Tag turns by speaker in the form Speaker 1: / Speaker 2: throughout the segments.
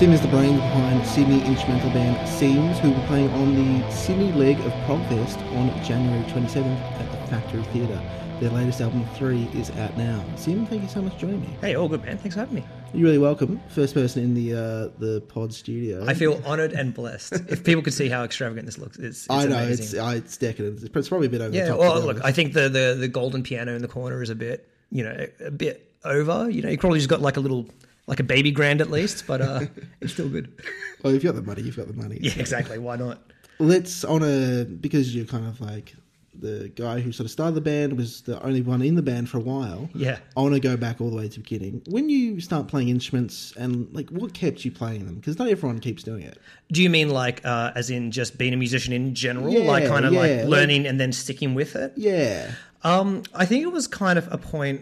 Speaker 1: Sim is the brains behind Sydney instrumental band Seims, who will be playing on the Sydney leg of Progfest on January 27th at the Factory Theatre. Their latest album, Three, is out now. Sim, thank you so much for joining me.
Speaker 2: Hey, all good, man. Thanks for having me.
Speaker 1: You're really welcome. First person in the uh, the pod studio.
Speaker 2: I feel honoured and blessed. if people could see how extravagant this looks, it's, it's
Speaker 1: I know
Speaker 2: amazing.
Speaker 1: it's it's decadent. It's probably a bit over
Speaker 2: yeah,
Speaker 1: the top.
Speaker 2: well, look. I think the, the the golden piano in the corner is a bit, you know, a bit over. You know, you probably just got like a little, like a baby grand at least, but uh, it's still good.
Speaker 1: well, if you've got the money, you've got the money.
Speaker 2: Yeah, exactly. Why not?
Speaker 1: Let's on a because you're kind of like the guy who sort of started the band was the only one in the band for a while.
Speaker 2: Yeah.
Speaker 1: I want to go back all the way to the beginning. When you start playing instruments and like what kept you playing them? Because not everyone keeps doing it.
Speaker 2: Do you mean like, uh, as in just being a musician in general,
Speaker 1: Yeah,
Speaker 2: like kind of
Speaker 1: yeah,
Speaker 2: like
Speaker 1: like-
Speaker 2: learning and then sticking with it?
Speaker 1: Yeah.
Speaker 2: Um, I think it was kind of a point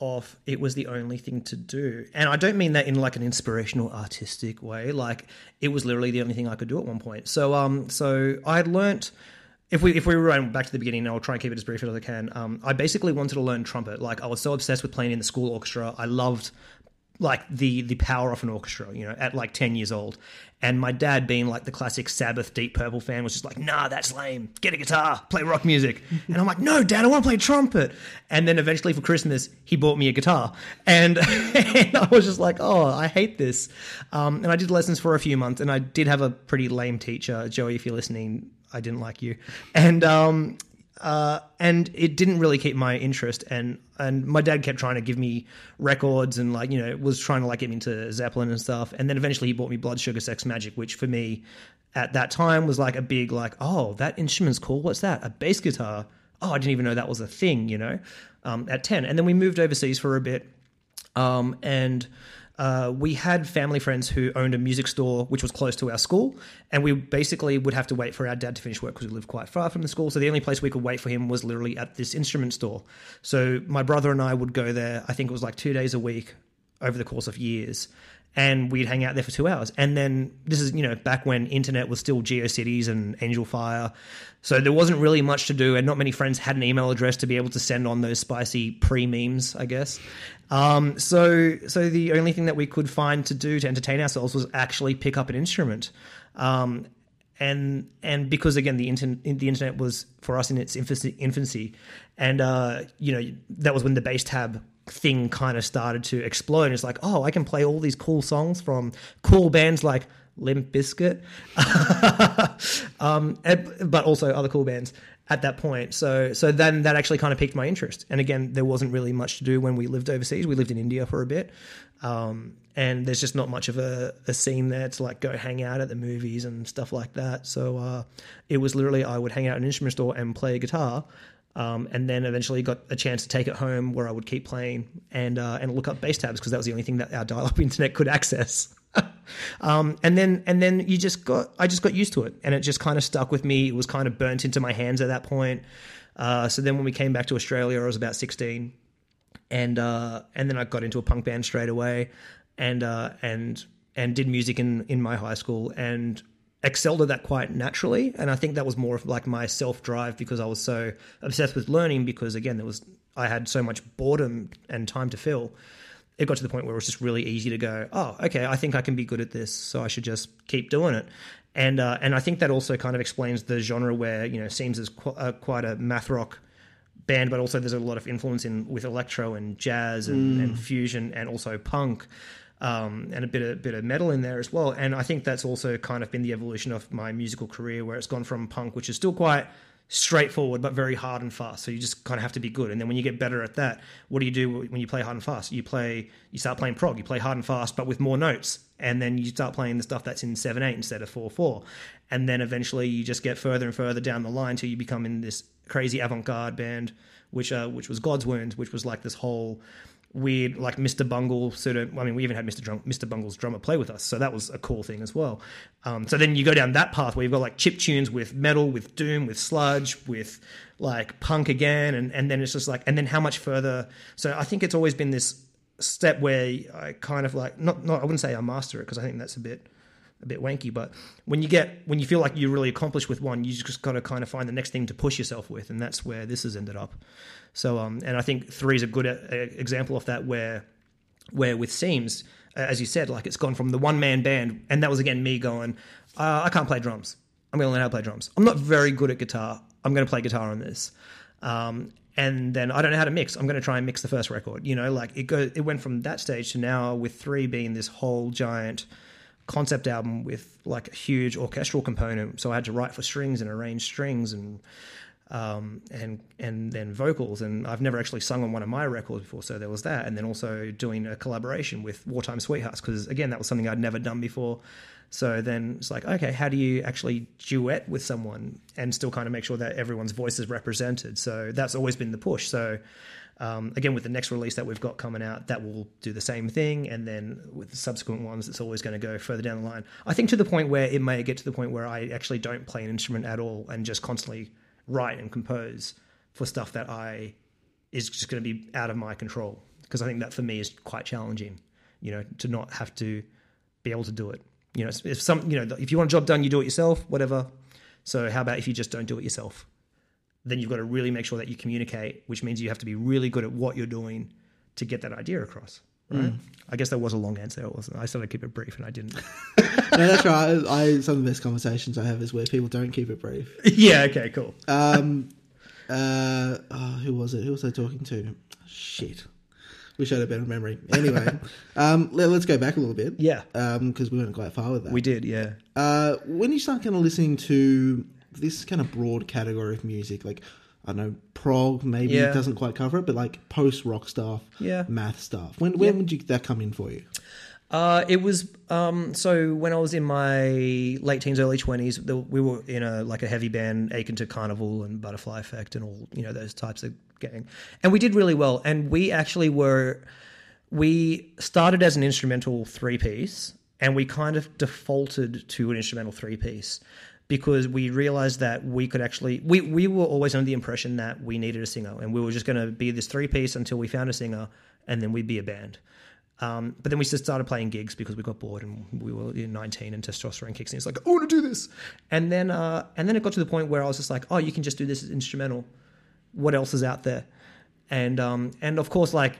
Speaker 2: of it was the only thing to do. And I don't mean that in like an inspirational artistic way. Like it was literally the only thing I could do at one point. So um so I had learnt if we if we run back to the beginning, I'll try and keep it as brief as I can. Um, I basically wanted to learn trumpet. Like I was so obsessed with playing in the school orchestra. I loved like the the power of an orchestra, you know, at like ten years old. And my dad, being like the classic Sabbath Deep Purple fan, was just like, "Nah, that's lame. Get a guitar, play rock music." And I'm like, "No, Dad, I want to play trumpet." And then eventually for Christmas, he bought me a guitar, and, and I was just like, "Oh, I hate this." Um, and I did lessons for a few months, and I did have a pretty lame teacher, Joey. If you're listening, I didn't like you, and um, uh, and it didn't really keep my interest and and my dad kept trying to give me records and like you know was trying to like get me into Zeppelin and stuff. And then eventually he bought me Blood Sugar Sex Magik which for me at that time was like a big like oh that instrument's cool. What's that? A bass guitar? Oh I didn't even know that was a thing you know um, at 10 and then we moved overseas for a bit um, and uh, we had family friends who owned a music store which was close to our school, and we basically would have to wait for our dad to finish work because we lived quite far from the school. So the only place we could wait for him was literally at this instrument store. So my brother and I would go there. I think it was like two days a week over the course of years. And we'd hang out there for two hours. And then this is, you know, back when internet was still GeoCities and Angelfire. So there wasn't really much to do, and not many friends had an email address to be able to send on those spicy pre memes, I guess. Um, so, so the only thing that we could find to do to entertain ourselves was actually pick up an instrument. Um, and and because again the internet the internet was for us in its infancy, infancy and uh, you know that was when the bass tab thing kind of started to explode. And It's like, oh, I can play all these cool songs from cool bands like Limp Bizkit, um, but also other cool bands at that point. So so then that actually kind of piqued my interest. And again, there wasn't really much to do when we lived overseas. We lived in India for a bit. Um, and there's just not much of a, a scene there to like go hang out at the movies and stuff like that. So uh, it was literally I would hang out in an instrument store and play guitar, um, and then eventually got a chance to take it home where I would keep playing and uh, and look up bass tabs because that was the only thing that our dial-up internet could access. um, and then and then you just got I just got used to it, and it just kind of stuck with me. It was kind of burnt into my hands at that point. Uh, so then when we came back to Australia, I was about sixteen and uh, and then I got into a punk band straight away, and uh, and and did music in in my high school and excelled at that quite naturally. And I think that was more of like my self drive because I was so obsessed with learning. Because again, there was I had so much boredom and time to fill. It got to the point where it was just really easy to go, oh, okay, I think I can be good at this, so I should just keep doing it. And uh, and I think that also kind of explains the genre where you know Seims is qu- uh, quite a math rock band, but also there's a lot of influence in with electro and jazz and, and fusion and also punk. Um, and a bit of bit of metal in there as well, and I think that's also kind of been the evolution of my musical career, where it's gone from punk, which is still quite straightforward but very hard and fast. So you just kind of have to be good, and then when you get better at that, what do you do when you play hard and fast? You play, you start playing prog, you play hard and fast, but with more notes, and then you start playing the stuff that's in seven eight instead of four four, and then eventually you just get further and further down the line till you become in this crazy avant-garde band, which uh, which was God's Wound, which was like this whole weird like Mr. Bungle sort of. I mean, we even had Mr. Drum, Mr. Bungle's drummer play with us, so that was a cool thing as well. Um, so then you go down that path where you've got like chip tunes with metal, with doom, with sludge, with like punk again, and and then it's just like, and then how much further? So I think it's always been this step where I kind of like not not I wouldn't say I master it because I think that's a bit a bit wanky. But when you get when you feel like you're really accomplished with one, you just got to kind of find the next thing to push yourself with, and that's where this has ended up. So, um, and I think three is a good uh, example of that, where where with Seims, as you said, like it's gone from the one man band, and that was again me going, uh, I can't play drums. I'm going to learn how to play drums. I'm not very good at guitar. I'm going to play guitar on this. Um, and then I don't know how to mix. I'm going to try and mix the first record. You know, like it go. It went from that stage to now with three being this whole giant concept album with like a huge orchestral component. So I had to write for strings and arrange strings and um, and and then vocals. And I've never actually sung on one of my records before, so there was that. And then also doing a collaboration with Wartime Sweethearts because again that was something I'd never done before. So then it's like, okay, how do you actually duet with someone and still kind of make sure that everyone's voice is represented? So that's always been the push. So um, again, with the next release that we've got coming out, that will do the same thing. And then with the subsequent ones, it's always going to go further down the line. I think to the point where it may get to the point where I actually don't play an instrument at all and just constantly write and compose for stuff that I is just going to be out of my control. Because I think that for me is quite challenging, you know, to not have to be able to do it. You know, if some, you know, if you want a job done, you do it yourself, whatever. So how about if you just don't do it yourself? Then you've got to really make sure that you communicate, which means you have to be really good at what you're doing to get that idea across. Right? Mm. I guess that was a long answer. It wasn't. I started to keep it brief, and I didn't.
Speaker 1: no, that's right. I, I, some of the best conversations I have is where people don't keep it brief.
Speaker 2: yeah. Okay. Cool.
Speaker 1: Um. Uh. Oh, who was it? Who was I talking to? Shit. Wish I had a better memory. Anyway, um, let, us go back a little bit.
Speaker 2: Yeah.
Speaker 1: Because um, we went quite far with that.
Speaker 2: We did, yeah.
Speaker 1: Uh, when you start kind of listening to this kind of broad category of music, like, I don't know, prog maybe yeah. doesn't quite cover it, but like post rock stuff,
Speaker 2: yeah.
Speaker 1: math stuff. When, when yeah. would you, that come in for you?
Speaker 2: Uh, it was um, so when I was in my late teens, early twenties, we were in a like a heavy band, Akin to Karnivool and Butterfly Effect and all you know those types of gang, and we did really well. And we actually were we started as an instrumental three piece, and we kind of defaulted to an instrumental three piece because we realized that we could actually we we were always under the impression that we needed a singer, and we were just going to be this three piece until we found a singer, and then we'd be a band. Um, but then we just started playing gigs because we got bored and we were 19 and testosterone kicks in. It's like, I want to do this. And then, uh, and then it got to the point where I was just like, oh, you can just do this as instrumental. What else is out there? And, um, and of course, like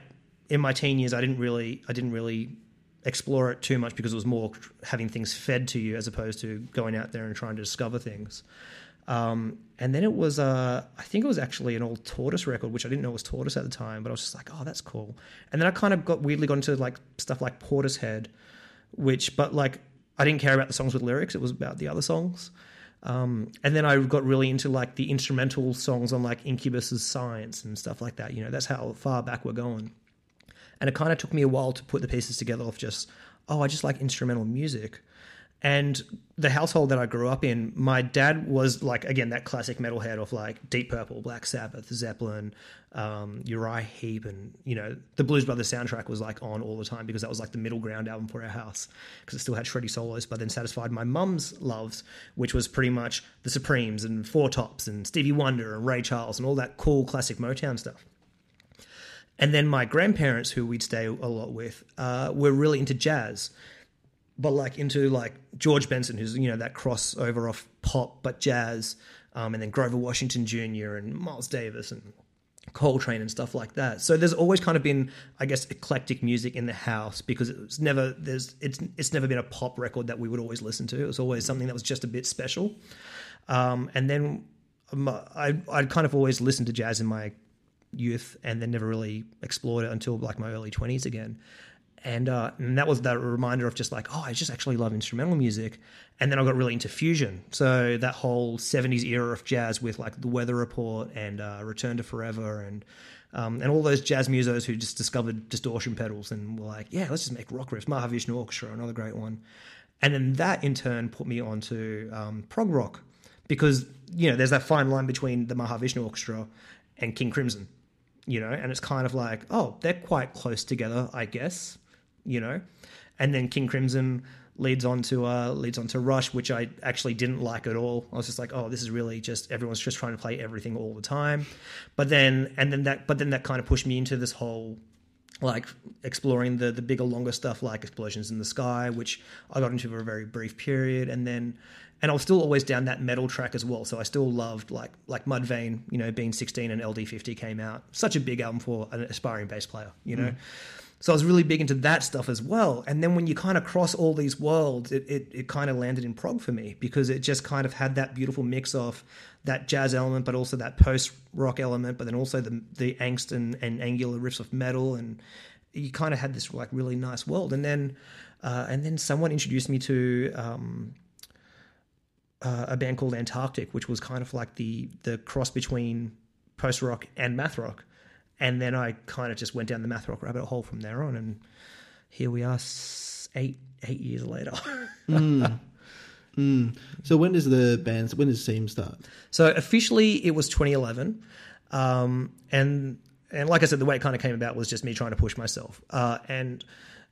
Speaker 2: in my teen years, I didn't really, I didn't really explore it too much because it was more having things fed to you as opposed to going out there and trying to discover things. Um, and then it was, uh, I think it was actually an old Tortoise record, which I didn't know was Tortoise at the time, but I was just like, oh, that's cool. And then I kind of got weirdly got into like stuff like Portishead, which, but like, I didn't care about the songs with lyrics. It was about the other songs. Um, and then I got really into like the instrumental songs on like Incubus's Science and stuff like that. You know, that's how far back we're going. And it kind of took me a while to put the pieces together of just, oh, I just like instrumental music. And the household that I grew up in, my dad was like again that classic metalhead of like Deep Purple, Black Sabbath, Zeppelin, um, Uriah Heep, and you know the Blues Brothers soundtrack was like on all the time because that was like the middle ground album for our house because it still had shreddy solos, but then satisfied my mum's loves, which was pretty much the Supremes and Four Tops and Stevie Wonder and Ray Charles and all that cool classic Motown stuff. And then my grandparents, who we'd stay a lot with, uh, were really into jazz but like into like George Benson, who's you know that crossover of pop but jazz, um, and then Grover Washington Jr. and Miles Davis and Coltrane and stuff like that. So there's always kind of been, I guess, eclectic music in the house because it's never there's it's it's never been a pop record that we would always listen to. It was always something that was just a bit special. Um, and then um, I I'd kind of always listened to jazz in my youth and then never really explored it until like my early 20s again and, uh, and that was that reminder of just like, oh, I just actually love instrumental music. And then I got really into fusion. So that whole 70s era of jazz with like The Weather Report and uh, Return to Forever and um, and all those jazz musos who just discovered distortion pedals and were like, yeah, let's just make rock riffs. Mahavishnu Orchestra, another great one. And then that in turn put me onto um, prog rock because, you know, there's that fine line between the Mahavishnu Orchestra and King Crimson, you know, and it's kind of like, oh, they're quite close together, I guess you know. And then King Crimson leads on to uh, leads on to Rush, which I actually didn't like at all. I was just like, oh, this is really just everyone's just trying to play everything all the time. But then and then that but then that kind of pushed me into this whole like exploring the the bigger longer stuff like explosions in the sky which i got into for a very brief period and then and i was still always down that metal track as well so i still loved like like mudvayne you know being 16 and ld50 came out such a big album for an aspiring bass player you know mm. So I was really big into that stuff as well. And then when you kind of cross all these worlds, it, it, it kind of landed in prog for me because it just kind of had that beautiful mix of that jazz element, but also that post rock element, but then also the the angst and, and angular riffs of metal, and you kind of had this like really nice world. And then uh, and then someone introduced me to um, uh, a band called Antarctic, which was kind of like the the cross between post rock and math rock. And then I kind of just went down the math rock rabbit hole from there on, and here we are, eight eight years later.
Speaker 1: mm. Mm. So when does the band? When does Seam start?
Speaker 2: So officially, it was 2011, um, and and like I said, the way it kind of came about was just me trying to push myself. Uh, and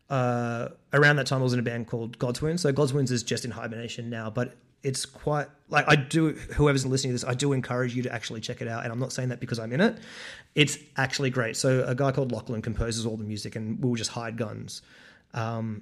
Speaker 2: uh, around that time, I was in a band called God's Wounds. So God's Wounds is just in hibernation now, but it's quite like I do. Whoever's listening to this, I do encourage you to actually check it out. And I'm not saying that because I'm in it. It's actually great. So a guy called Lachlan composes all the music, and we'll just hide guns. Um,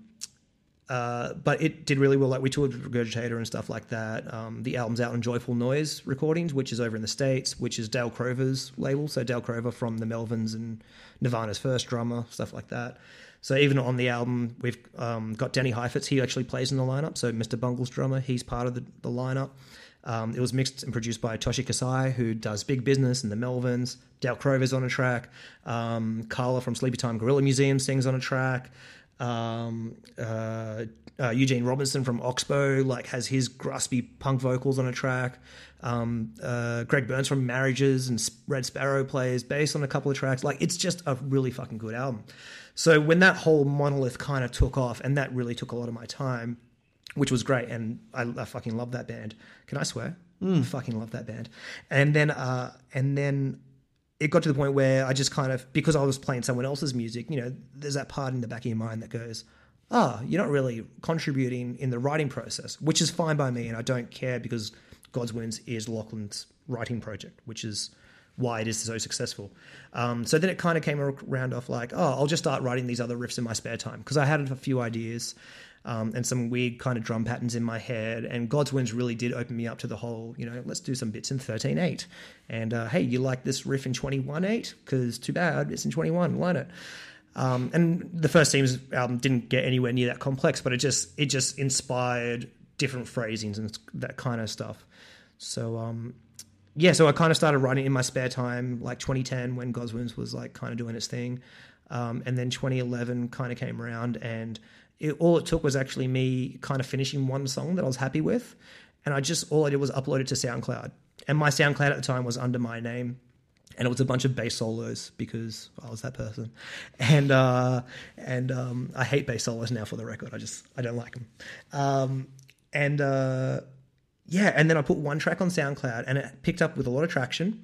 Speaker 2: uh, but it did really well. Like we toured with Regurgitator and stuff like that. Um, the album's out on Joyful Noise Recordings, which is over in the states, which is Dale Crover's label. So Dale Crover from the Melvins and Nirvana's first drummer, stuff like that. So even on the album, we've um, got Danny Heifetz. He actually plays in the lineup. So Mr. Bungle's drummer, he's part of the, the lineup. Um, it was mixed and produced by Toshi Kasai, who does Big Business and the Melvins. Dale Crover's on a track. Um, Carla from Sleepytime Gorilla Museum sings on a track um, uh, uh, Eugene Robinson from Oxbow like has his graspy punk vocals on a track. Um, uh, Greg Burns from Marriages and Red Sparrowes plays bass on a couple of tracks. Like it's just a really fucking good album. So when that whole monolith kind of took off, and that really took a lot of my time, which was great, and I, I fucking love that band. Can I swear? Mm. I fucking love that band. And then, uh, and then it got to the point where I just kind of because I was playing someone else's music, you know, there's that part in the back of your mind that goes, "Ah, oh, you're not really contributing in the writing process," which is fine by me, and I don't care because God's Wounds is Lachlan's writing project, which is why it is so successful. Um, so then it kind of came around off like, oh, I'll just start writing these other riffs in my spare time because I had a few ideas um, and some weird kind of drum patterns in my head. And God's Wounds really did open me up to the whole, you know, let's do some bits in 13.8. And uh, hey, you like this riff in 21.8? Because too bad, it's in 21, learn it. Um, and the first Seams album didn't get anywhere near that complex, but it just it just inspired different phrasings and that kind of stuff. So um, yeah, so I kind of started writing in my spare time, like 2010 when God's Wounds was like kind of doing its thing, um, and then 2011 kind of came around, and it, all it took was actually me kind of finishing one song that I was happy with, and I just all I did was upload it to SoundCloud, and my SoundCloud at the time was under my name, and it was a bunch of bass solos because I was that person, and uh, and um, I hate bass solos now for the record. I just I don't like them, um, and uh, yeah, and then I put one track on SoundCloud, and it picked up with a lot of traction.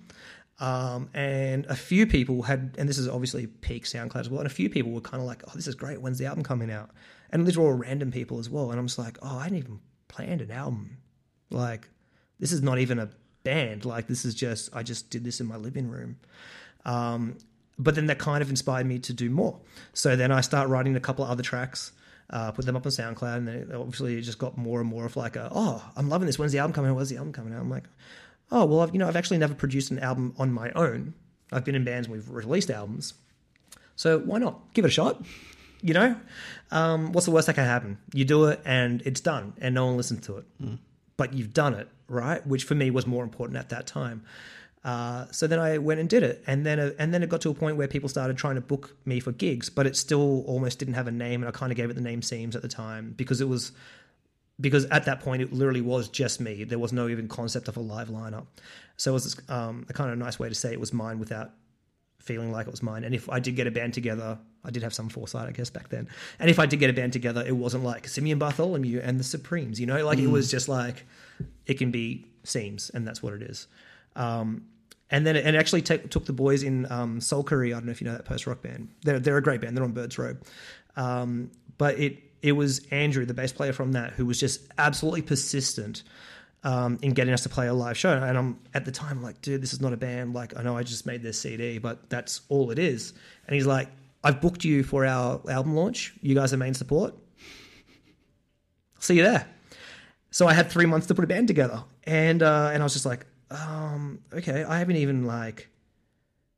Speaker 2: Um, and a few people had, and this is obviously peak SoundCloud as well, and a few people were kind of like, "Oh, this is great. When's the album coming out?" And these were all random people as well. And I'm just like, oh, I hadn't even planned an album. Like, this is not even a band. Like, this is just, I just did this in my living room. Um, but then that kind of inspired me to do more. So then I start writing a couple of other tracks, uh, put them up on SoundCloud, and then obviously it just got more and more of like, a, oh, I'm loving this. When's the album coming out? When's the album coming out? I'm like, oh, well, I've, you know, I've actually never produced an album on my own. I've been in bands and we've released albums. So why not give it a shot? You know, um, what's the worst that can happen? You do it and it's done, and no one listens to it. Mm. But you've done it, right? Which for me was more important at that time. Uh, so then I went and did it, and then uh, and then it got to a point where people started trying to book me for gigs, but it still almost didn't have a name, and I kind of gave it the name Seims at the time because it was because at that point it literally was just me. There was no even concept of a live lineup, so it was um, a kind of nice way to say it was mine without feeling like it was mine. And if I did get a band together, I did have some foresight, I guess, back then. And if I did get a band together, it wasn't like Simeon Bartholomew and the Supremes, you know, like mm. it was just like it can be Seims, and that's what it is. Um, and then it, and actually t- took the boys in um, Soul Curry. I don't know if you know that post rock band. They're they're a great band. They're on Bird's Robe, um, but it it was Andrew, the bass player from that, who was just absolutely persistent um, in getting us to play a live show. And I'm at the time like, dude, this is not a band. Like, I know I just made this CD, but that's all it is. And he's like, I've booked you for our album launch. You guys are main support. See you there. So I had three months to put a band together, and uh, and I was just like, um, okay, I haven't even like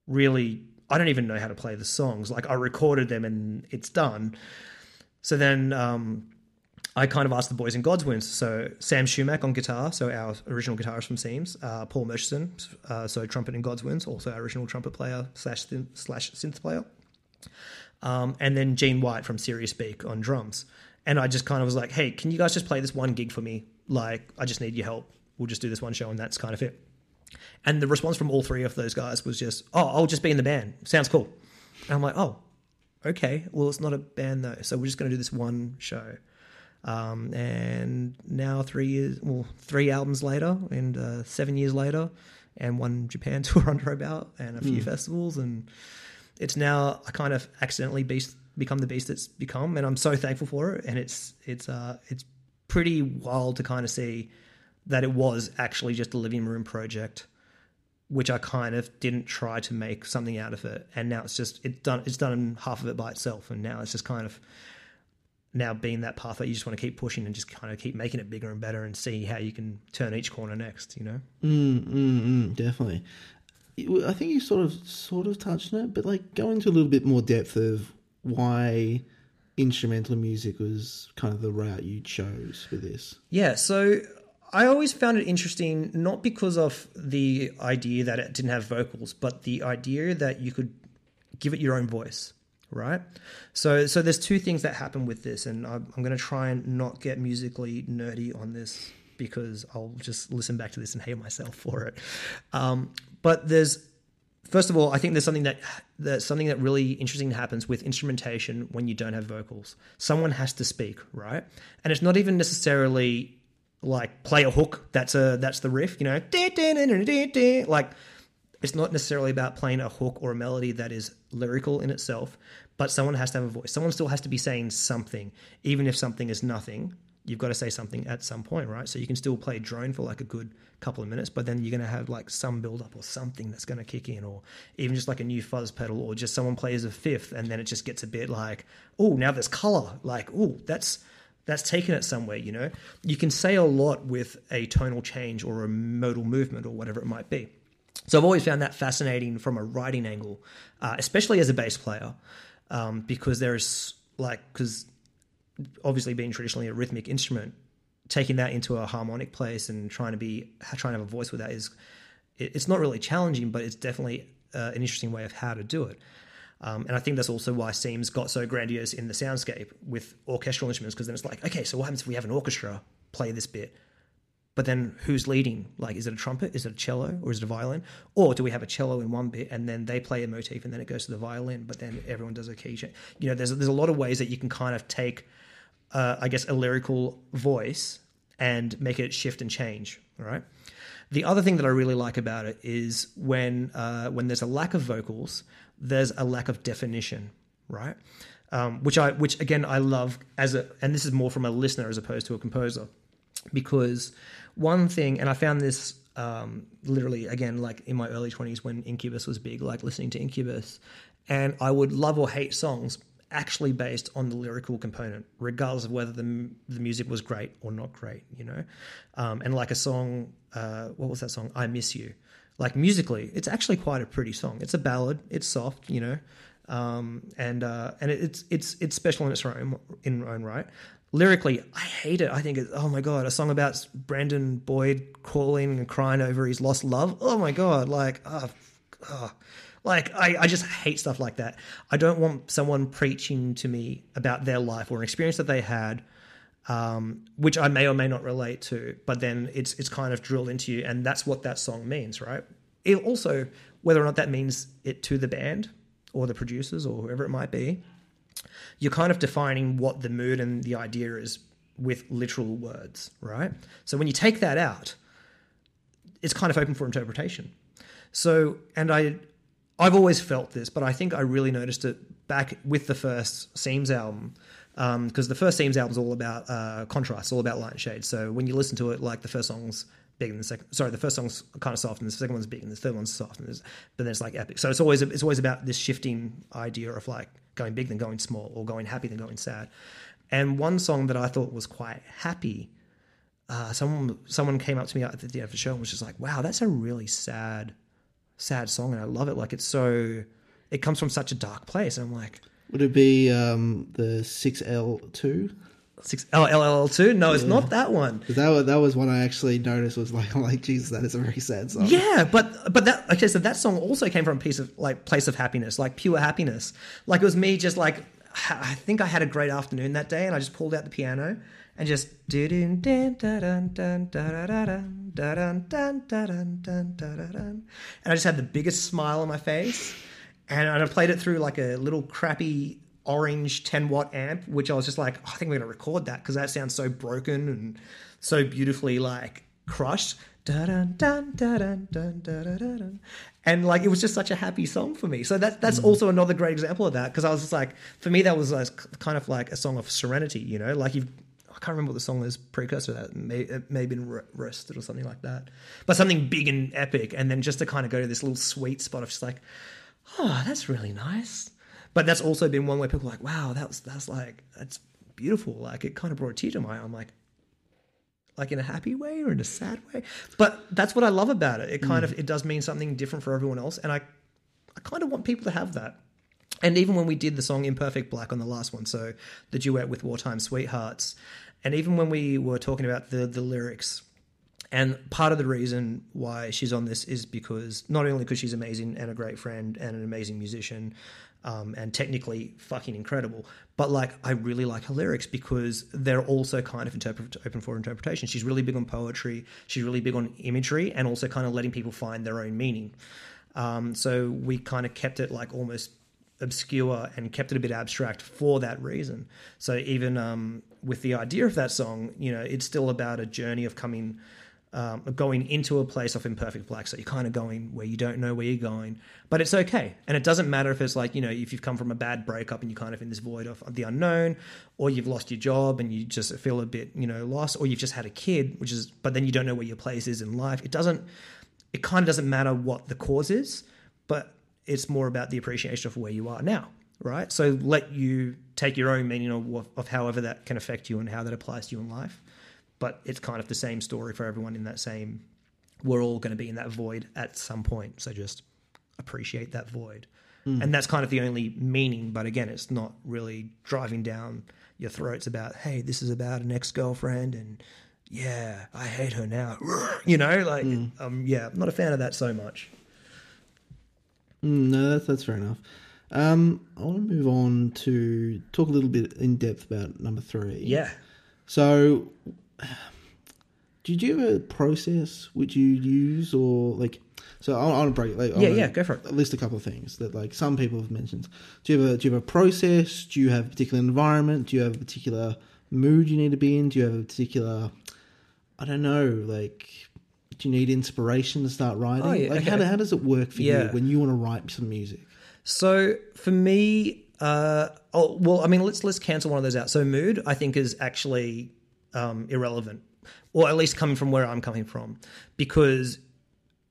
Speaker 2: really. I don't even know how to play the songs. Like I recorded them and it's done. So then um, I kind of asked the boys in God's Wounds. So Sam Shumack on guitar, so our original guitarist from Seims. Uh, Paul Murchison, uh, so trumpet in God's Wounds, also our original trumpet player slash synth, slash synth player. Um, and then Gene White from Serious Beak on drums. And I just kind of was like, hey, can you guys just play this one gig for me? Like, I just need your help. We'll just do this one show, and that's kind of it. And the response from all three of those guys was just, oh, I'll just be in the band. Sounds cool. And I'm like, oh, okay. Well, it's not a band though. So we're just going to do this one show. Um, and now three years, well, three albums later, and uh, seven years later, and one Japan tour under our belt, and a few
Speaker 1: Mm.
Speaker 2: festivals, and it's now I kind of accidentally beast become the beast that's become, and I'm so thankful for it. And it's it's uh it's pretty wild to kind of see that it was actually just a living room project, which I kind of didn't try to make something out of it, and now it's just it's done it's done half of it by itself, and now it's just kind of now being that path that you just want to keep pushing and just kind of keep making it bigger and better and see how you can turn each corner next, you know?
Speaker 1: Mm, mm, mm, definitely. I think you sort of sort of touched on it, but like go into a little bit more depth of why instrumental music was kind of the route you chose for this.
Speaker 2: Yeah, so I always found it interesting, not because of the idea that it didn't have vocals, but the idea that you could give it your own voice, right? So, so there's two things that happen with this, and I'm, I'm going to try and not get musically nerdy on this because I'll just listen back to this and hate myself for it. Um, but there's first of all, I think there's something that that something that really interesting happens with instrumentation when you don't have vocals. Someone has to speak, right? And it's not even necessarily like play a hook. That's a that's the riff, you know. Like it's not necessarily about playing a hook or a melody that is lyrical in itself, but someone has to have a voice. Someone still has to be saying something, even if something is nothing. You've got to say something at some point, right? So you can still play drone for like a good couple of minutes, but then you're going to have like some build up or something that's going to kick in, or even just like a new fuzz pedal, or just someone plays a fifth and then it just gets a bit like, oh, now there's color. Like, oh, that's that's taken it somewhere, you know? You can say a lot with a tonal change or a modal movement or whatever it might be. So I've always found that fascinating from a writing angle, uh, especially as a bass player, um, because there's like, because obviously being traditionally a rhythmic instrument, taking that into a harmonic place and trying to be trying to have a voice with that is it's not really challenging, but it's definitely uh, an interesting way of how to do it. Um, and I think that's also why Seims got so grandiose in the soundscape with orchestral instruments, because then it's like, okay, so what happens if we have an orchestra play this bit? But then who's leading? Like, is it a trumpet? Is it a cello? Or is it a violin? Or do we have a cello in one bit and then they play a motif and then it goes to the violin, but then everyone does a key change? You know, there's, there's a lot of ways that you can kind of take, uh, I guess, a lyrical voice and make it shift and change, all right? The other thing that I really like about it is when uh, when there's a lack of vocals, there's a lack of definition, right? Um, which I which again I love as a and this is more from a listener as opposed to a composer, because one thing and I found this um, literally again like in my early twenties when Incubus was big, like listening to Incubus, and I would love or hate songs actually based on the lyrical component, regardless of whether the the music was great or not great, you know. Um, and like a song, uh, what was that song? I miss you. Like musically, it's actually quite a pretty song. It's a ballad. It's soft, you know, um, and uh, and it's it's it's special in its own in own right. Lyrically, I hate it. I think it's oh my god, a song about Brandon Boyd calling and crying over his lost love. Oh my god, like oh, oh. Like I, I just hate stuff like that. I don't want someone preaching to me about their life or an experience that they had, um, which I may or may not relate to. But then it's it's kind of drilled into you, and that's what that song means, right? It also whether or not that means it to the band or the producers or whoever it might be, you're kind of defining what the mood and the idea is with literal words, right? So when you take that out, it's kind of open for interpretation. So, and I, I've always felt this, but I think I really noticed it back with the first Seims album, because the first Seims album is all about uh, contrast, all about light and shade. So when you listen to it, like the first song's big and the second, sorry, the first song's kind of soft and the second one's big and the third one's soft, and but then it's like epic. So it's always it's always about this shifting idea of like going big then going small, or going happy then going sad. And one song that I thought was quite happy uh, someone someone came up to me at the end of the show and was just like, "Wow, that's a really sad, sad song, and I love it. Like it's so, it comes from such a dark place. And I'm like,
Speaker 1: Would it be um, the six L two?
Speaker 2: six oh LLL two? No, it's not that one.
Speaker 1: That was, that was one I actually noticed was like, I'm like, Jesus, that is a very sad song.
Speaker 2: Yeah, but but that okay, so that song also came from a piece of like place of happiness, like pure happiness. Like it was me just like I think I had a great afternoon that day, and I just pulled out the piano and just dun dun dun dun dun dun dun dun dun dun dun and I just had the biggest smile on my face, and I played it through like a little crappy orange 10 watt amp, which I was just like, oh, I think we're gonna record that because that sounds so broken and so beautifully like crushed. And like it was just such a happy song for me. So that that's also another great example of that because I was just like, for me that was like, kind of like a song of serenity, you know, like you've. I can't remember what the song is precursor to that. It may, it may have been Ro- Roasted or something like that. But something big and epic. And then just to kind of go to this little sweet spot of just like, oh, that's really nice. But that's also been one where people are like, wow, that was that's like that's beautiful. Like it kind of brought a tear to my eye. I'm like, like in a happy way or in a sad way. But that's what I love about it. It hmm. kind of it does mean something different for everyone else, and I I kind of want people to have that. And even when we did the song Imperfect Black on the last one, so the duet with Wartime Sweethearts, and even when we were talking about the the lyrics, and part of the reason why she's on this is because not only because she's amazing and a great friend and an amazing musician, um, and technically fucking incredible, but like I really like her lyrics because they're also kind of open for interpretation. She's really big on poetry. She's really big on imagery and also kind of letting people find their own meaning. Um, so we kind of kept it like almost obscure and kept it a bit abstract for that reason. So even um, with the idea of that song, you know, it's still about a journey of coming, um, going into a place of imperfect black. So you're kind of going where you don't know where you're going, but it's okay. And it doesn't matter if it's like, you know, if you've come from a bad breakup and you're kind of in this void of the unknown, or you've lost your job and you just feel a bit, you know, lost, or you've just had a kid, which is, but then you don't know where your place is in life. It doesn't, it kind of doesn't matter what the cause is, but it's more about the appreciation of where you are now, right? So let you take your own meaning of, of however that can affect you and how that applies to you in life. But it's kind of the same story for everyone in that same. We're all going to be in that void at some point, so just appreciate that void, and that's kind of the only meaning. But again, it's not really driving down your throats about, hey, this is about an ex girlfriend and yeah, I hate her now. You know, like, um, yeah, I'm not a fan of that so much.
Speaker 1: Mm, no, that's that's fair enough. Um, I want to move on to talk a little bit in depth about number three.
Speaker 2: Yeah.
Speaker 1: So, did you have a process which you use, or like? So I want to break. Like,
Speaker 2: Yeah, yeah, go for it.
Speaker 1: List a couple of things that like some people have mentioned. Do you have a Do you have a process? Do you have a particular environment? Do you have a particular mood you need to be in? Do you have a particular? I don't know. Like, do you need inspiration to start writing?
Speaker 2: Oh, yeah,
Speaker 1: like, how,
Speaker 2: okay.
Speaker 1: do- how does it work for
Speaker 2: Yeah.
Speaker 1: you when you want to write some music?
Speaker 2: So for me, uh, oh, well, I mean, let's let's cancel one of those out. So mood, I think, is actually um, irrelevant, or at least coming from where I'm coming from, because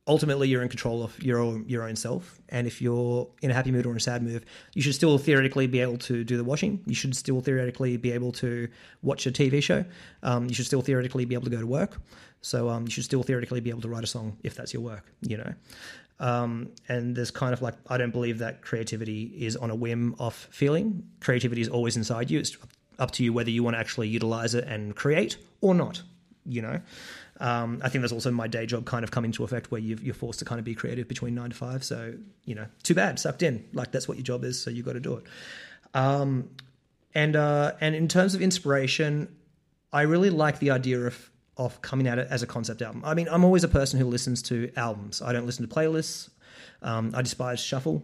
Speaker 2: ultimately you're in control of your own, your own self. And if you're in a happy mood or in a sad mood, you should still theoretically be able to do the washing. You should still theoretically be able to watch a TV show. Um, you should still theoretically be able to go to work. So um, you should still theoretically be able to write a song if that's your work. You know. Um, and there's kind of like I don't believe that creativity is on a whim off feeling. Creativity is always inside you. It's up to you whether you want to actually utilize it and create or not. You know, um, I think there's also my day job kind of come into effect where you've, you're forced to kind of be creative between nine to five. So you know, too bad, sucked in. Like that's what your job is, so you got to do it. Um, and uh, and in terms of inspiration, I really like the idea of of coming at it as a concept album. I mean, I'm always a person who listens to albums. I don't listen to playlists. Um, I despise shuffle.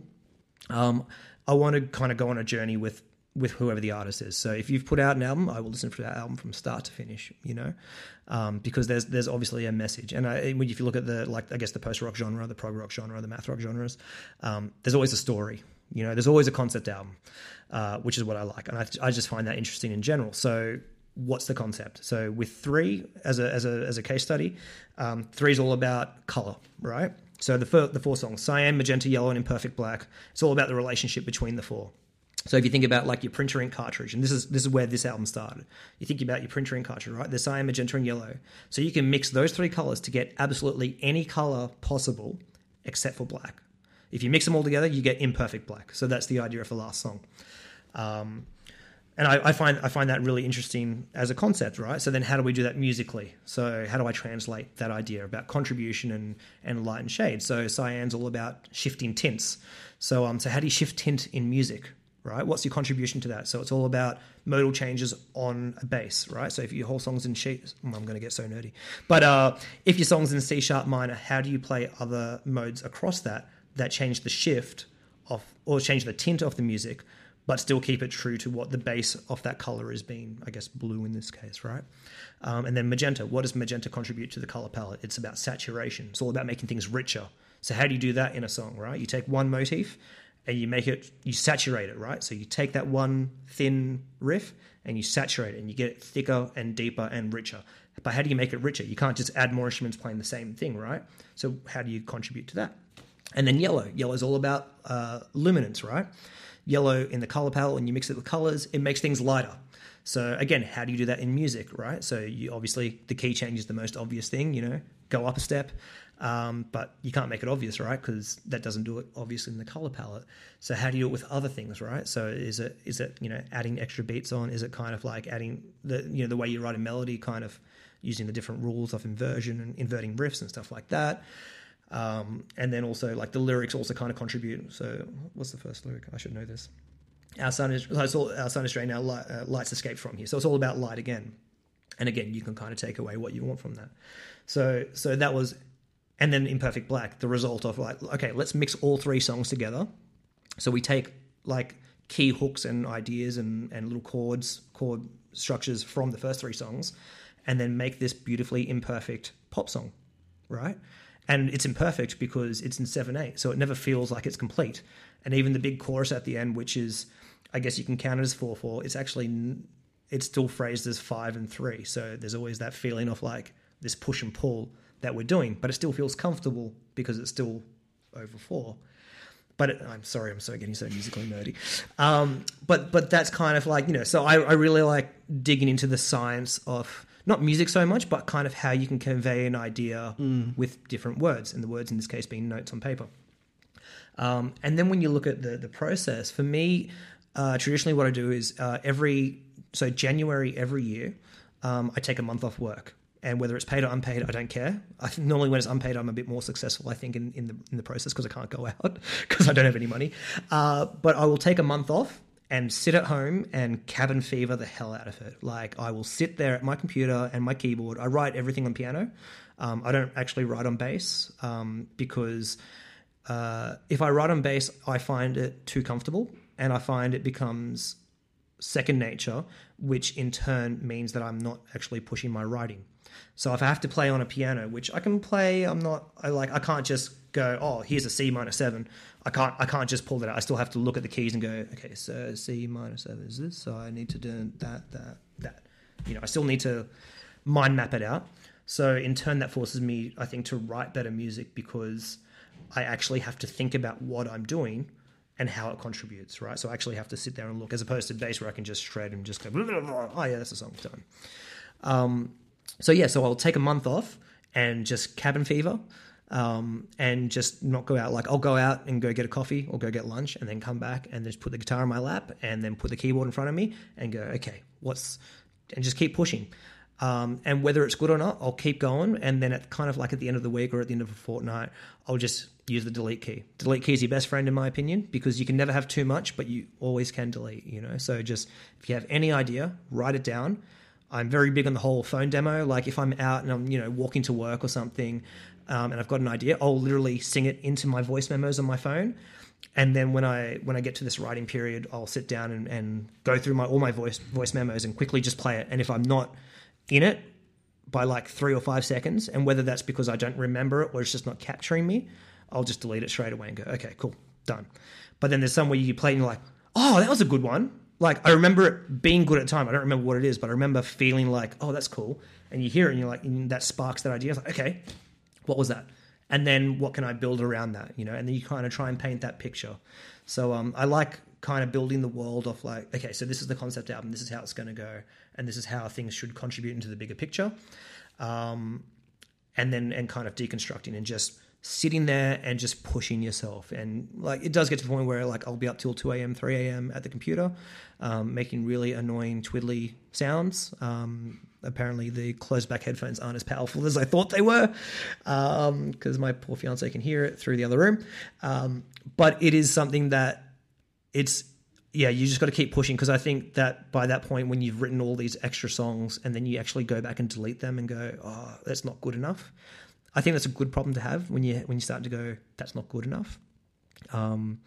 Speaker 2: Um, I want to kind of go on a journey with with whoever the artist is. So if you've put out an album, I will listen to that album from start to finish. You know, um, because there's there's obviously a message. And I, if you look at the like I guess the post rock genre, the prog rock genre, the math rock genres, um, there's always a story. You know, there's always a concept album, uh, which is what I like, and I, I just find that interesting in general. So what's the concept? So with three as a as a as a case study, um, three is all about color, right? So the fir- the four songs: cyan, magenta, yellow, and imperfect black. It's all about the relationship between the four. So if you think about like your printer ink cartridge, and this is this is where this album started. You think about your printer ink cartridge, right? There's cyan, magenta, and yellow. So you can mix those three colors to get absolutely any color possible, except for black. If you mix them all together, you get imperfect black. So that's the idea of the last song. Um, and I, I, find I find that really interesting as a concept, right? So then, how do we do that musically? So how do I translate that idea about contribution and and light and shade? So cyan's all about shifting tints. So um, so how do you shift tint in music, right? What's your contribution to that? So it's all about modal changes on a bass, right? So if your whole song's in C, I'm going to get so nerdy, but uh, if your song's in C sharp minor, how do you play other modes across that that change the shift of or change the tint of the music? But still keep it true to what the base of that color is being, I guess, blue in this case, right? Um, and then magenta. What does magenta contribute to the color palette? It's about saturation. It's all about making things richer. So how do you do that in a song, right? You take one motif and you make it, you saturate it, right? So you take that one thin riff and you saturate it and you get it thicker and deeper and richer. But how do you make it richer? You can't just add more instruments playing the same thing, right? So how do you contribute to that? And then yellow. Yellow is all about uh, luminance, right? Yellow in the color palette and you mix it with colors, it makes things lighter. So again, how do you do that in music, right? So you obviously the key change is the most obvious thing, you know, go up a step, um, but you can't make it obvious, right? Because that doesn't do it obviously in the color palette. So how do you do it with other things, right? So is it is it you know adding extra beats on? Is it kind of like adding the you know the way you write a melody, kind of using the different rules of inversion and inverting riffs and stuff like that? Um, and then also like the lyrics also kind of contribute. So what's the first lyric? I should know this. Our sun is all, our sun is drained. Our light, uh, lights escape from here. So it's all about light again. And again, you can kind of take away what you want from that. So so that was, and then imperfect black. The result of like okay, let's mix all three songs together. So we take like key hooks and ideas and and little chords chord structures from the first three songs, and then make this beautifully imperfect pop song, right? And it's imperfect because it's in 7-8 so it never feels like it's complete. And even the big chorus at the end which is i guess you can count it as 4-4 it's actually it's still phrased as 5 and 3 so there's always that feeling of like this push and pull that we're doing but it still feels comfortable because it's still over 4 but it, I'm sorry, I'm so getting so musically nerdy. Um, but but that's kind of like you know, so I, I really like digging into the science of not music so much, but kind of how you can convey an idea mm. with different words, and the words in this case being notes on paper. Um, and then when you look at the the process, for me, uh, traditionally what I do is uh, every so January every year, um, I take a month off work. And whether it's paid or unpaid, I don't care. I normally when it's unpaid, I'm a bit more successful. I think in, in the in the process because I can't go out because I don't have any money. Uh, but I will take a month off and sit at home and cabin fever the hell out of it. Like I will sit there at my computer and my keyboard. I write everything on piano. Um, I don't actually write on bass um, because uh, if I write on bass, I find it too comfortable and I find it becomes second nature, which in turn means that I'm not actually pushing my writing. So if I have to play on a piano, which I can play, I'm not I like I can't just go, oh, here's a C minor seven. I can't I can't just pull that out. I still have to look at the keys and go, okay, so C minor seven is this, so I need to do that, that, that. You know, I still need to mind map it out. So in turn, that forces me, I think, to write better music because I actually have to think about what I'm doing and how it contributes, right? So I actually have to sit there and look, as opposed to bass where I can just shred and just go, blah, blah, blah. oh yeah, that's a song done. Um, so yeah, so I'll take a month off and just cabin fever um, and just not go out. Like I'll go out and go get a coffee or go get lunch and then come back and just put the guitar in my lap and then put the keyboard in front of me and go, okay, what's, and just keep pushing. Um, and whether it's good or not, I'll keep going. And then at kind of like at the end of the week or at the end of a fortnight, I'll just use the delete key. Delete key is your best friend in my opinion because you can never have too much, but you always can delete, you know? So just if you have any idea, write it down. I'm very big on the whole phone demo. Like if I'm out and I'm, you know, walking to work or something, um, and I've got an idea, I'll literally sing it into my voice memos on my phone. And then when I when I get to this writing period, I'll sit down and, and go through my all my voice voice memos and quickly just play it. And if I'm not in it by like three or five seconds, and whether that's because I don't remember it or it's just not capturing me, I'll just delete it straight away and go, okay, cool, done. But then there's some where you play and you're like, oh, that was a good one. Like I remember it being good at the time. I don't remember what it is, but I remember feeling like, oh, that's cool. And you hear it and you're like, and that sparks that idea. Like, okay, what was that? And then what can I build around that? You know, and then you kind of try and paint that picture. So um, I like kind of building the world of like, okay, so this is the concept album, this is how it's going to go, and this is how things should contribute into the bigger picture. Um, and then and kind of deconstructing and just sitting there and just pushing yourself. And like it does get to the point where like I'll be up till 2 a.m., 3 a.m. at the computer, um, making really annoying twiddly sounds. Um, apparently, the closed back headphones aren't as powerful as I thought they were because my poor fiance can hear it through the other room. Um, but it is something that it's yeah, you just got to keep pushing because I think that by that point, when you've written all these extra songs and then you actually go back and delete them and go, oh, that's not good enough. I think that's a good problem to have when you when you start to go, that's not good enough. Um,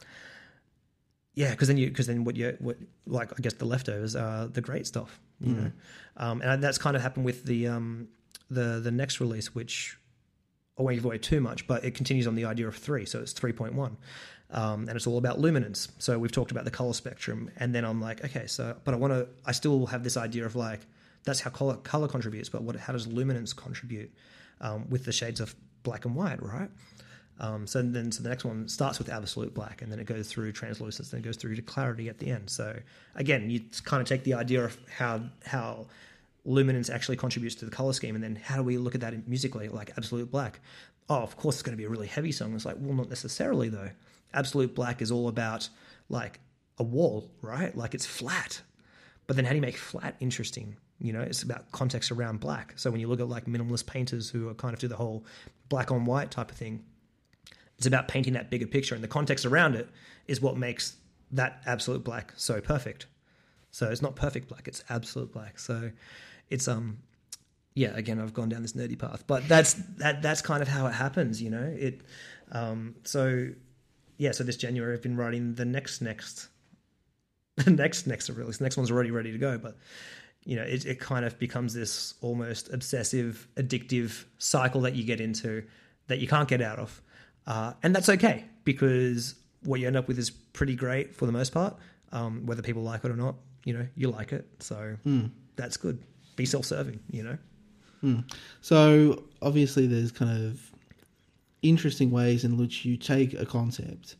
Speaker 2: yeah, because then you because then what you what like I guess the leftovers are the great stuff, you know, um, and that's kind of happened with the um, the the next release, which I won't give away too much, but it continues on the idea of three, so it's three point one. Um, and it's all about luminance. So we've talked about the color spectrum, and then I'm like, okay, so but I want to, I still have this idea of like that's how color color contributes, but what how does luminance contribute um, with the shades of black and white, right? Um, so then, so the next one starts with absolute black, and then it goes through translucence, then it goes through to clarity at the end. So again, you kind of take the idea of how how luminance actually contributes to the color scheme, and then how do we look at that musically, like absolute black? Oh, of course, it's going to be a really heavy song. It's like, well, not necessarily though. Absolute black is all about like a wall, right? Like it's flat. But then how do you make flat interesting? You know, it's about context around black. So when you look at like minimalist painters who are kind of do the whole black on white type of thing, it's about painting that bigger picture, and the context around it is what makes that absolute black so perfect. So it's not perfect black; it's absolute black. So it's um, yeah. Again, I've gone down this nerdy path, but that's that that's kind of how it happens. You know, it. Um, so yeah. So this January, I've been writing the next next, the next next release. The next one's already ready to go, but you know, it, it kind of becomes this almost obsessive, addictive cycle that you get into that you can't get out of. Uh, and that's okay because what you end up with is pretty great for the most part. Um, whether people like it or not, you know, you like it. So that's good. Be self serving, you know?
Speaker 1: So obviously, there's kind of interesting ways in which you take a concept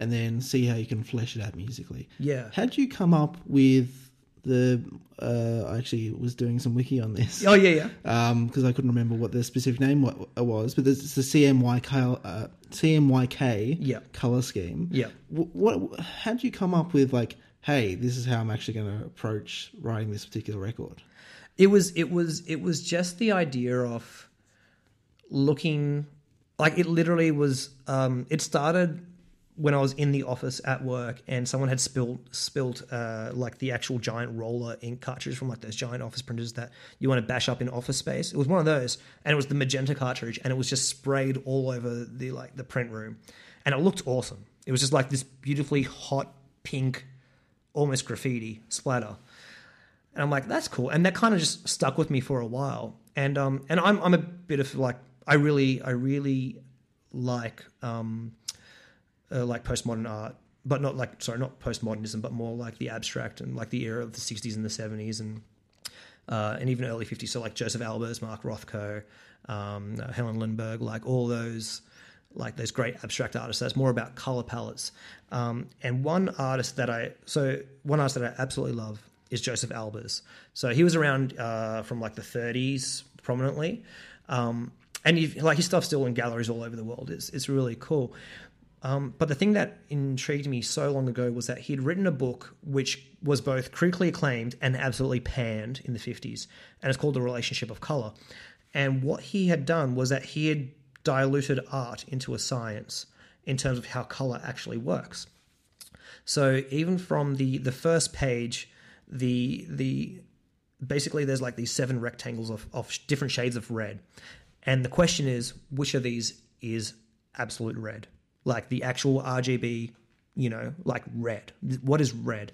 Speaker 1: and then see how you can flesh it out musically.
Speaker 2: Yeah.
Speaker 1: How did you come up with the? Uh, I actually was doing some wiki on this.
Speaker 2: Oh, yeah, yeah.
Speaker 1: because I couldn't remember what the specific name wa- was, but it's the CMYK, uh, CMYK
Speaker 2: Yeah.
Speaker 1: color scheme.
Speaker 2: Yeah.
Speaker 1: Wh- What? How did you come up with like, hey, this is how I'm actually going to approach writing this particular record?
Speaker 2: it was it was it was just the idea of looking like it literally was um it started when I was in the office at work and someone had spilled spilt uh, like the actual giant roller ink cartridge from like those giant office printers that you want to bash up in office space. It was one of those, and it was the magenta cartridge, and it was just sprayed all over the like the print room, and it looked awesome. It was just like this beautifully hot pink, almost graffiti splatter. And I'm like, that's cool. And that kind of just stuck with me for a while. And um and I'm I'm a bit of like I really I really like um uh, like postmodern art, but not like sorry, not postmodernism, but more like the abstract and like the era of the 60s and the 70s and uh, and even early 50s. So like Josef Albers, Mark Rothko, um, uh, Helen Lindberg, like all those like those great abstract artists. That's more about color palettes. Um, and one artist that I so one artist that I absolutely love is Josef Albers. So he was around uh, from like the 30s prominently. Um, and he, like his stuff's still in galleries all over the world. It's it's really cool. Um, but the thing that intrigued me so long ago was that he'd written a book which was both critically acclaimed and absolutely panned in the 50s, and it's called The Relationship of Color. And what he had done was that he had diluted art into a science in terms of how color actually works. So even from the the first page, the the basically there's like these seven rectangles of, of different shades of red, and the question is which of these is absolute red, like the actual RGB, you know, like red. What is red?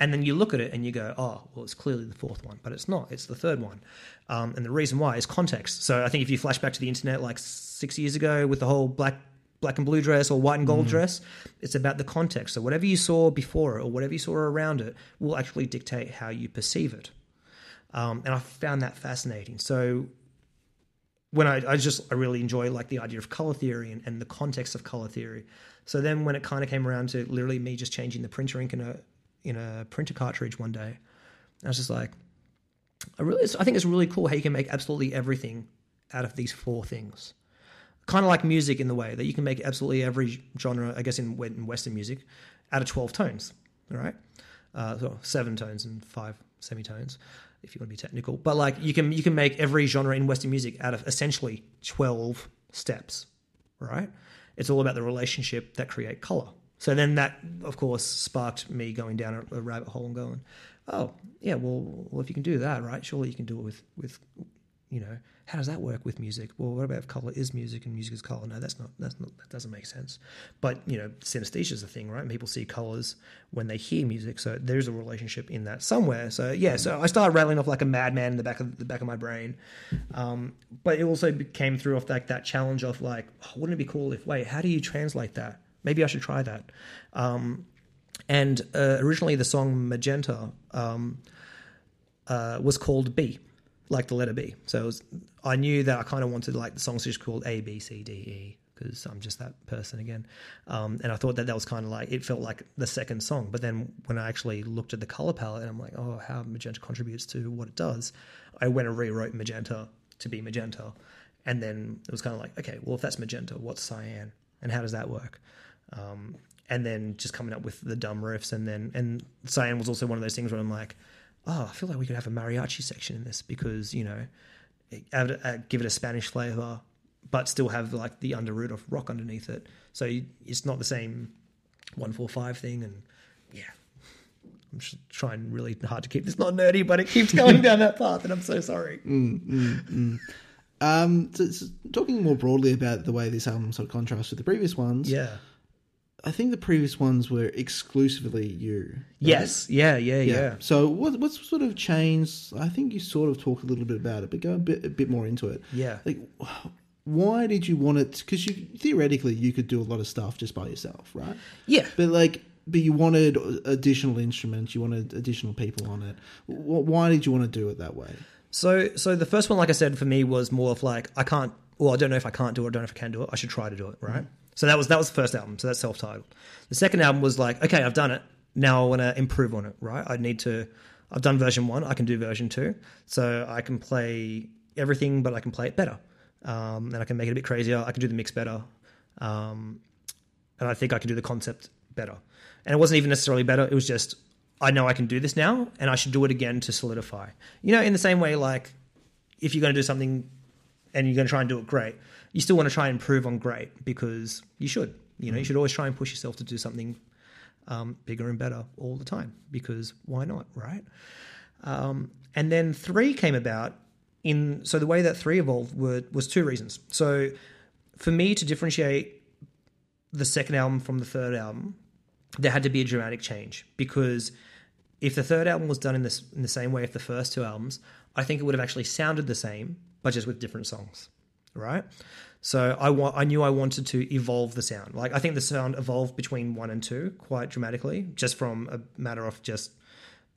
Speaker 2: And then you look at it and you go, oh, well, it's clearly the fourth one, but it's not. It's the third one. Um, and the reason why is context. So I think if you flash back to the internet like six years ago with the whole black black and blue dress or white and gold dress, it's about the context. So whatever you saw before it or whatever you saw around it will actually dictate how you perceive it. Um, and I found that fascinating. So when I, I just I really enjoy like the idea of color theory and, and the context of color theory. So then when it kind of came around to literally me just changing the printer ink in a in a printer cartridge one day, I was just like, I really I think it's really cool how you can make absolutely everything out of these four things. kind of like music in the way that you can make absolutely every genre, I guess, in, in Western music, out of twelve tones. All right, uh, so seven tones and five semitones, if you want to be technical. But like you can you can make every genre in Western music out of essentially twelve steps. Right, it's all about the relationship that create color. So then that, of course, sparked me going down a, rabbit hole and going, oh yeah, well, well, if you can do that, right? Surely you can do it with with you know how does that work with music? Well, what about if color is music and music is color? No, that's not that's not that doesn't make sense. But you know, synesthesia is a thing, right? People see colors when they hear music, so there's a relationship in that somewhere. So yeah, so I started rattling off like a madman in the back of the back of my brain, um, but it also came through off like that challenge of like, oh, wouldn't it be cool if wait, how do you translate that? Maybe I should try that. Um, and uh, originally, the song Magenta um, uh, was called B, like the letter B. So was, I knew that I kind of wanted like the songs just called A, B, C, D, E because I'm just that person again. Um, and I thought that that was kind of like it felt like the second song. But then when I actually looked at the color palette and I'm like, oh, how magenta contributes to what it does, I went and rewrote magenta to be magenta. And then it was kind of like, okay, well, if that's magenta, what's cyan? And how does that work? Um, and then just coming up with the dumb riffs, and then and Cyan was also one of those things where I'm like, oh, I feel like we could have a mariachi section in this because you know, give it a Spanish flavor, but still have like the underroot of rock underneath it. So it's not the same one four five thing, and yeah. I'm just trying really hard to keep this not nerdy, but it keeps going down that path, and I'm so sorry.
Speaker 1: Mm, mm, mm. Um, so, so talking more broadly about the way this album sort of contrasts with the previous ones,
Speaker 2: Yeah.
Speaker 1: I think the previous ones were exclusively you. right?
Speaker 2: Yes. Yeah. Yeah. Yeah.
Speaker 1: So what what's sort of changed? I think you sort of talk a little bit about it, but go a bit a bit more into it.
Speaker 2: Yeah.
Speaker 1: Like, why did you want it? Because you theoretically you could do a lot of stuff just by yourself, right?
Speaker 2: Yeah.
Speaker 1: But like, but you wanted additional instruments, you wanted additional people on it. Why did you want to do it that way?
Speaker 2: So, so the first one, like I said, for me was more of like I can't. Well, I don't know if I can't do it. I don't know if I can do it. I should try to do it. Right. Mm-hmm. So that was that was the first album. So that's self-titled. The second album was like, okay, I've done it. Now I want to improve on it. Right. I need to. I've done version one. I can do version two. So I can play everything, but I can play it better. Um, and I can make it a bit crazier. I can do the mix better. Um, and I think I can do the concept better. And it wasn't even necessarily better. It was just I know I can do this now, and I should do it again to solidify. You know, in the same way, like if you're going to do something and you're going to try and do it great, you still want to try and improve on great because you should. You know, you should always try and push yourself to do something um, bigger and better all the time because why not, right? Um, and then three came about in so the way that three evolved were, was two reasons. So for me to differentiate the second album from the third album, there had to be a dramatic change because if the third album was done in this in the same way as the first two albums, I think it would have actually sounded the same, but just with different songs, right? So I wa- I knew I wanted to evolve the sound. Like I think the sound evolved between one and two quite dramatically, just from a matter of just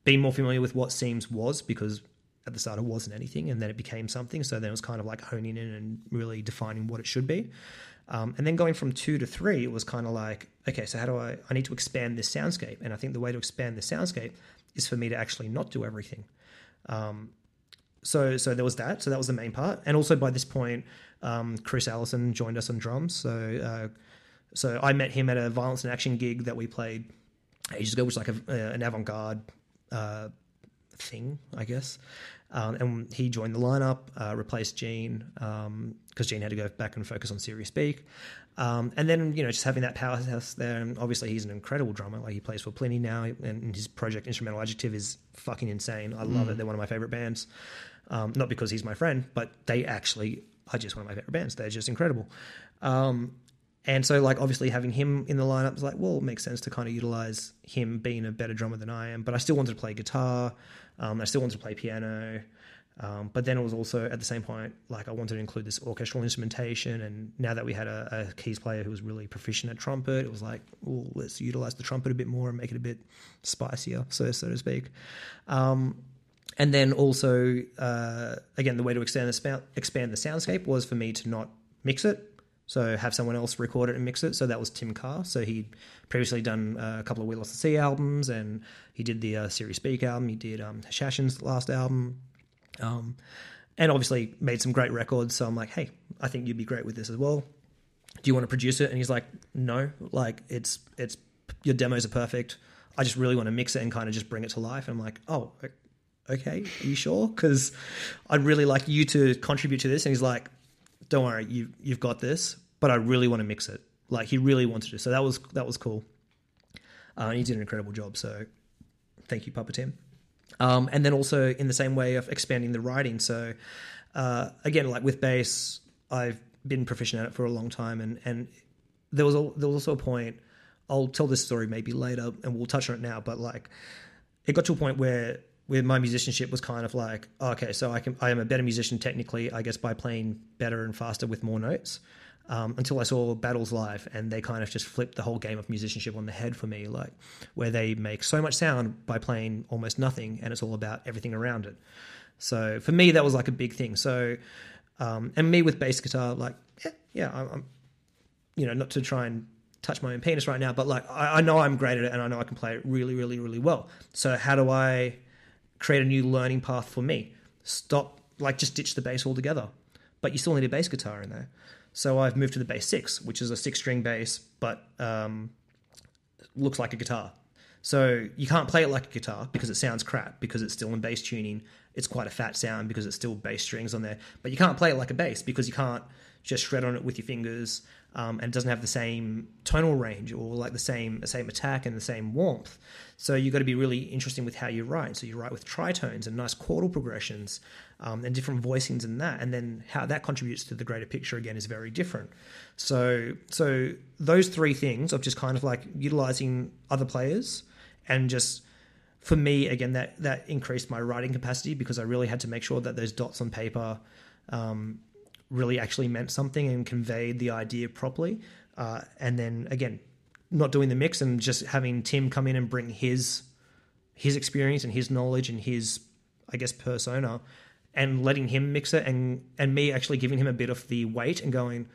Speaker 2: being more familiar with what Seims was because at the start it wasn't anything and then it became something. So then it was kind of like honing in and really defining what it should be. Um, and then going from two to three, it was kind of like, okay, so how do I? I need to expand this soundscape, and I think the way to expand the soundscape is for me to actually not do everything. Um, so, so there was that. So that was the main part, and also by this point, um, Chris Allison joined us on drums. So, uh, so I met him at a Violence and Action gig that we played ages ago, which is like a, uh, an avant-garde uh, thing, I guess. Um, and he joined the lineup, uh, replaced Gene because Gene had to go back and focus on Serious Beak. Um, and then you know just having that powerhouse there, and obviously he's an incredible drummer. Like he plays for Plini now, and his project Instrumental Adjective is fucking insane. I love it. They're one of my favorite bands. Um, not because he's my friend, but they actually are just one of my favorite bands. They're just incredible. Um, and so, like, obviously having him in the lineup was like, well, it makes sense to kind of utilize him being a better drummer than I am. But I still wanted to play guitar. Um, I still wanted to play piano. Um, but then it was also at the same point, like, I wanted to include this orchestral instrumentation. And now that we had a, a keys player who was really proficient at trumpet, it was like, well, let's utilize the trumpet a bit more and make it a bit spicier, so so to speak. Um, and then also, uh, again, the way to expand the, spa- expand the soundscape was for me to not mix it. So have someone else record it and mix it. So that was Tim Carr. So he'd previously done uh, a couple of We Lost the Sea albums, and he did the uh, Serious Beak album. He did um, Shashin's last album, um, and obviously made some great records. So I'm like, hey, I think you'd be great with this as well. do you want to produce it? And he's like, no, like it's it's your demos are perfect. I just really want to mix it and kind of just bring it to life. And I'm like, oh, okay, are you sure? Because I'd really like you to contribute to this. And he's like, don't worry, you you've got this, but I really want to mix it. Like he really wanted to. So that was that was cool. Uh, he did an incredible job. So thank you, Papa Tim. Um, and then also in the same way of expanding the writing. So uh, again, like with bass, I've been proficient at it for a long time, and and there was a, there was also a point. I'll tell this story maybe later, and we'll touch on it now. But like, it got to a point where where my musicianship was kind of like, okay, so I can I am a better musician technically, I guess, by playing better and faster with more notes. Um, until I saw Battles live, and they kind of just flipped the whole game of musicianship on the head for me, like where they make so much sound by playing almost nothing, and it's all about everything around it. So for me, that was like a big thing. So, um, and me with bass guitar, like, yeah, yeah I'm, I'm, you know, not to try and touch my own penis right now, but like, I, I know I'm great at it, and I know I can play it really, really, really well. So how do I create a new learning path for me? Stop, like, just ditch the bass altogether, but you still need a bass guitar in there. So I've moved to the bass six, which is a six string bass, but um, looks like a guitar. So you can't play it like a guitar because it sounds crap because it's still in bass tuning. It's quite a fat sound because it's still bass strings on there. But you can't play it like a bass because you can't just shred on it with your fingers um, and doesn't have the same tonal range or like the same same attack and the same warmth. So you've got to be really interesting with how you write. So you write with tritones and nice chordal progressions um, and different voicings and that, and then how that contributes to the greater picture again is very different. So so those three things of just kind of like utilizing other players and just for me again that that increased my writing capacity because I really had to make sure that those dots on paper um, really actually meant something and conveyed the idea properly. Uh, and then again, not doing the mix and just having Tim come in and bring his his experience and his knowledge and his I guess persona and letting him mix it and and me actually giving him a bit of the weight and going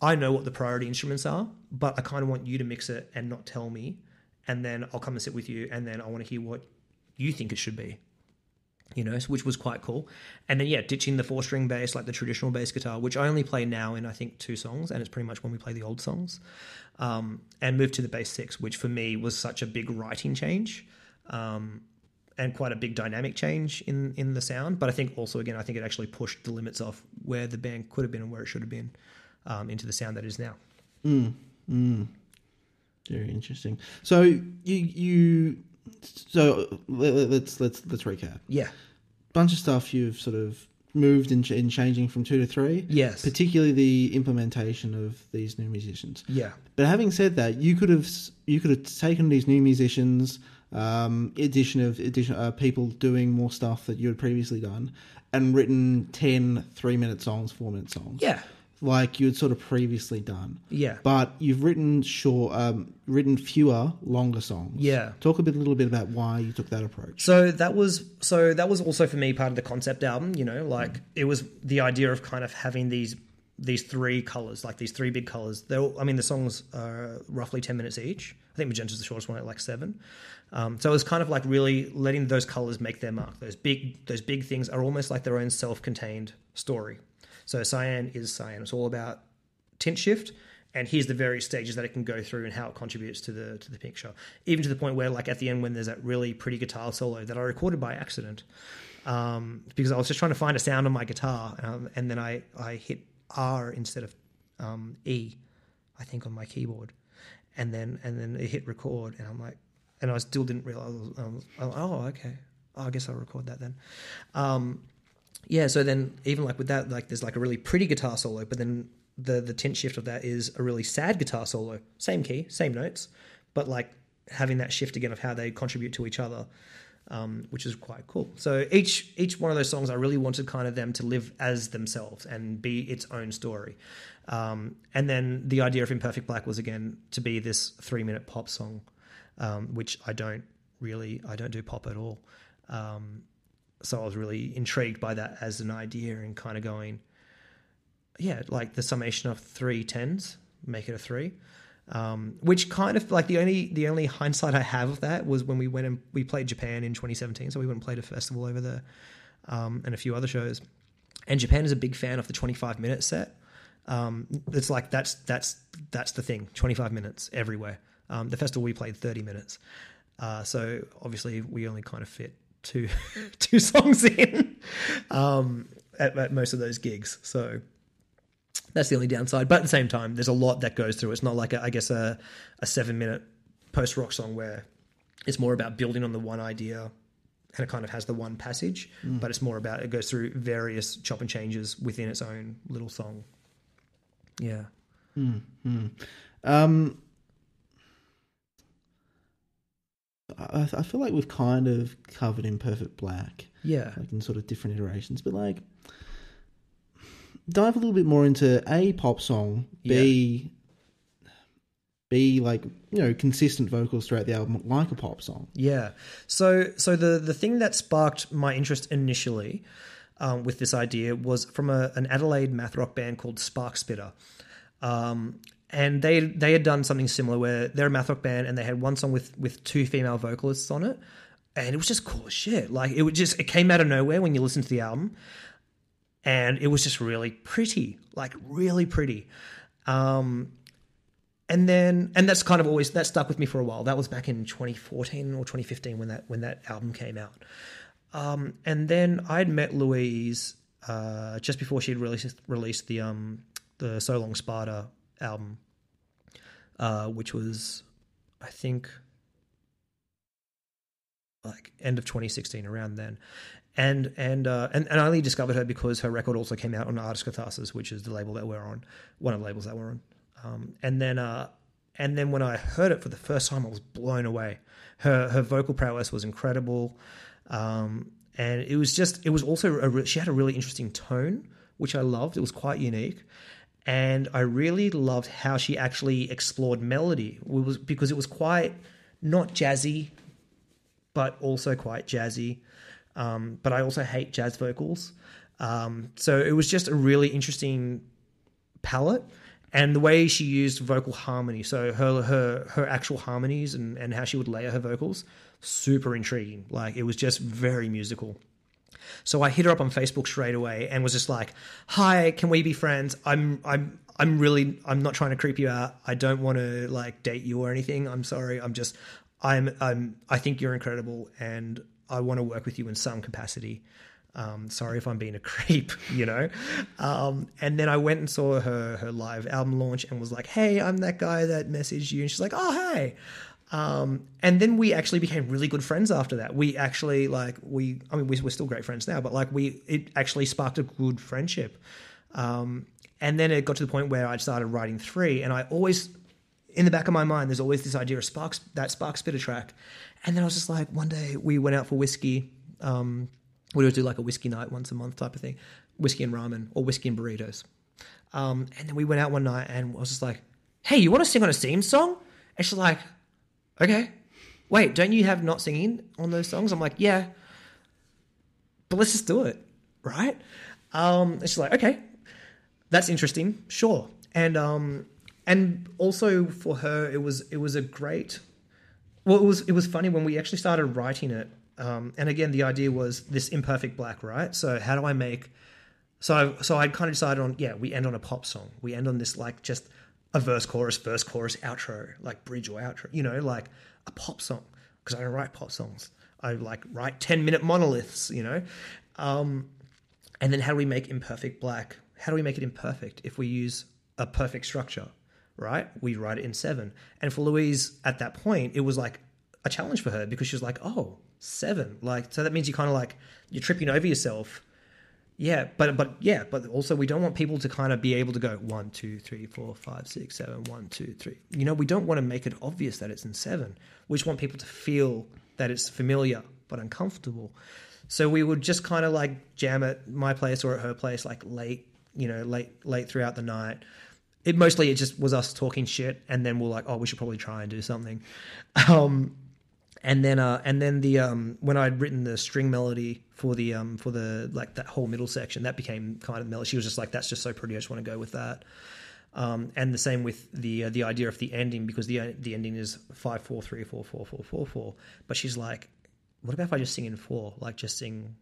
Speaker 2: I know what the priority instruments are but I kind of want you to mix it and not tell me and then I'll come and sit with you and then I want to hear what you think it should be you know, which was quite cool. And then yeah, ditching the four string bass like the traditional bass guitar, which I only play now in I think two songs, and it's pretty much when we play the old songs. Um, and moved to the bass six, which for me was such a big writing change. Um, and quite a big dynamic change in in the sound, but I think also again I think it actually pushed the limits of where the band could have been and where it should have been um, into the sound that is now.
Speaker 1: Mm, mm. Very interesting. So you you so let's let's let's recap.
Speaker 2: Yeah,
Speaker 1: bunch of stuff you've sort of moved in, in changing from two to three.
Speaker 2: Yes,
Speaker 1: particularly the implementation of these new musicians.
Speaker 2: Yeah,
Speaker 1: but having said that, you could have you could have taken these new musicians, um, addition of addition uh, people doing more stuff that you had previously done, and written 10 three minute songs, four minute songs.
Speaker 2: Yeah,
Speaker 1: like you had sort of previously done.
Speaker 2: Yeah.
Speaker 1: But you've written short, um, written fewer longer songs.
Speaker 2: Yeah.
Speaker 1: Talk a bit, a little bit about why you took that approach.
Speaker 2: So that was so that was also for me part of the concept album. You know, like mm. it was the idea of kind of having these these three colors, like these three big colors. They're, I mean, the songs are roughly ten minutes each. I think Magenta's the shortest one at like seven. Um, so it was kind of like really letting those colors make their mark. Those big those big things are almost like their own self contained story. So cyan is cyan. It's all about tint shift, and here's the various stages that it can go through and how it contributes to the to the picture. Even to the point where, like at the end, when there's that really pretty guitar solo that I recorded by accident, um, because I was just trying to find a sound on my guitar, um, and then I I hit R instead of um, E, I think on my keyboard, and then and then it hit record, and I'm like, and I still didn't realize. I was, I was, oh, okay. Oh, I guess I'll record that then. Yeah, so then even like with that, like there's like a really pretty guitar solo, but then the the tint shift of that is a really sad guitar solo. Same key, same notes, but like having that shift again of how they contribute to each other, um, which is quite cool. So each each one of those songs, I really wanted kind of them to live as themselves and be its own story. Um, and then the idea of Imperfect Black was again to be this three minute pop song, um, which I don't really I don't do pop at all. Um, so I was really intrigued by that as an idea and kind of going, yeah, like the summation of three tens, make it a three. Um, which kind of like the only the only hindsight I have of that was when we went and we played Japan in 2017. So we went and played a festival over there um, and a few other shows. And Japan is a big fan of the 25 minute set. Um, it's like that's that's that's the thing. Twenty five minutes everywhere. Um, the festival we played thirty minutes, uh, so obviously we only kind of fit two two songs in um, at, at most of those gigs. So that's the only downside. But at the same time, there's a lot that goes through. It's not like a, I guess a a seven minute post rock song where it's more about building on the one idea and it kind of has the one passage, but it's more about it goes through various chop and changes within its own little song. Yeah.
Speaker 1: Um, I, I feel like we've kind of covered Imperfect Black,
Speaker 2: Yeah.
Speaker 1: like in sort of different iterations, but like dive a little bit more into a pop song, b b like you know consistent vocals throughout the album, like a pop song.
Speaker 2: Yeah. So so the the thing that sparked my interest initially um, with this idea was from a, an Adelaide math rock band called Spark Spitter. Um, and they they had done something similar where they're a math rock band and they had one song with with two female vocalists on it, and it was just cool as shit. Like it would just it came out of nowhere when you listen to the album, and it was just really pretty, like really pretty. Um, and then and that's kind of always that stuck with me for a while. That was back in 2014 or 2015 when that when that album came out. Um, and then I'd met Louise uh, just before she'd released released the um, the So Long Sparta album, uh, which was I think like end of 2016 around then. And and uh, and and I only discovered her because her record also came out on Art As Catharsis, which is the label that we're on, one of the labels that we're on. Um, and then uh, and then when I heard it for the first time, I was blown away. Her her vocal prowess was incredible, um, and it was just it was also a, re- she had a really interesting tone, which I loved. It was quite unique, and I really loved how she actually explored melody. It was because it was quite not jazzy, but also quite jazzy. Um, but I also hate jazz vocals. Um, so it was just a really interesting palette and the way she used vocal harmony. So her her her actual harmonies and, and how she would layer her vocals, super intriguing. Like it was just very musical. So I hit her up on Facebook straight away and was just like, "Hi, can we be friends? I'm I'm I'm really I'm not trying to creep you out. I don't want to like date you or anything. I'm sorry. I'm just I'm I'm I think you're incredible and I want to work with you in some capacity. Um, sorry if I'm being a creep, you know. Um, and then I went and saw her her live album launch and was like, "Hey, I'm that guy that messaged you." And she's like, "Oh, hey." Um, and then we actually became really good friends after that. We actually like we I mean we, we're still great friends now, but like we it actually sparked a good friendship. Um, and then it got to the point where I started writing three, and I always in the back of my mind, there's always this idea of Sparks that Spark Spitter track. And then I was just like, one day we went out for whiskey. Um, we would do like a whiskey night once a month type of thing, whiskey and ramen or whiskey and burritos. Um, and then we went out one night and I was just like, hey, you want to sing on a theme song? And she's like, okay. Wait, don't you have not singing on those songs? I'm like, yeah. But let's just do it, right? Um, and she's like, okay, that's interesting, sure. And um, and also for her, it was it was a great. Well, it was it was funny when we actually started writing it. Um, and again, the idea was this imperfect black, right? So how do I make? So I, so I kind of decided on yeah, we end on a pop song. We end on this like just a verse, chorus, verse, chorus, outro, like bridge or outro. You know, like a pop song because I don't write pop songs. I like write ten minute monoliths. You know, um, and then how do we make imperfect black? How do we make it imperfect if we use a perfect structure? Right, we write it in seven. And for Louise at that point, it was like a challenge for her because she was like, "Oh, seven! Like, so that means you kind of like you're tripping over yourself." Yeah, but but yeah, but also we don't want people to kind of be able to go one, two, three, four, five, six, seven, one, two, three. You know, we don't want to make it obvious that it's in seven. We just want people to feel that it's familiar but uncomfortable. So we would just kind of like jam at my place or at her place, like late, you know, late late throughout the night. It mostly it just was us talking shit, and then we're like, oh, we should probably try and do something. Um, and then uh, and then the um, when I'd written the string melody for the um, for the like that whole middle section, that became kind of melody. She was just like, that's just so pretty. I just want to go with that. Um, and the same with the uh, the idea of the ending because the the ending is five four three four four four four four. But she's like, what about if I just sing in four? Like just sing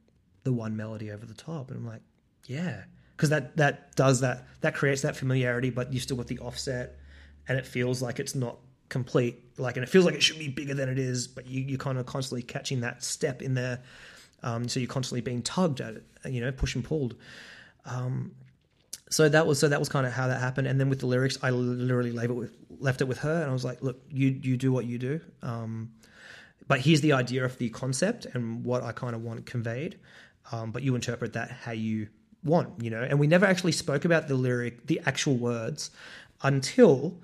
Speaker 2: the one melody over the top. And I'm like, yeah, because that that does that that creates that familiarity, but you still got the offset, and it feels like it's not complete. Like, and it feels like it should be bigger than it is, but you you kind of constantly catching that step in there. Um, so you're constantly being tugged at it, you know, pushed and pulled. Um, so that was so that was kind of how that happened. And then with the lyrics, I literally left it with, left it with her, and I was like, "Look, you you do what you do." Um, but here's the idea of the concept and what I kind of want conveyed. Um, but you interpret that how you want, you know. And we never actually spoke about the lyric, the actual words, until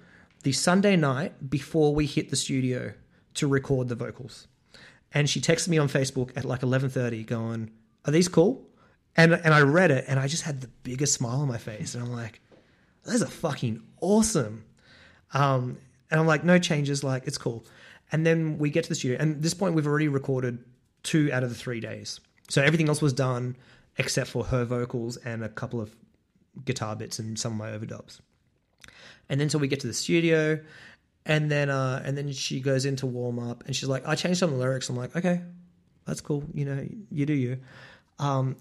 Speaker 2: the Sunday night before we hit the studio to record the vocals. And she texted me on Facebook at like 11:30, going, "Are these cool?" And and I read it, and I just had the biggest smile on my face, and I'm like, "Those are fucking awesome." Um, and I'm like, "No changes, like it's cool." And then we get to the studio, and at this point, we've already recorded two out of the three days. So everything else was done except for her vocals and a couple of guitar bits and some of my overdubs. And then so we get to the studio, and then uh, and then she goes into warm up, and she's like, "I changed some of the lyrics." I'm like, "Okay, that's cool. You know, you do you." Um,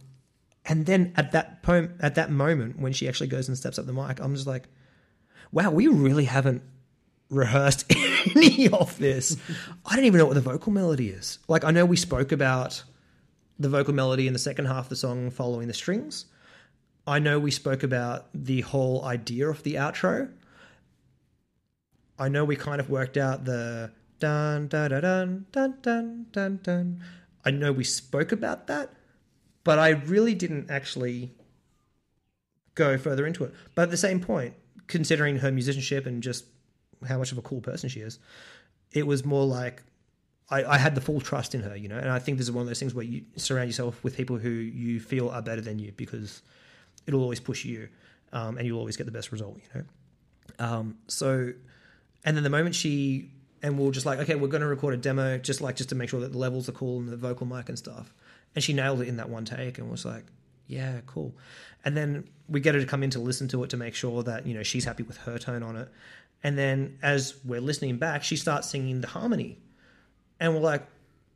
Speaker 2: and then at that point, at that moment, when she actually goes and steps up the mic, I'm just like, "Wow, we really haven't rehearsed any of this. I don't even know what the vocal melody is. Like, I know we spoke about the vocal melody in the second half of the song following the strings. I know we spoke about the whole idea of the outro. I know we kind of worked out the dun dun dun dun dun dun dun. I know we spoke about that, but I really didn't actually go further into it. But at the same point, considering her musicianship and just how much of a cool person she is, it was more like I, I, had the full trust in her, you know. And I think this is one of those things where you surround yourself with people who you feel are better than you because it'll always push you, um, and you'll always get the best result, you know. Um, so and then the moment she and we're just like, okay, we're going to record a demo, just like just to make sure that the levels are cool and the vocal mic and stuff. And she nailed it in that one take, and was like, yeah, cool. And then we get her to come in to listen to it to make sure that you know she's happy with her tone on it. And then as we're listening back, she starts singing the harmony. And we're like,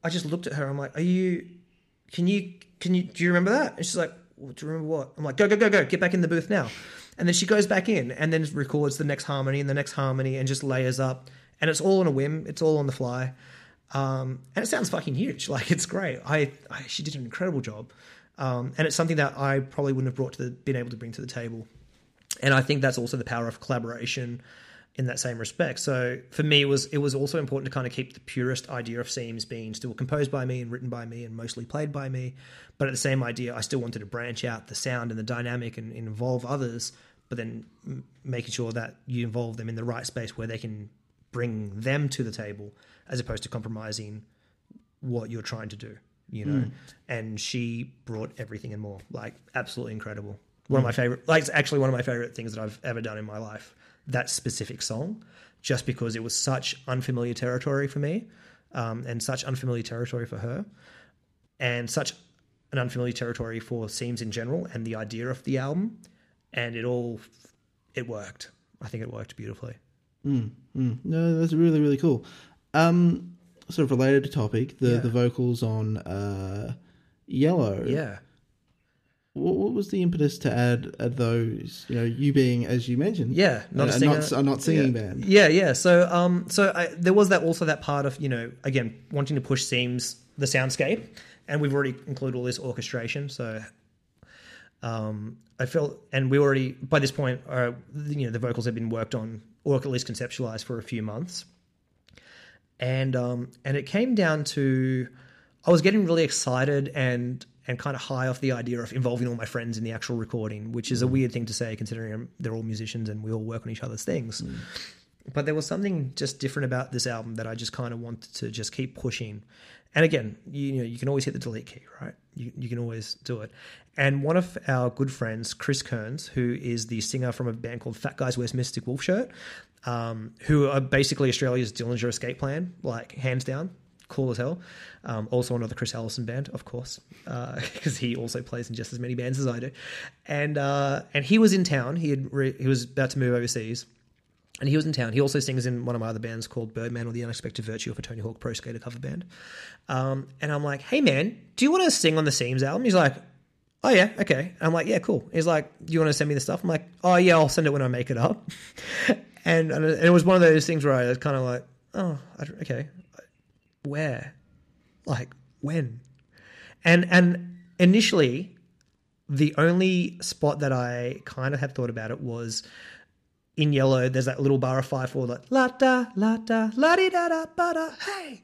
Speaker 2: I just looked at her. I'm like, are you, can you, can you, do you remember that? And she's like, well, do you remember what? I'm like, go, go, go, go, get back in the booth now. And then she goes back in and then records the next harmony and the next harmony and just layers up. And it's all on a whim. It's all on the fly. Um, and it sounds fucking huge. Like it's great. I, I she did an incredible job. Um, and it's something that I probably wouldn't have brought to the, been able to bring to the table. And I think that's also the power of collaboration in that same respect. So for me, it was it was also important to kind of keep the purest idea of Seims being still composed by me and written by me and mostly played by me, but at the same idea, I still wanted to branch out the sound and the dynamic and, and involve others, but then m- making sure that you involve them in the right space where they can bring them to the table, as opposed to compromising what you're trying to do. You know, mm. and she brought everything and more, like absolutely incredible. One mm. of my favorite, like it's actually one of my favorite things that I've ever done in my life that specific song just because it was such unfamiliar territory for me um, and such unfamiliar territory for her and such an unfamiliar territory for Seims in general and the idea of the album. And it all, it worked. I think it worked beautifully.
Speaker 1: Mm, mm. No, that's really, really cool. Um, sort of related to topic, the, yeah. the vocals on uh, Yellow.
Speaker 2: Yeah
Speaker 1: what, what was the impetus to add, add those? You know, you being as you mentioned,
Speaker 2: yeah, not a, a singer,
Speaker 1: not, a not singing
Speaker 2: yeah.
Speaker 1: band.
Speaker 2: Yeah, yeah. So, um, so I, there was that also that part of you know again wanting to push Seims the soundscape, and we've already included all this orchestration. So, um, I felt, and we already by this point, uh, you know, the vocals had been worked on or at least conceptualized for a few months, and um, and it came down to I was getting really excited and and kind of high off the idea of involving all my friends in the actual recording, which is a mm. weird thing to say considering they're all musicians and we all work on each other's things. Mm. But there was something just different about this album that I just kind of wanted to just keep pushing. And again, you, you know, you can always hit the delete key, right? You, you can always do it. And one of our good friends, Chris Kearns, who is the singer from a band called Fat Guys Wears Mystic Wolf Shirt, um, who are basically Australia's Dillinger Escape Plan, like hands down cool as hell. Um, also another Chris Allison band, of course, because uh, he also plays in just as many bands as I do. And uh, and he was in town. He had re- he was about to move overseas, and he was in town. He also sings in one of my other bands called Birdman or the Unexpected Virtue of a Tony Hawk Pro Skater cover band. Um, and I'm like, hey man, do you want to sing on the Seims album? He's like, oh yeah, okay. I'm like, yeah, cool. He's like, do you want to send me the stuff? I'm like, oh yeah, I'll send it when I make it up. and, and it was one of those things where I was kind of like, oh, okay, where, like when, and and initially, the only spot that I kind of had thought about it was in yellow. There's that little bar of five four, that la da la da la di da da ba da hey.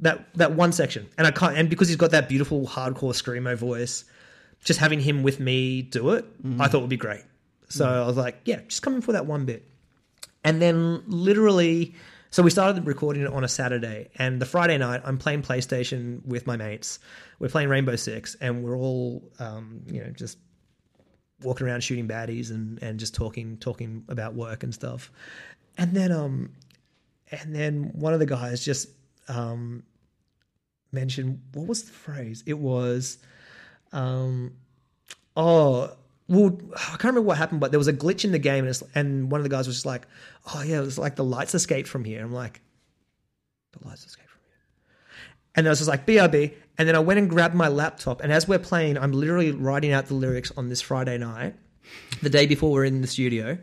Speaker 2: That that one section, and I can't, and because he's got that beautiful hardcore screamo voice, just having him with me do it, mm-hmm. I thought would be great. So mm-hmm. I was like, yeah, just come in for that one bit. And then literally, so we started recording it on a Saturday, and the Friday night, I'm playing PlayStation with my mates. We're playing Rainbow Six, and we're all, um, you know, just walking around shooting baddies and, and just talking talking about work and stuff. And then um, and then one of the guys just um, mentioned what was the phrase? It was, um, oh, well, I can't remember what happened, but there was a glitch in the game, and, and one of the guys was just like, "Oh yeah, it was like the lights escaped from here." I'm like, "The lights escaped from here," and I was just like, "BRB." And then I went and grabbed my laptop, and as we're playing, I'm literally writing out the lyrics on this Friday night, the day before we're in the studio,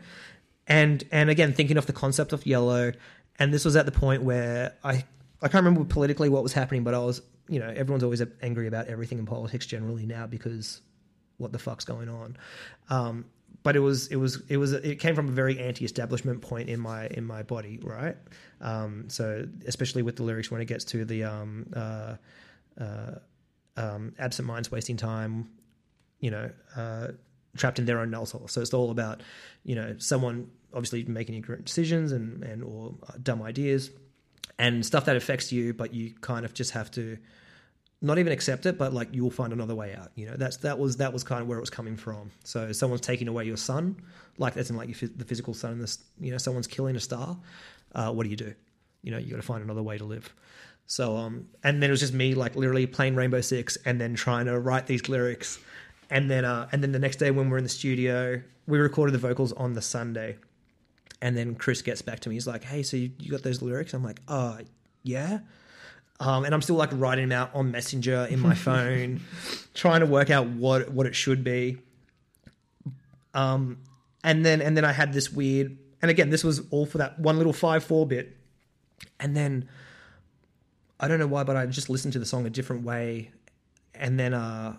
Speaker 2: and and again thinking of the concept of yellow, and this was at the point where I I can't remember politically what was happening, but I was you know everyone's always angry about everything in politics generally now because what the fuck's going on. Um, but it was it was it was it came from a very anti-establishment point in my in my body, right? Um, so especially with the lyrics when it gets to the um, uh, uh, um, absent minds wasting time, you know, uh, trapped in their own null. So it's all about you know someone obviously making incorrect decisions and and or dumb ideas and stuff that affects you, but you kind of just have to not even accept it, but like you'll find another way out. You know, that's that was that was kind of where it was coming from. So someone's taking away your sun, like that's in like your, the physical sun. This, you know, someone's killing a star. Uh, what do you do? You know, you got to find another way to live. So um, and then it was just me like literally playing Rainbow Six and then trying to write these lyrics, and then uh, and then the next day when we're in the studio, we recorded the vocals on the Sunday. And then Chris gets back to me. He's like, "Hey, so you, you got those lyrics?" I'm like, "Uh, yeah." Um, and I'm still like writing them out on Messenger in my phone, trying to work out what what it should be. Um, and then and then I had this weird, and again, this was all for that one little five four bit, and then I don't know why, but I just listened to the song a different way, and then uh,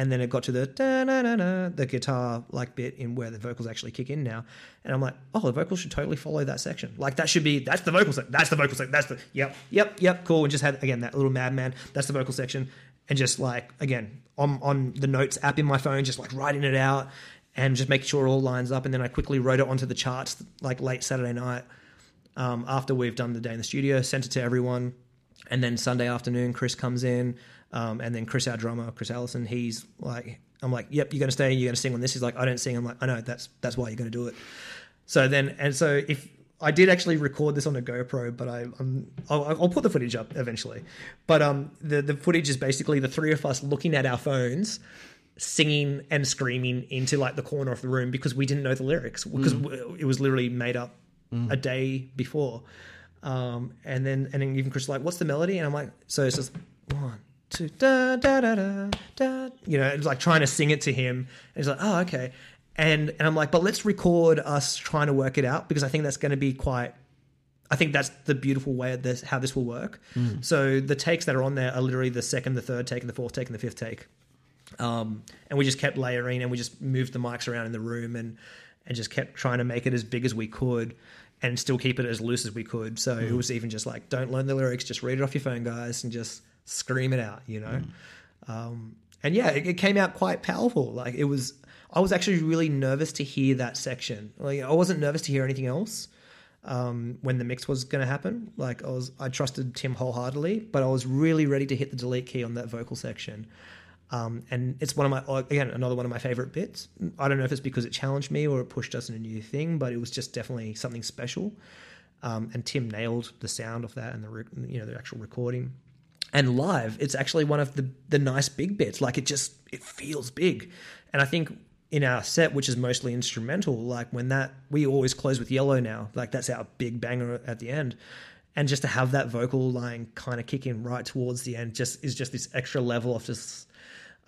Speaker 2: and then it got to the the guitar like bit in where the vocals actually kick in now, and I'm like, oh, the vocals should totally follow that section. Like that should be that's the vocal section. That's the vocal section. That's the yep, yep, yep, cool. And just had again that little madman. That's the vocal section, and just like again on on the notes app in my phone, just like writing it out and just making sure it all lines up. And then I quickly wrote it onto the charts like late Saturday night um, after we've done the day in the studio, sent it to everyone. And then Sunday afternoon, Chris comes in, um, and then Chris, our drummer, Chris Allison, he's like, I'm like, yep, you're going to stay, you're going to sing on this. He's like, I don't sing. I'm like, I know, that's that's why you're going to do it. So then, and so if I did actually record this on a GoPro, but I, I'm, I'll, I'll put the footage up eventually. But um, the the footage is basically the three of us looking at our phones, singing and screaming into like the corner of the room because we didn't know the lyrics because it was literally made up a day before. Um, and then and then even Chris like, "What's the melody?" And I'm like, "So it's just one, two, da da da da da." You know, it's like trying to sing it to him. And he's like, "Oh, okay." And and I'm like, "But let's record us trying to work it out because I think that's going to be quite." I think that's the beautiful way of this how this will work. So the takes that are on there are literally the second, the third take, and the fourth take, and the fifth take. Um, and we just kept layering and we just moved the mics around in the room and and just kept trying to make it as big as we could and still keep it as loose as we could. So it was even just like, don't learn the lyrics, just read it off your phone, guys, and just scream it out, you know. Um, and yeah, it, it came out quite powerful. Like it was, I was actually really nervous to hear that section. Like I wasn't nervous to hear anything else um, when the mix was going to happen. Like I was, I trusted Tim wholeheartedly, but I was really ready to hit the delete key on that vocal section. Um, and it's one of my again another one of my favorite bits. I don't know if it's because it challenged me or it pushed us in a new thing, but it was just definitely something special. Um, and Tim nailed the sound of that and the you know the actual recording. And live, it's actually one of the the nice big bits. Like it just it feels big, and I think in our set, which is mostly instrumental, like when that we always close with yellow now, like that's our big banger at the end. And just to have that vocal line kind of kick in right towards the end just is just this extra level of just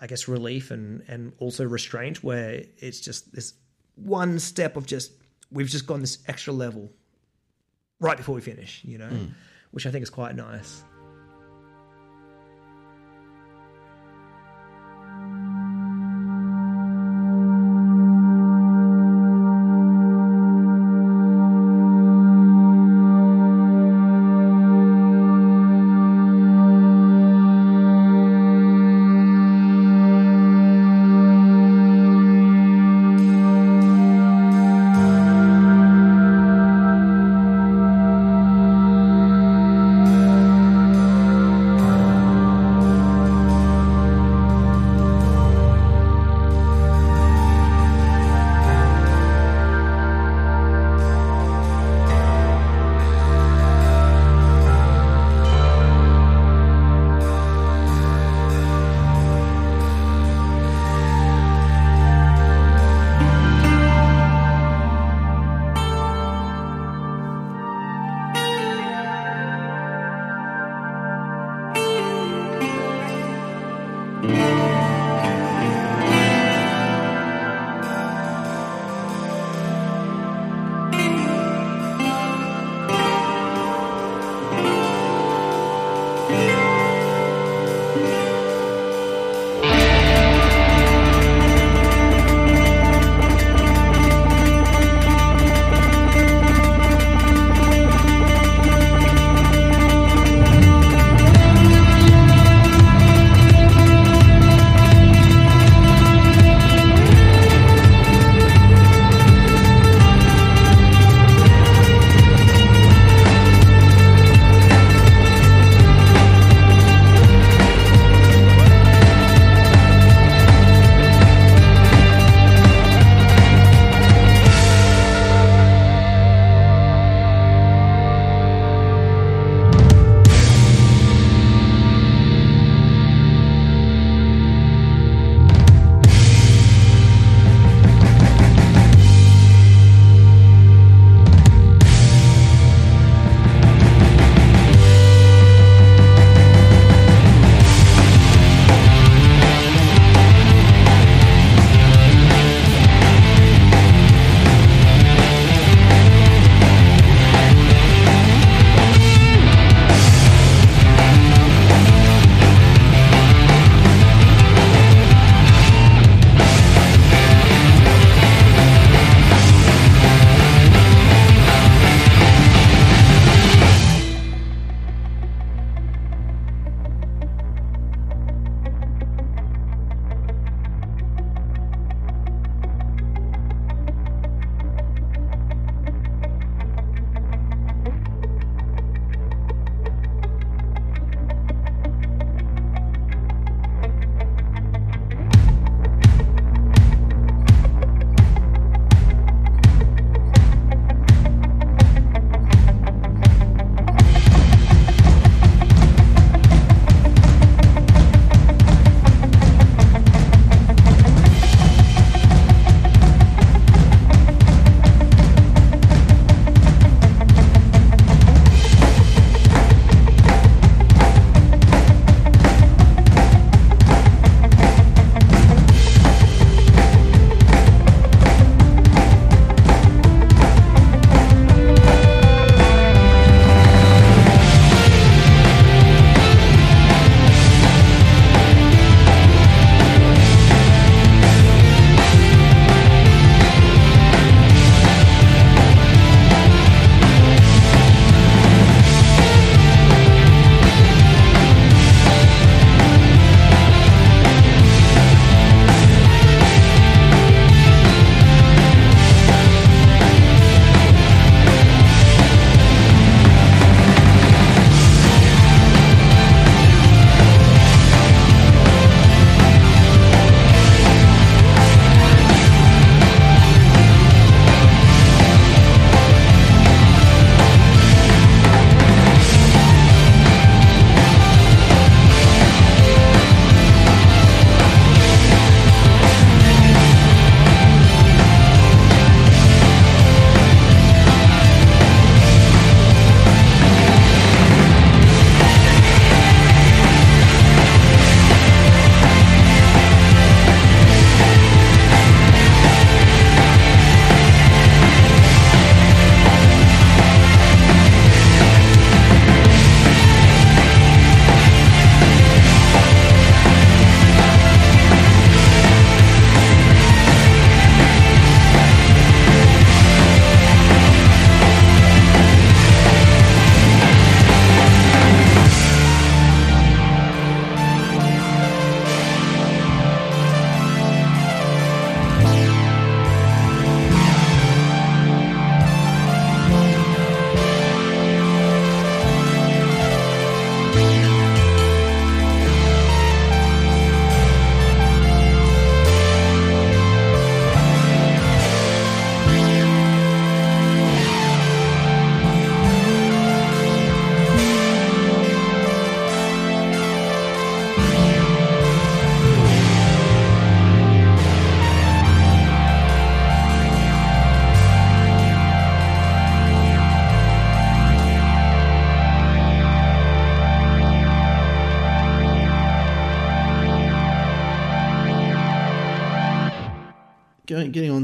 Speaker 2: I guess relief and and also restraint where it's just this one step of just we've just gone this extra level right before we finish, you know, mm. which I think is quite nice.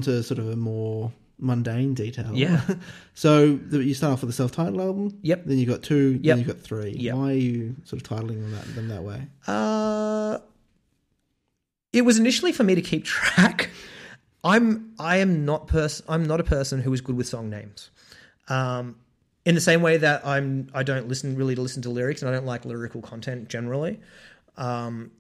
Speaker 1: To sort of a more mundane detail.
Speaker 2: Yeah.
Speaker 1: so the, you start off with a self-titled album.
Speaker 2: Yep.
Speaker 1: Then you've got two.
Speaker 2: Yep.
Speaker 1: Then you've got three.
Speaker 2: Yep.
Speaker 1: Why are you sort of titling them that, them that way?
Speaker 2: Uh, it was initially for me to keep track. I'm I am not pers- I'm not a person who is good with song names. Um, in the same way that I'm I don't listen really to listen to lyrics and I don't like lyrical content generally. Um,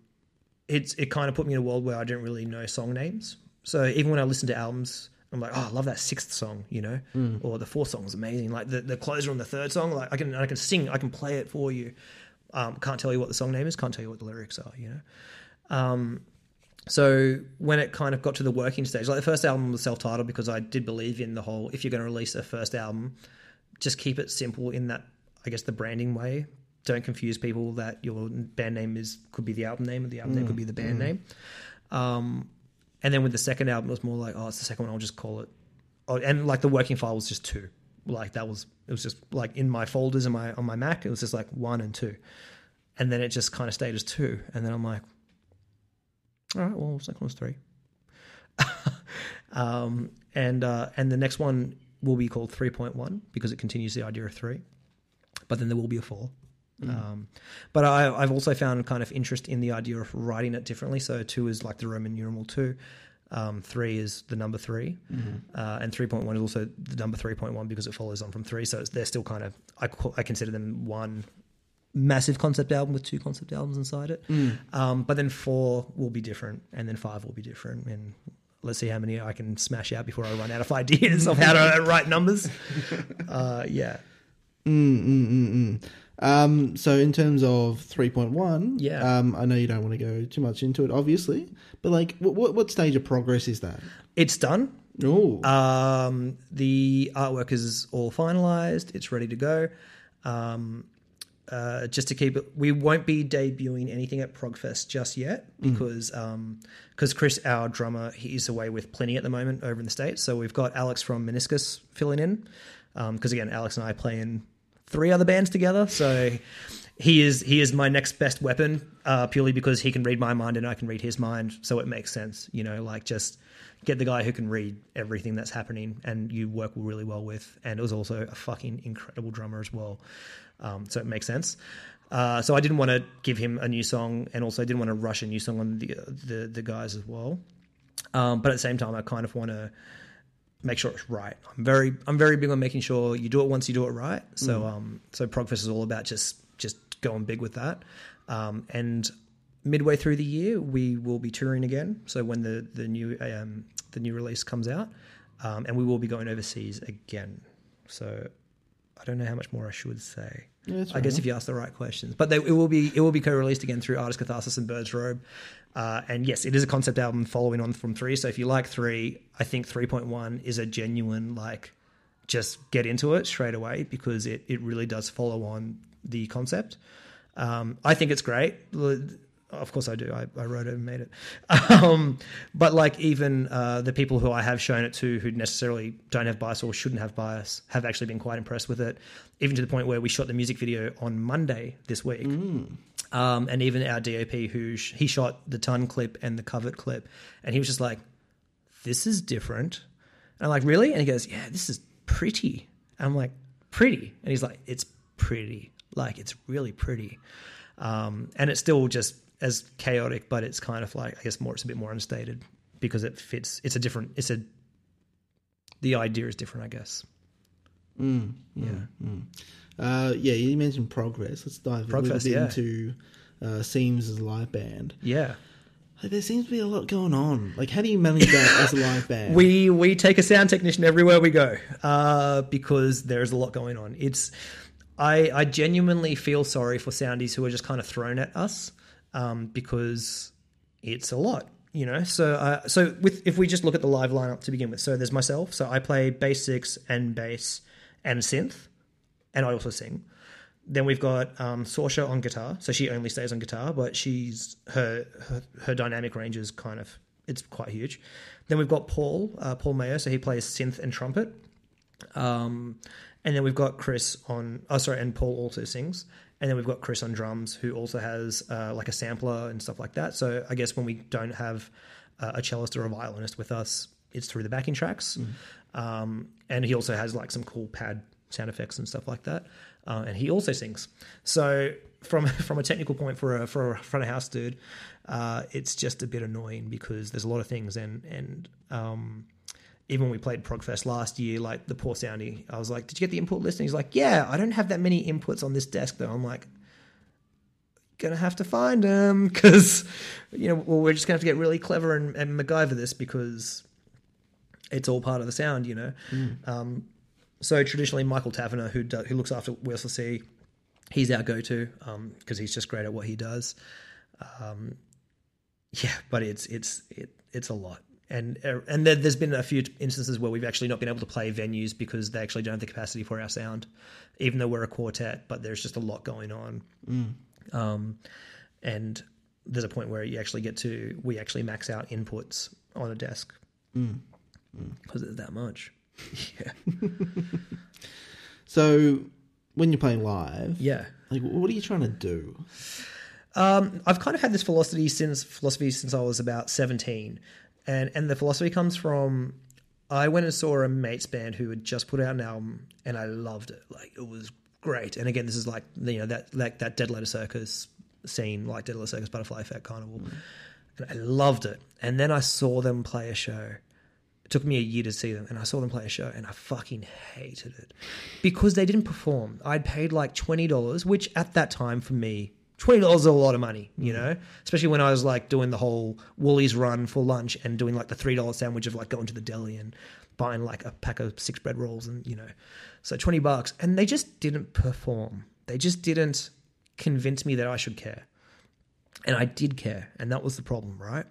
Speaker 2: it's it kind of put me in a world where I didn't really know song names. So even when I listen to albums, I'm like, oh, I love that sixth song, you know, or the fourth song is amazing. Like the, the closer on the third song, like I can I can sing, I can play it for you. Um, can't tell you what the song name is, can't tell you what the lyrics are, you know. Um, so when it kind of got to the working stage, like the first album was self-titled because I did believe in the whole if you're going to release a first album, just keep it simple in that I guess the branding way. Don't confuse people that your band name is could be the album name or the album name could be the band name. Um, and then with the second album, it was more like, oh, it's the second one. I'll just call it. Oh, and like the working file was just two. Like that was it was just like in my folders in my on my Mac. It was just like one and two, and then it just kind of stayed as two. And then I'm like, all right, well, second one's three. um, and uh, and the next one will be called three point one because it continues the idea of three. But then there will be a four. Um, but I, I've also found kind of interest in the idea of writing it differently. So two is like the Roman numeral two. Um, three is the number 3 uh, and three point one is also the number three point one because it follows on from three. So it's, they're still kind of I, I consider them one massive concept album with two concept albums inside it. Um, but then four will be different, and then five will be different, and let's see how many I can smash out before I run out of ideas of how to write numbers. Uh, yeah,
Speaker 1: Mm, mm, mm, mm. Um, so in terms of three point one,
Speaker 2: Yeah.
Speaker 1: Um, I know you don't want to go too much into it, obviously, but like, what what, what stage of progress is that?
Speaker 2: it's done.
Speaker 1: Oh,
Speaker 2: Um, the artwork is all finalized. It's ready to go. Um, uh, just to keep it, we won't be debuting anything at Progfest just yet because um because Chris, our drummer, he's away with Plini at the moment over in the states. So we've got Alex from Meniscus filling in Um because again, Alex and I play in three other bands together. So he is he is my next best weapon uh, purely because he can read my mind and I can read his mind. So it makes sense, you know, like just get the guy who can read everything that's happening and you work really well with. And it was also a fucking incredible drummer as well. Um, so it makes sense. Uh, so I didn't want to give him a new song, and also I didn't want to rush a new song on the the, the guys as well. Um, but at the same time, I kind of want to make sure it's right. I'm very I'm very big on making sure you do it once you do it right. So um so Progfest is all about just just going big with that. Um, and midway through the year, we will be touring again. So when the the new um, the new release comes out, um, and we will be going overseas again. So I don't know how much more I should say.
Speaker 1: Yeah,
Speaker 2: I guess if you ask the right questions, but they, it will be it will be co-released again through Art As Catharsis and Bird's Robe. Uh, and yes, it is a concept album following on from three. So if you like three, I think three point one is a genuine like just get into it straight away because it it really does follow on the concept. Um, I think it's great. Of course, I do. I, I wrote it and made it. Um, but like even uh, the people who I have shown it to, who necessarily don't have bias or shouldn't have bias, have actually been quite impressed with it. Even to the point where we shot the music video on Monday this week. Um, and even our DOP, who sh- he shot the ton clip and the covered clip, and he was just like, "This is different." And I'm like, "Really?" And he goes, "Yeah, this is pretty." And I'm like, "Pretty?" And he's like, "It's pretty. Like it's really pretty." Um, and it's still just as chaotic, but it's kind of like I guess more. It's a bit more understated because it fits. It's a different. It's a. The idea is different, I guess.
Speaker 1: Mm,
Speaker 2: Yeah.
Speaker 1: Uh, yeah, you mentioned progress. Let's dive a little
Speaker 2: Progfest,
Speaker 1: bit
Speaker 2: yeah.
Speaker 1: into uh, Seims as a live band.
Speaker 2: Yeah.
Speaker 1: Like, there seems to be a lot going on. Like, how do you manage that as a live band?
Speaker 2: We we take a sound technician everywhere we go uh, because there's a lot going on. It's I I genuinely feel sorry for soundies who are just kind of thrown at us um, because it's a lot, you know. So uh, so with if we just look at the live lineup to begin with, so there's myself. So I play bass six and bass and synth, and I also sing. Then we've got um, Sorsha on guitar, so she only stays on guitar, but she's her her, her dynamic range is kind of it's quite huge. Then we've got Paul uh, Paul Mayer, so he plays synth and trumpet. Um, and then we've got Chris on oh sorry, and Paul also sings. And then we've got Chris on drums, who also has uh, like a sampler and stuff like that. So I guess when we don't have uh, a cellist or a violinist with us, it's through the backing tracks, um, and he also has like some cool pad sound effects and stuff like that. Uh, and he also sings. So from from a technical point for a for a front of house dude, uh, it's just a bit annoying because there's a lot of things and and um, even when we played Progfest last year, like the poor soundy, I was like, "Did you get the input list?" And he's like, "Yeah, I don't have that many inputs on this desk though." I'm like, "Gonna have to find them because you know, well, we're just gonna have to get really clever and, and MacGyver this because it's all part of the sound, you know." Um, so traditionally, Michael Taverner, who do, who looks after Wheels for Sea, he's our go-to because he's just great at what he does. Um, yeah, but it's it's it, it's a lot, and uh, and there, there's been a few instances where we've actually not been able to play venues because they actually don't have the capacity for our sound, even though we're a quartet. But there's just a lot going on, um, and there's a point where you actually get to we actually max out inputs on a desk because there's that much. yeah,
Speaker 1: So when you're playing live,
Speaker 2: yeah.
Speaker 1: like what are you trying to do?
Speaker 2: Um, I've kind of had this philosophy since philosophy since I was about seventeen, and and the philosophy comes from I went and saw a mates band who had just put out an album, and I loved it. Like it was great. And again, this is like you know that like that Dead Letter Circus scene, like Dead Letter Circus Butterfly Effect Karnivool, and I loved it. And then I saw them play a show. It took me a year to see them, and I saw them play a show, and I fucking hated it because they didn't perform. I'd paid like twenty dollars, which at that time for me, twenty dollars is a lot of money, you know, especially when I was like doing the whole Woolies run for lunch and doing like the three dollar sandwich of like going to the deli and buying like a pack of six bread rolls and you know, so twenty bucks, and they just didn't perform. They just didn't convince me that I should care and I did care, and that was the problem, right?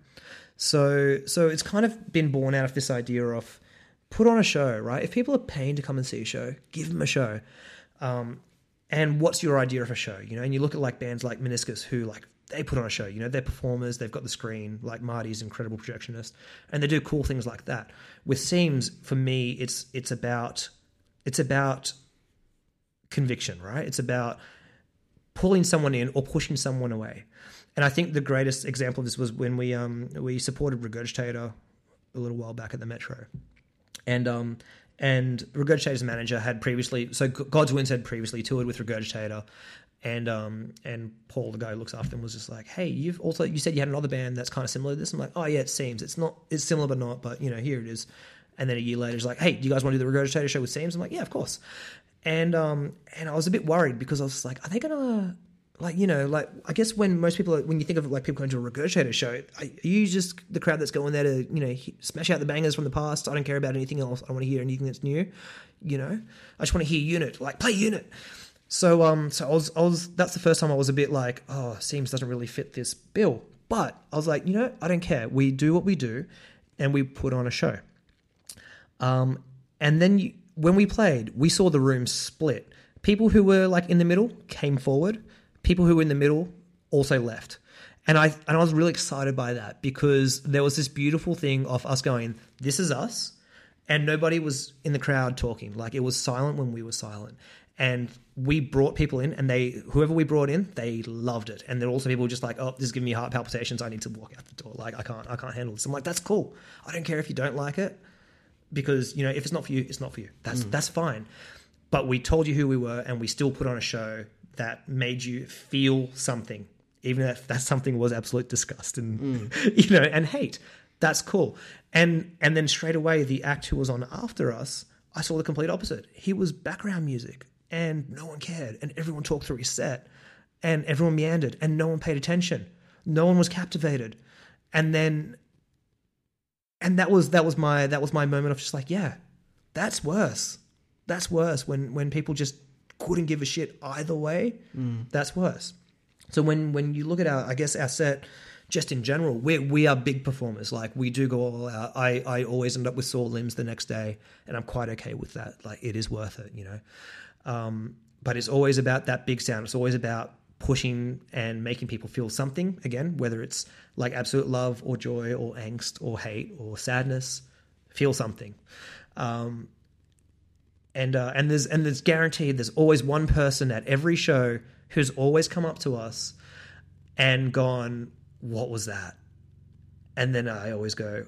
Speaker 2: So, so it's kind of been born out of this idea of put on a show, right? If people are paying to come and see a show, give them a show. Um, and what's your idea of a show? You know, and you look at like bands like Meniscus, who like they put on a show. You know, they're performers, they've got the screen. Like Marty's incredible projectionist, and they do cool things like that. With Seims, for me, it's it's about it's about conviction, right? It's about pulling someone in or pushing someone away. And I think the greatest example of this was when we um we supported Regurgitator a little while back at the Metro, and um and Regurgitator's manager had previously so God's Wounds had previously toured with Regurgitator, and um and Paul the guy who looks after them was just like, hey, you've also you said you had another band that's kind of similar to this. I'm like, oh yeah, it seems it's not it's similar but not, but you know here it is. And then a year later, he's like, hey, do you guys want to do the Regurgitator show with Seims? I'm like, yeah, of course. And um and I was a bit worried because I was like, are they gonna like you know like I guess when most people are, when you think of like people going to a regurgitator show, are you just the crowd that's going there to you know smash out the bangers from the past? I don't care about anything else. I want to hear anything that's new. You know, I just want to hear unit like play unit. So um so I was I was that's the first time I was a bit like oh Seims doesn't really fit this bill, but I was like you know I don't care. We do what we do, and we put on a show. Um, and then you, when we played, we saw the room split. People who were like in the middle came forward. People who were in the middle also left. And I and I was really excited by that because there was this beautiful thing of us going, "This is us," and nobody was in the crowd talking. Like it was silent when we were silent. And we brought people in, and they whoever we brought in, they loved it. And there were also people just like, "Oh, this is giving me heart palpitations. I need to walk out the door. Like I can't, I can't handle this." I'm like, "That's cool. I don't care if you don't like it." because you know if it's not for you it's not for you that's mm. that's fine but we told you who we were and we still put on a show that made you feel something even if that something was absolute disgust and mm. you know and hate. That's cool. And and then straight away the act who was on after us i saw the complete opposite. He was background music and no one cared and everyone talked through his set and everyone meandered and no one paid attention. No one was captivated. And then and that was that was my that was my moment of just like yeah that's worse. That's worse when when people just couldn't give a shit either way that's worse. So when when you look at our i guess our set just in general we we are big performers. Like we do go all out. I i always end up with sore limbs the next day and i'm quite okay with that. Like it is worth it you know? Um but it's always about that big sound. It's always about pushing and making people feel something again whether it's like absolute love or joy or angst or hate or sadness feel something. Um, and uh, and there's and there's guaranteed there's always one person at every show who's always come up to us and gone what was that and then i always go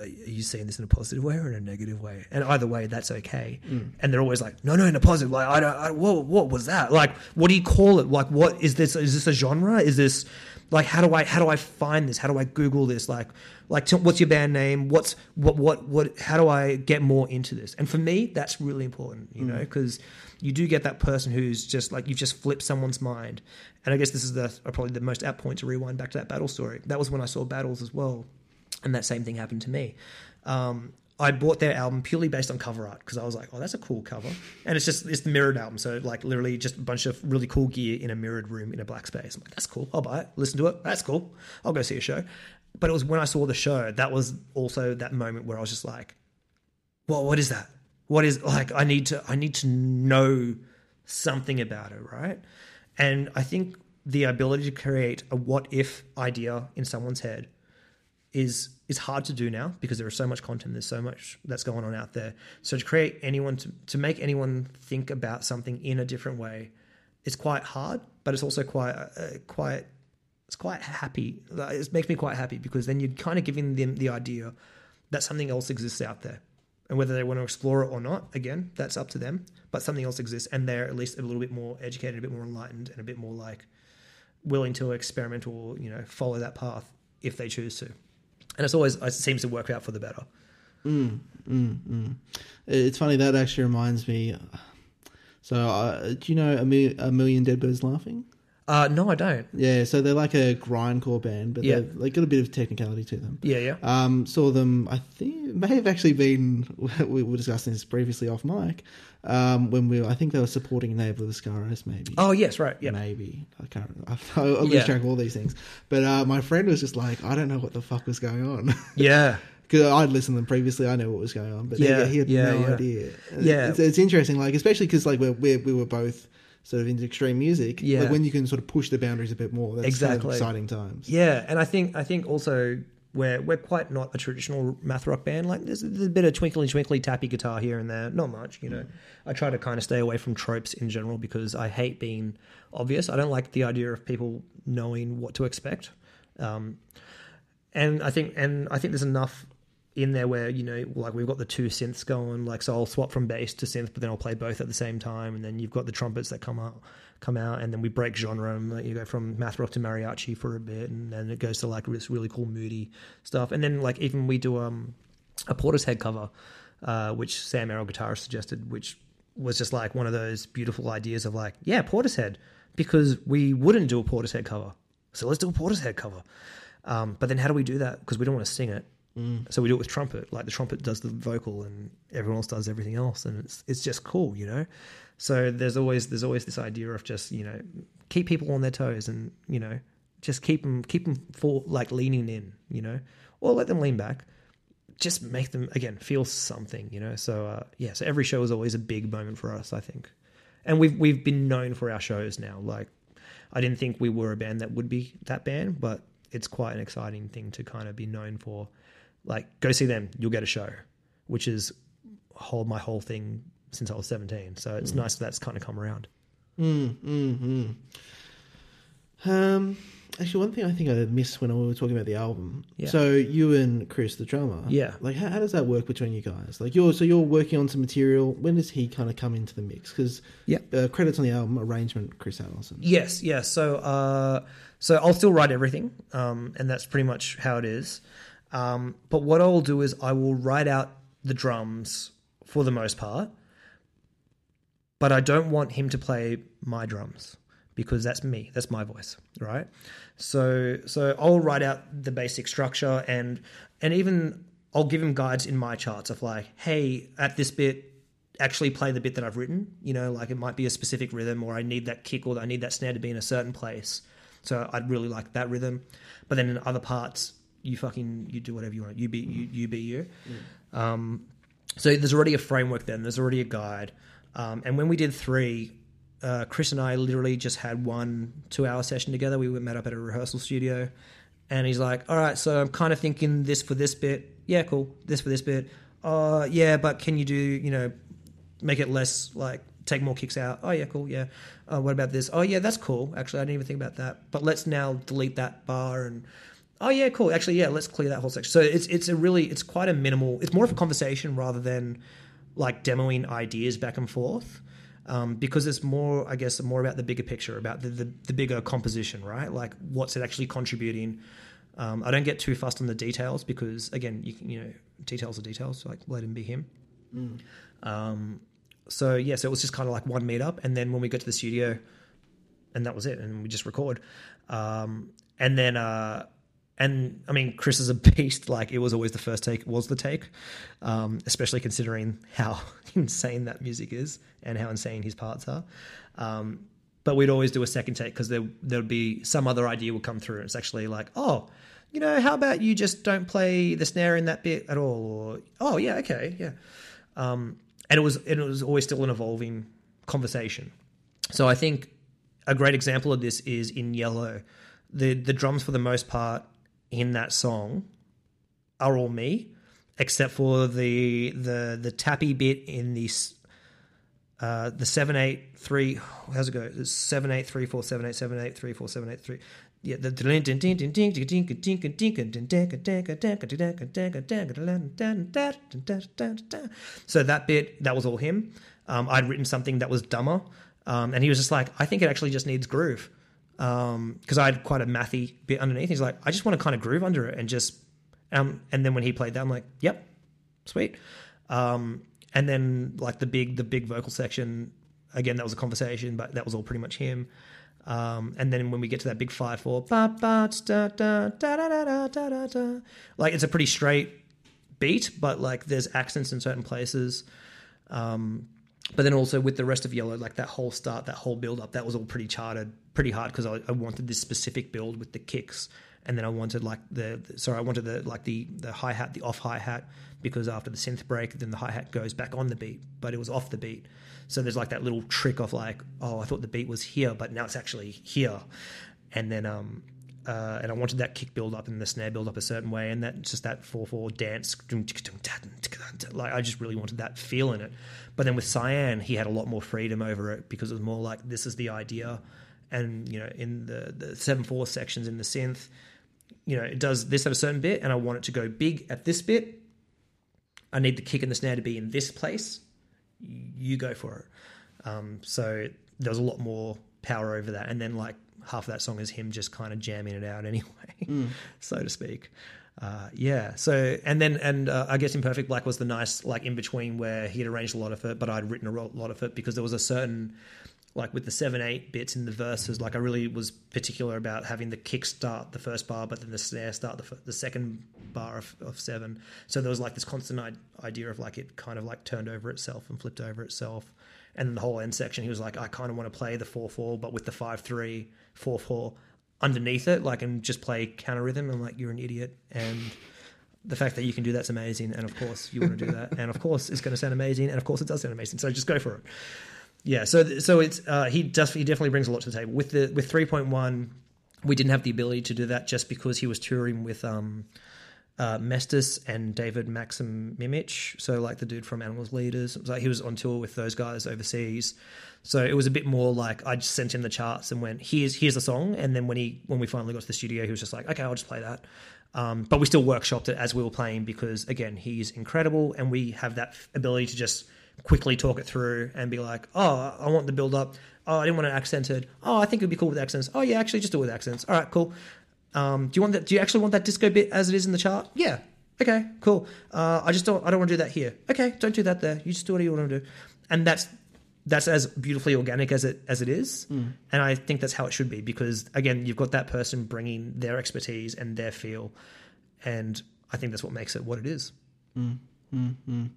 Speaker 2: are you seeing this in a positive way or in a negative way? And either way, that's okay. And they're always like, no, no, in a positive. Like, I don't, I, what, what was that? Like, what do you call it? Like, what is this? Is this a genre? Is this like, how do I, how do I find this? How do I Google this? Like, like, t- what's your band name? What's what, what, what? How do I get more into this? And for me, that's really important, you know, because you do get that person who's just like you've just flipped someone's mind. And I guess this is the probably the most apt point to rewind back to that battle story. That was when I saw battles as well and that same thing happened to me. Um, I bought their album purely based on cover art because I was like, "Oh, that's a cool cover," and it's just it's the mirrored album, so like literally just a bunch of really cool gear in a mirrored room in a black space. I'm like, "That's cool. I'll buy it. Listen to it. That's cool. I'll go see a show." But it was when I saw the show that was also that moment where I was just like, "Well, what is that? What is like? I need to I need to know something about it, right?" And I think the ability to create a what if idea in someone's head is is hard to do now because there is so much content there's so much that's going on out there. So to create anyone to, to make anyone think about something in a different way is quite hard but it's also quite uh, quite it's quite happy. It makes me quite happy because then you're kind of giving them the idea that something else exists out there. And whether they want to explore it or not again that's up to them but something else exists and they're at least a little bit more educated a bit more enlightened and a bit more like willing to experiment or you know follow that path if they choose to and it's always it seems to work out for the better. Mm, mm, mm.
Speaker 1: It's funny that actually reminds me. So, uh, do you know a, Mi- a million dead birds laughing?
Speaker 2: Uh, no, I don't.
Speaker 1: Yeah, so they're like a grindcore band, but
Speaker 2: Yeah.
Speaker 1: they've like got a bit of technicality to them.
Speaker 2: Yeah, yeah.
Speaker 1: Um, saw them. I think may have actually been. We were discussing this previously off mic. Um, when we, I think they were supporting Navel of the Scaros, maybe.
Speaker 2: Oh, yes, right. Yeah,
Speaker 1: Maybe I can't. Remember. I, I lose
Speaker 2: Yeah.
Speaker 1: track of all these things. But uh, my friend was just like, I don't know what the fuck was going on.
Speaker 2: yeah,
Speaker 1: Because I'd listened to them previously, I know what was going on, but
Speaker 2: Yeah,
Speaker 1: yeah, he had
Speaker 2: yeah,
Speaker 1: no
Speaker 2: yeah.
Speaker 1: idea.
Speaker 2: Yeah.
Speaker 1: it's, it's interesting, like especially because like we're, we're, we were both sort of into extreme music.
Speaker 2: Yeah.
Speaker 1: like when you can sort of push the boundaries a bit more. That's kind of
Speaker 2: Exactly.
Speaker 1: exciting times.
Speaker 2: yeah. And I think I think also we're we're quite not a traditional math rock band. Like there's, there's a bit of twinkly twinkly tappy guitar here and there, not much. You know, I try to kind of stay away from tropes in general because I hate being obvious. I don't like the idea of people knowing what to expect. Um, and I think and I think there's enough in there where you know like we've got the two synths going like so I'll swap from bass to synth but then I'll play both at the same time and then you've got the trumpets that come out come out and then we break genre and like, you go from math rock to mariachi for a bit and then it goes to like this really cool moody stuff and then like even we do um a Portishead cover uh which Sam Errol guitarist suggested which was just like one of those beautiful ideas of like yeah Portishead because we wouldn't do a Portishead cover so let's do a Portishead cover um, but then how do we do that? Because we don't want to sing it. So we do it with trumpet. Like the trumpet does the vocal, and everyone else does everything else, and it's it's just cool, you know. So there's always there's always this idea of just you know keep people on their toes, and you know just keep them keep them for like leaning in, you know, or let them lean back. Just make them again feel something, you know. So uh, yeah, so every show is always a big moment for us, I think, and we've we've been known for our shows now. Like I didn't think we were a band that would be that band, but it's quite an exciting thing to kind of be known for. Like, go see them, you'll get a show, which is whole my whole thing since I was seventeen. So it's nice that that's kind of come around.
Speaker 1: Um, actually, one thing I think I missed when we were talking about the album.
Speaker 2: Yeah.
Speaker 1: So you and Chris, the drummer.
Speaker 2: Yeah.
Speaker 1: Like, how, how does that work between you guys? Like, you're so you're working on some material. When does he kind of come into the mix? Because
Speaker 2: Yeah.
Speaker 1: uh, credits on the album arrangement, Chris Allison.
Speaker 2: Yes, yes. So, uh, so I'll still write everything, um, and that's pretty much how it is. Um, but what I'll do is I will write out the drums for the most part, but I don't want him to play my drums because that's me, that's my voice, right? So, so I'll write out the basic structure and and even I'll give him guides in my charts of like, hey, at this bit, actually play the bit that I've written. You know, like it might be a specific rhythm, or I need that kick, or I need that snare to be in a certain place. So I'd really like that rhythm. But then in other parts, you fucking you do whatever you want. You be you, you be you. Um, so there's already a framework. Then there's already a guide. Um, and when we did three, uh, Chris and I literally just had one two-hour session together. We met up at a rehearsal studio, and he's like, "All right, so I'm kind of thinking this for this bit. Yeah, cool. This for this bit. Uh, yeah, but can you do you know make it less like take more kicks out. Oh yeah, cool. Yeah. Uh, what about this? Oh yeah, that's cool. Actually, I didn't even think about that. But let's now delete that bar and oh yeah, cool. Actually, yeah, let's clear that whole section. So it's it's a really it's quite a minimal. It's more of a conversation rather than like demoing ideas back and forth. Um, because it's more, I guess, more about the bigger picture, about the, the, the bigger composition, right? Like what's it actually contributing. Um, I don't get too fussed on the details because, again, you can, you know, details are details. So like let him be him. Um, so yeah, so it was just kind of like one meetup, and then when we got to the studio, and that was it, and we just record. Um, and then, uh, and I mean, Chris is a beast. Like it was always the first take was the take, um, especially considering how insane that music is and how insane his parts are. Um, but we'd always do a second take because there there would be some other idea would come through. It's actually like, oh, you know, how about you just don't play the snare in that bit at all? Or oh yeah, okay, yeah. Um, and it was it was always still an evolving conversation. So I think a great example of this is in Yellow. The the drums for the most part in that song are all me, except for the the the tappy bit in this uh, the seven eight three. How's it go? It's seven eight three four seven eight seven eight three four seven eight three. Yeah, the so that bit that was all him. Um, I'd written something that was dumber, um, and he was just like, "I think it actually just needs groove," because um, I had quite a mathy bit underneath. He's like, "I just want to kind of groove under it and just," um, and then when he played that, I'm like, "Yep, sweet." Um, and then like the big the big vocal section again that was a conversation but that was all pretty much him um, and then when we get to that big five four like it's a pretty straight beat but like there's accents in certain places um, but then also with the rest of yellow like that whole start that whole build up that was all pretty charted pretty hard because I, I wanted this specific build with the kicks and then I wanted like the, the sorry I wanted the like the the hi hat the off hi hat because after the synth break then the hi hat goes back on the beat but it was off the beat. So there's like that little trick of like oh I thought the beat was here but now it's actually here. And then um uh, and I wanted that kick build up and the snare build up a certain way and that just that four four dance like I just really wanted that feel in it. But then with Cyan he had a lot more freedom over it because it was more like this is the idea and you know in the the seven four sections in the synth you know, it does this at a certain bit, and I want it to go big at this bit. I need the kick and the snare to be in this place. You go for it. Um, so there's a lot more power over that, and then like half of that song is him just kind of jamming it out anyway, mm. so to speak. Uh, yeah. So and then and uh, I guess Imperfect Black was the nice like in between where he had arranged a lot of it, but I'd written a lot of it because there was a certain like with the seven eight bits in the verses like i really was particular about having the kick start the first bar but then the snare start the, the second bar of, of seven. So there was like this constant idea of like it kind of like turned over itself and flipped over itself. And then the whole end section he was like i kind of want to play the 4-4 but with the 5-3 4-4 underneath it like and just play counter rhythm i'm like you're an idiot. And the fact that you can do that's amazing and of course you want to do that. And of course it's going to sound amazing and of course it does sound amazing so just go for it yeah, so so it's uh, he does he definitely brings a lot to the table with the with three point one. We didn't have the ability to do that just because he was touring with um, uh, Mestis and David Maxim Micic, so like the dude from Animals Leaders. Like he was on tour with those guys overseas, so it was a bit more like I just sent him the charts and went, "Here's here's the song." And then when he when we finally got to the studio, he was just like, "Okay, I'll just play that." Um, but we still workshopped it as we were playing because again, he's incredible, and we have that ability to just quickly talk it through and be like, oh, I want the build up. Oh, I didn't want it accented. Oh, I think it'd be cool with accents. Oh, yeah, actually, just do it with accents. All right, cool. Um, do you want that? Do you actually want that disco bit as it is in the chart? Yeah. Okay, cool. Uh, I just don't. I don't want to do that here. Okay, don't do that there. You just do what you want to do, and that's that's as beautifully organic as it as it is. Mm. And I think that's how it should be because again, you've got that person bringing their expertise and their feel, and I think that's what makes it what it is.
Speaker 1: Mm. Mm,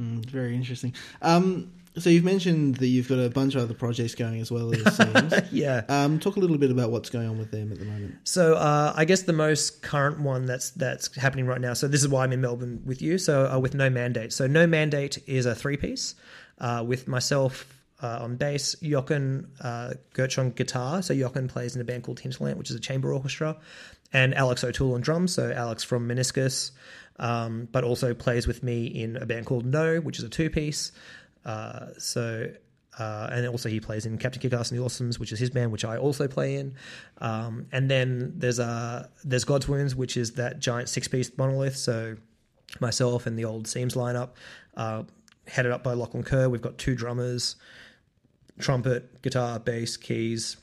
Speaker 1: Mm, very interesting. Um, so you've mentioned that you've got a bunch of other projects going as well. Seems.
Speaker 2: yeah.
Speaker 1: Um, talk a little bit about what's going on with them at the moment.
Speaker 2: So uh, I guess the most current one that's that's happening right now. So this is why I'm in Melbourne with you. So uh, with No Mandate. So No Mandate is a three piece uh, with myself. Uh, on bass, Jochen uh, Gertsch on guitar. So Jochen plays in a band called Hinterland, which is a chamber orchestra, and Alex O'Toole on drums. So Alex from Meniscus, um, but also plays with me in a band called No, which is a two piece. Uh, so uh, and also he plays in Captain Kickass and the Awesomes, which is his band, which I also play in. Um, and then there's uh, there's God's Wounds, which is that giant six piece monolith. So myself and the old Seims lineup, uh, headed up by Lachlan Kerr. We've got two drummers, trumpet, guitar, bass, keys,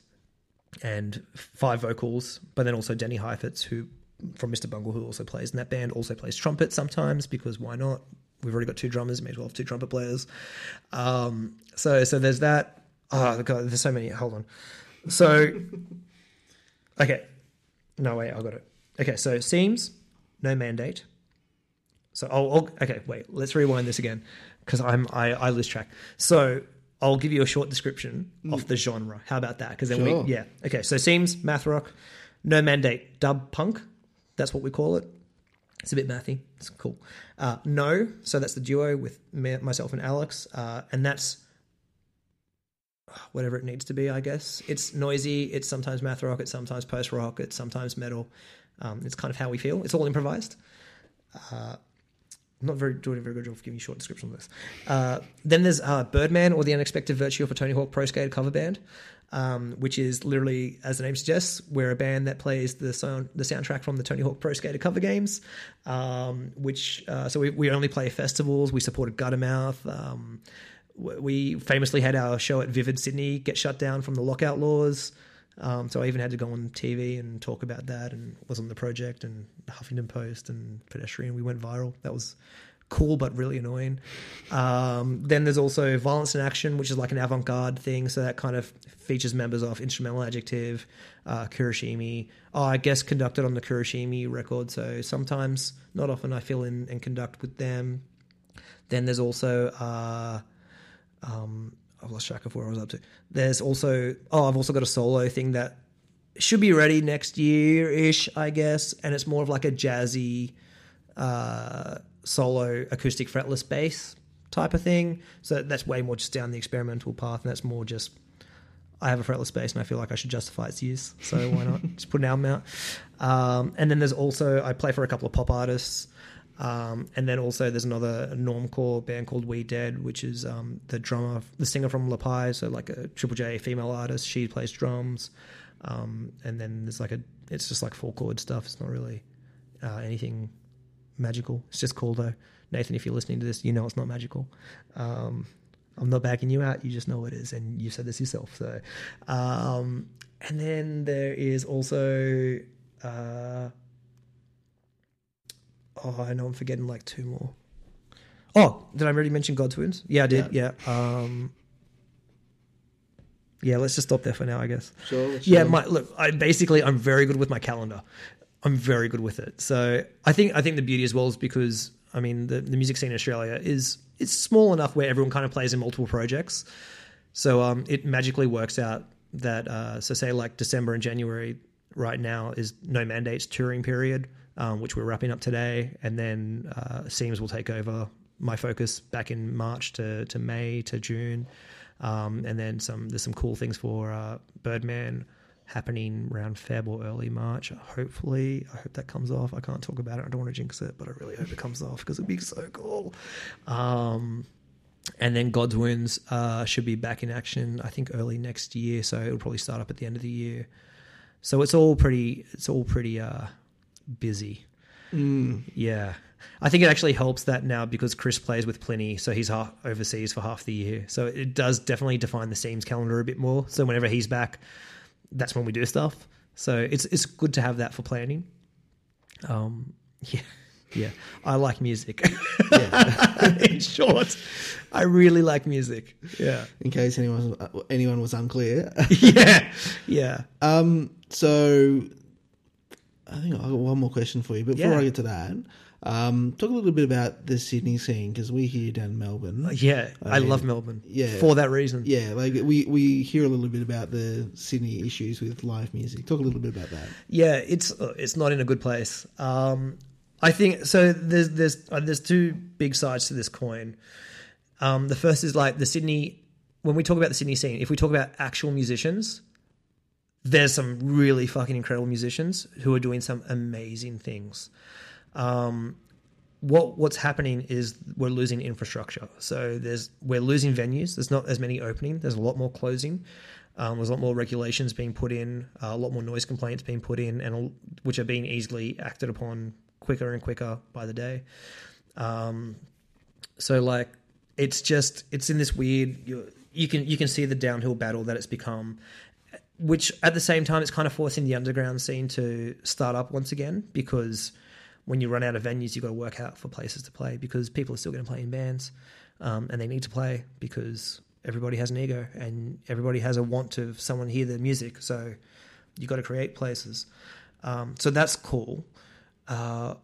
Speaker 2: and five vocals. But then also Danny Heifetz, who from Mr. Bungle, who also plays in that band, also plays trumpet sometimes because why not? We've already got two drummers, may as well have two trumpet players. Um, so so there's that. Oh god, there's so many. Hold on. So okay, no wait, I got it. Okay, so Seims no mandate. So I'll, I'll okay, wait, let's rewind this again because I'm I, I lose track. So I'll give you a short description of the genre. How about that? Because then
Speaker 1: Sure.
Speaker 2: we yeah okay. So Seims math rock, no mandate, dub punk. That's what we call it. It's a bit mathy. It's cool. Uh, no, so that's the duo with me, myself and Alex, uh, and that's whatever it needs to be. I guess it's noisy. It's sometimes math rock. It's sometimes post rock. It's sometimes metal. Um, it's kind of how we feel. It's all improvised. Uh, not very doing a very good job of giving you short description of this. Uh, then there's uh, Birdman or the Unexpected Virtue of a Tony Hawk Pro Skater cover band, um, which is literally, as the name suggests, we're a band that plays the sound, the soundtrack from the Tony Hawk Pro Skater cover games. Um, which uh, so we, we only play festivals. We supported Guttermouth. Um, we famously had our show at Vivid Sydney get shut down from the lockout laws. Um, so I even had to go on TV and talk about that, and was on the project and Huffington Post and Pedestrian. We went viral. That was cool, but really annoying. Um, then there's also Violence in Action, which is like an avant-garde thing. So that kind of features members of Instrumental Adjective, uh, Kuroshimi. Oh, I guess conducted on the Kuroshimi record. So sometimes, not often, I fill in and conduct with them. Then there's also. Uh, um, I've lost track of where I was up to. There's also oh, I've also got a solo thing that should be ready next year ish, I guess, and it's more of like a jazzy uh, solo acoustic fretless bass type of thing. So that's way more just down the experimental path, and that's more just I have a fretless bass and I feel like I should justify its use, so why not just put an album out? Um, and then there's also I play for a couple of pop artists. Um, and then also there's another normcore band called We Dead, which is um, the drummer, the singer from La Pie, so like a Triple J female artist. She plays drums, um, and then there's like a, it's just like four chord stuff. It's not really uh, anything magical. It's just cool though. Nathan, if you're listening to this, you know it's not magical. Um, I'm not backing you out. You just know it is, and you said this yourself. So, um, and then there is also. Uh, Oh, I know I'm forgetting like two more. Oh, did I already mention God's Wounds? Yeah, I did. Yeah. Um, yeah, let's just stop there for now, I guess.
Speaker 1: Sure.
Speaker 2: Yeah, my look. I basically I'm very good with my calendar. I'm very good with it. So I think I think the beauty as well is because I mean the, the music scene in Australia is it's small enough where everyone kind of plays in multiple projects. So um, it magically works out that uh, so say like December and January right now is no mandates touring period, um, which we're wrapping up today, and then uh, Seims will take over my focus back in March to to May to June, um, and then some there's some cool things for uh, Birdman happening around Feb or early March. Hopefully, I hope that comes off. I can't talk about it. I don't want to jinx it, but I really hope it comes off because it'd be so cool. Um, and then God's Wounds uh, should be back in action. I think early next year, so it'll probably start up at the end of the year. So it's all pretty. It's all pretty uh, busy. Yeah, I think it actually helps that now because Chris plays with Plini, so he's half overseas for half the year. So it does definitely define the Seims calendar a bit more. So whenever he's back, that's when we do stuff. So it's it's good to have that for planning. Um, yeah, yeah, I like music. In short, I really like music. Yeah,
Speaker 1: In case anyone was, anyone was unclear.
Speaker 2: yeah, yeah.
Speaker 1: um. So, I think I've got one more question for you. But before
Speaker 2: Yeah.
Speaker 1: I get to that, um, talk a little bit about the Sydney scene because we're here down in Melbourne.
Speaker 2: Yeah, I
Speaker 1: mean,
Speaker 2: love Melbourne.
Speaker 1: yeah.
Speaker 2: for that reason.
Speaker 1: Yeah, like we we hear a little bit about the Sydney issues with live music. Talk a little bit about that.
Speaker 2: Yeah, it's uh, it's not in a good place. Um, I think so. There's there's uh, there's two big sides to this coin. Um, the first is like the Sydney. When we talk about the Sydney scene, if we talk about actual musicians, there's some really fucking incredible musicians who are doing some amazing things. Um, what what's happening is we're losing infrastructure. So there's we're losing venues. There's not as many opening. There's a lot more closing. Um, there's a lot more regulations being put in, uh, a lot more noise complaints being put in, and which are being easily acted upon quicker and quicker by the day. Um, so like it's just it's in this weird you, you can you can see the downhill battle that it's become which at the same time it's kind of forcing the underground scene to start up once again because when you run out of venues you've got to work out for places to play because people are still going to play in bands um, and they need to play because everybody has an ego and everybody has a want to someone hear their music. So you've got to create places. Um, so that's cool. Uh,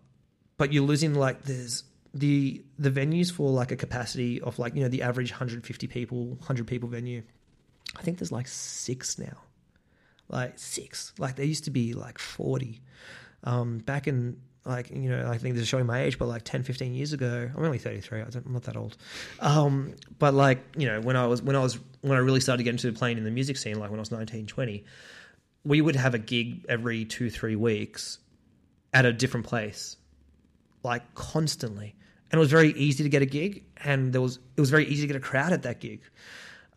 Speaker 2: but you're losing like there's the the venues for like a capacity of like you know the average 150 people 100 people venue. I think there's like six now. Like six. Like there used to be like 40 um, back in like you know i think this is showing my age but like 10 15 years ago i'm only 33 i'm not that old. Um, but like you know when i was when i was when i really started getting into playing in the music scene like when i was 19 20 we would have a gig every two three weeks at a different place like constantly. And it was very easy to get a gig, and there was it was very easy to get a crowd at that gig.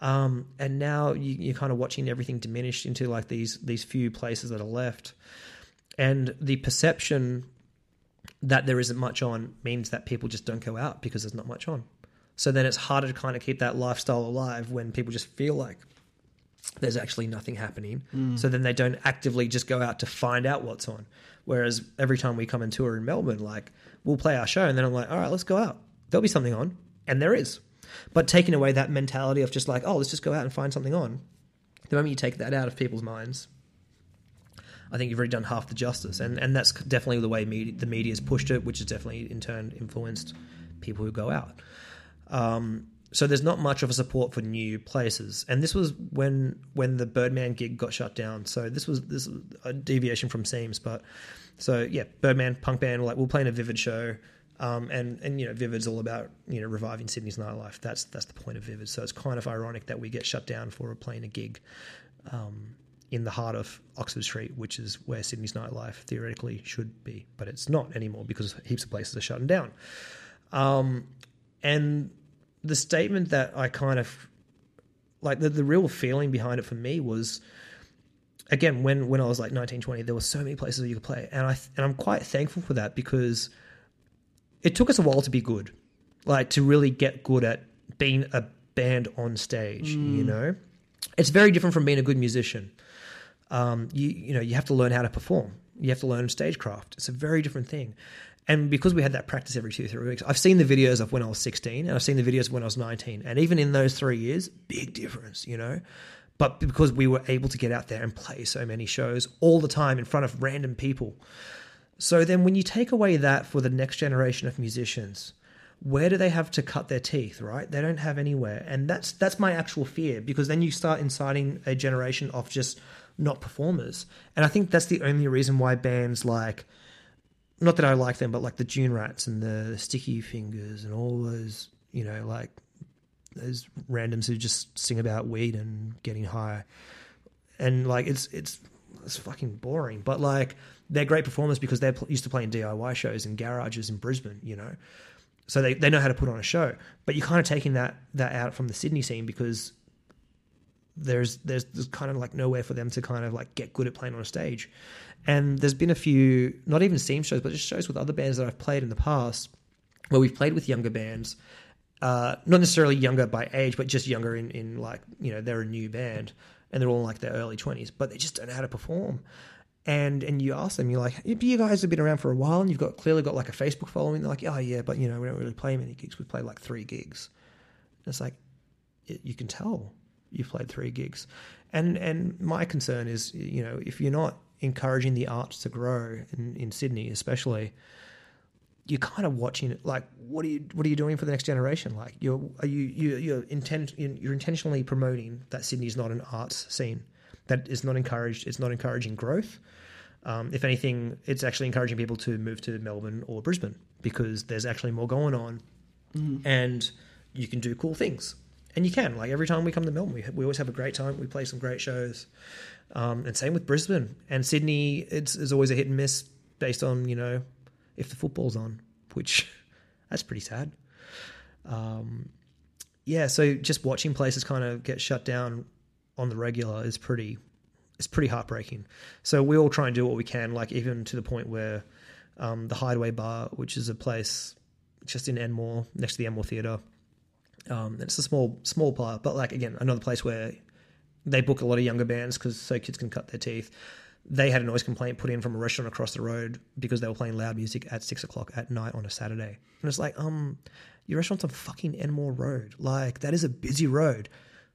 Speaker 2: Um, and now you, are kind of watching everything diminish into like these these few places that are left, and the perception that there isn't much on means that people just don't go out because there's not much on. So then it's harder to kind of keep that lifestyle alive when people just feel like there's actually nothing happening. Mm. So then they don't actively just go out to find out what's on. Whereas every time we come and tour in Melbourne, like we'll play our show and then I'm like, all right, let's go out. There'll be something on. And there is. But taking away that mentality of just like, oh, let's just go out and find something on, the moment you take that out of people's minds, I think you've already done half the justice. And, and that's definitely the way media, the media has pushed it, which has definitely in turn influenced people who go out. Um, so there's not much of a support for new places. And this was when when the Birdman gig got shut down. So this was this was a deviation from Seims, but so yeah, Birdman punk band like we'll play in a Vivid show. Um, and and you know Vivid's all about you know reviving Sydney's nightlife. That's that's the point of Vivid. So it's kind of ironic that we get shut down for playing a gig um, in the heart of Oxford Street, which is where Sydney's nightlife theoretically should be, but it's not anymore because heaps of places are shutting down. Um, and the statement that I kind of like the, the real feeling behind it for me was again when when I was like 19 20 there were so many places that you could play and I and I'm quite thankful for that because it took us a while to be good like to really get good at being a band on stage mm. you know it's very different from being a good musician um, you you know you have to learn how to perform you have to learn stagecraft it's a very different thing and because we had that practice every two, three weeks, I've seen the videos of when I was 16 and I've seen the videos of when I was 19. And even in those three years, big difference, you know? But because we were able to get out there and play so many shows all the time in front of random people. So then when you take away that for the next generation of musicians, where do they have to cut their teeth, right? They don't have anywhere. And that's that's my actual fear because then you start inciting a generation of just not performers. And I think that's the only reason why bands like not that I like them, but like the Dune Rats and the Sticky Fingers and all those, you know, like those randoms who just sing about weed and getting high, and like it's it's it's fucking boring. But like they're great performers because they're used to playing DIY shows in garages in Brisbane, you know, so they they know how to put on a show. But you're kind of taking that that out from the Sydney scene because there's there's there's kind of like nowhere for them to kind of like get good at playing on a stage. And there's been a few, not even Seims shows, but just shows with other bands that I've played in the past where we've played with younger bands, uh, not necessarily younger by age, but just younger in, in like, you know, they're a new band and they're all in like their early 20s, but they just don't know how to perform. And and you ask them, you're like, you guys have been around for a while and you've got clearly got like a Facebook following. They're like, oh yeah, but you know, we don't really play many gigs. We play like three gigs. And it's like, you can tell you've played three gigs. And and my concern is, you know, if you're not encouraging the arts to grow in, in Sydney, especially, you're kind of watching it like, what are you what are you doing for the next generation? Like, you're are you you you're intent you're intentionally promoting that Sydney's not an arts scene, that is not encouraged. It's not encouraging growth. Um, if anything, it's actually encouraging people to move to Melbourne or Brisbane because there's actually more going on, mm. and you can do cool things. And you can like every time we come to Melbourne, we, we always have a great time. We play some great shows, um, and same with Brisbane and Sydney. It's, it's always a hit and miss based on you know if the football's on, which That's pretty sad. Um, yeah, so just watching places kind of get shut down on the regular is pretty it's pretty heartbreaking. So we all try and do what we can, like even to the point where um, the Hideaway Bar, which is a place just in Enmore next to the Enmore Theatre, um, it's a small small bar, but like again another place where they book a lot of younger bands because so kids can cut their teeth. They had a noise complaint put in from a restaurant across the road because they were playing loud music at six o'clock at night on a Saturday. And it's like, um, your restaurant's on fucking Enmore Road. Like that is a busy road.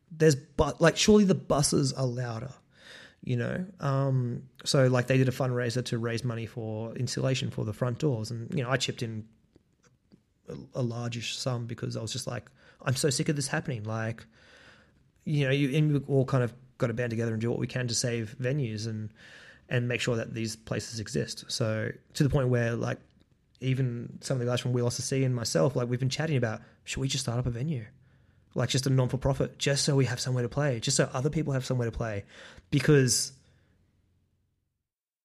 Speaker 2: There's but like surely the buses are louder, you know. Um, so like they did a fundraiser to raise money for insulation for the front doors, and you know I chipped in a, a largish sum because I was just like, I'm so sick of this happening. Like, you know, you and we all kind of got to band together and do what we can to save venues and and make sure that these places exist. So to the point where like even some of the guys from We Lost the Sea and myself, like we've been chatting about, should we just start up a venue? Like just a non for profit, just so we have somewhere to play, just so other people have somewhere to play. Because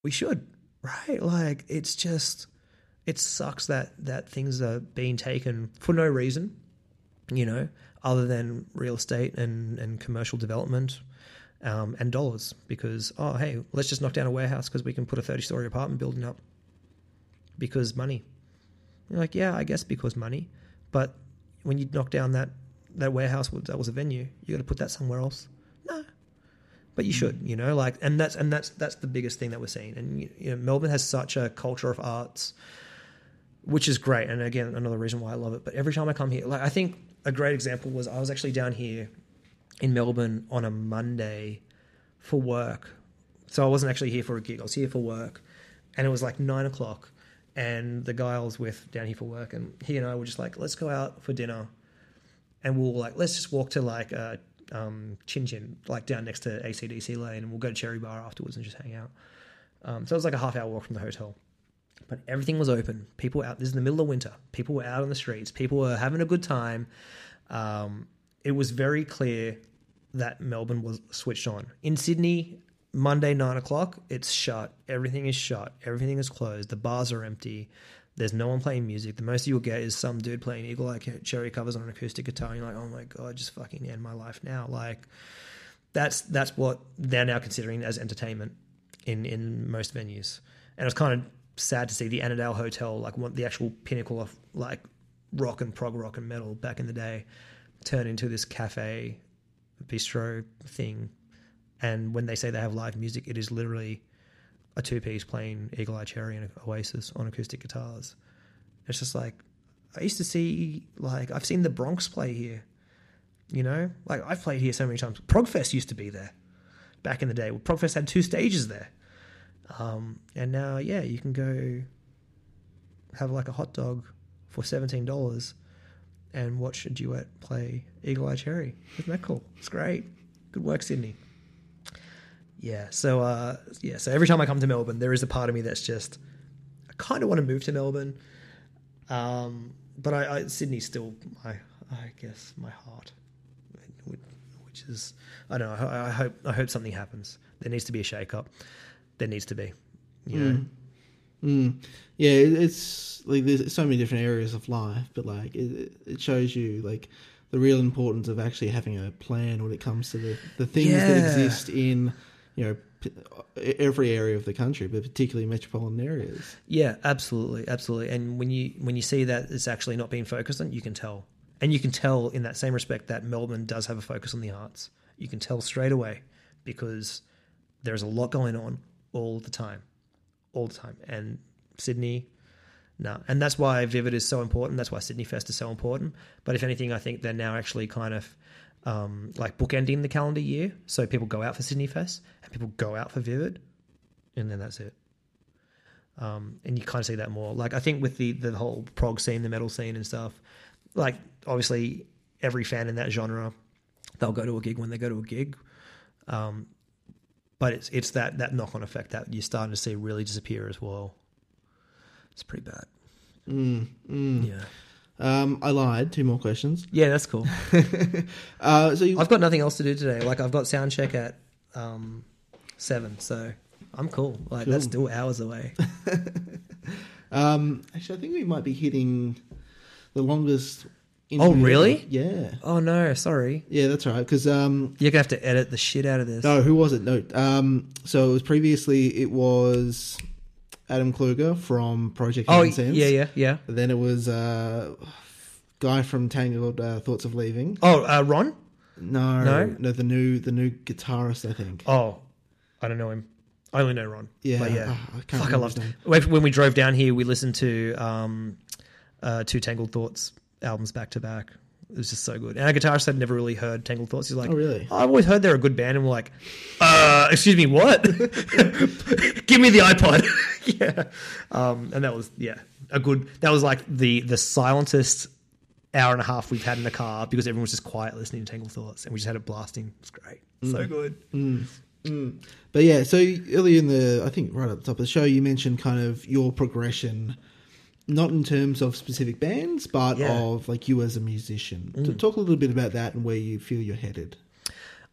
Speaker 2: we should, right? Like it's just it sucks that that things are being taken for no reason, you know, other than real estate and, and commercial development um, and dollars. Because oh hey, let's just knock down a warehouse because we can put a thirty story apartment building up because money. You're like, yeah, I guess because money. But when you knock down that that warehouse that was a venue, you got to put that somewhere else. No, but you should, you know, like, and that's and that's that's the biggest thing that we're seeing. And you know, Melbourne has such a culture of arts, which is great. And again, another reason why I love it. But every time I come here, like, I think a great example was I was actually down here in Melbourne on a Monday for work. So I wasn't actually here for a gig. I was here for work, and it was like nine o'clock and the guy I was with down here for work, and he and I were just like, let's go out for dinner, and we'll like let's just walk to like uh, um, Chin Chin, like down next to ACDC Lane, and we'll go to Cherry Bar afterwards and just hang out. Um, so it was like a half hour walk from the hotel, but everything was open. People out. This is the middle of winter. People were out on the streets. People were having a good time. Um, it was very clear that Melbourne was switched on. In Sydney, Monday, nine o'clock, it's shut. Everything is shut. Everything is closed. The bars are empty. There's no one playing music. The most you'll get is some dude playing Eagle Eye Cherry covers on an acoustic guitar. And you're like, oh my God, just fucking end my life now. Like, that's that's what they're now considering as entertainment in, in most venues. And it's kind of sad to see the Annandale Hotel, like one, the actual pinnacle of like rock and prog rock and metal back in the day, turn into this cafe bistro thing and when they say they have live music, it is literally a two piece playing Eagle Eye Cherry and Oasis on acoustic guitars. It's just like I used to see like I've seen the Bronx play here. You know, like I've played here so many times. Progfest used to be there back in the day. Progfest had two stages there, um, and now yeah, you can go have like a hot dog for seventeen dollars and watch a duet play Eagle Eye Cherry. Isn't that cool? It's great. Good work, Sydney yeah, so uh, yeah, so every time I come to Melbourne, there is a part of me that's just I kind of want to move to Melbourne, um, but I, I Sydney's still my I guess my heart, which is I don't know. I, I hope I hope something happens. There needs to be a shake up. There needs to be, you know.
Speaker 1: Mm. Yeah, it's like there's so many different areas of life, but like it, it shows you like the real importance of actually having a plan when it comes to the, the things
Speaker 2: Yeah.
Speaker 1: that exist in you know every area of the country, but particularly metropolitan areas.
Speaker 2: Yeah, absolutely, absolutely. And when you when you see that it's actually not being focused on, you can tell, and you can tell in that same respect that Melbourne does have a focus on the arts. You can tell straight away because there's a lot going on all the time, all the time. And Sydney, no, and that's why Vivid is so important. That's why Sydney Fest is so important. But if anything, I think they're now actually kind of um, like bookending the calendar year. So people go out for Sydney Fest and people go out for Vivid, and then that's it. Um, and you kind of see that more. Like I think with the the whole prog scene, the metal scene, and stuff. Like obviously, every fan in that genre, they'll go to a gig when they go to a gig. Um, but it's it's that that knock on effect that you're starting to see really disappear as well. It's pretty bad.
Speaker 1: Mm, mm.
Speaker 2: Yeah.
Speaker 1: Um, I lied. Two more questions.
Speaker 2: Yeah, that's cool.
Speaker 1: Uh, so you,
Speaker 2: I've got nothing else to do today. Like I've got sound check at um, seven, so I'm cool. Like that's
Speaker 1: Cool.
Speaker 2: still hours away.
Speaker 1: um, actually, I think we might be hitting the longest.
Speaker 2: Oh, really?
Speaker 1: Yeah,
Speaker 2: Oh no, sorry.
Speaker 1: yeah, that's right. Because um,
Speaker 2: You're gonna have to edit the shit out of this.
Speaker 1: no, who was it? No, um, so it was previously it was Adam Kluger from Project
Speaker 2: oh
Speaker 1: Human Sense.
Speaker 2: yeah, yeah, yeah.
Speaker 1: Then it was uh, guy from Tangled uh, Thoughts of Leaving.
Speaker 2: Oh, uh, Ron.
Speaker 1: No,
Speaker 2: No?
Speaker 1: no, the new the new guitarist, I think.
Speaker 2: Oh, I don't know him. I only know Ron.
Speaker 1: Yeah,
Speaker 2: but yeah.
Speaker 1: ah, I can't
Speaker 2: Fuck, I
Speaker 1: remember
Speaker 2: loved
Speaker 1: his
Speaker 2: it. When when we drove down here, we listened to um, uh, two Tangled Thoughts albums back to back. It was just so good. And our guitarist had never really heard Tangled Thoughts. He's like,
Speaker 1: Oh, really?
Speaker 2: I've always heard they're a good band. And we're like, uh, excuse me, what? Give me the iPod. yeah. Um, and that was, yeah, a good, that was like the, the silentest hour and a half we've had in the car because everyone was just quiet listening to Tangled Thoughts and we just had it blasting. It's great. So good.
Speaker 1: But yeah, so earlier in the, I think right at the top of the show, you mentioned kind of your progression, not in terms of specific bands, but
Speaker 2: Yeah.
Speaker 1: of like you as a musician. To talk a little bit about that and where you feel you're headed.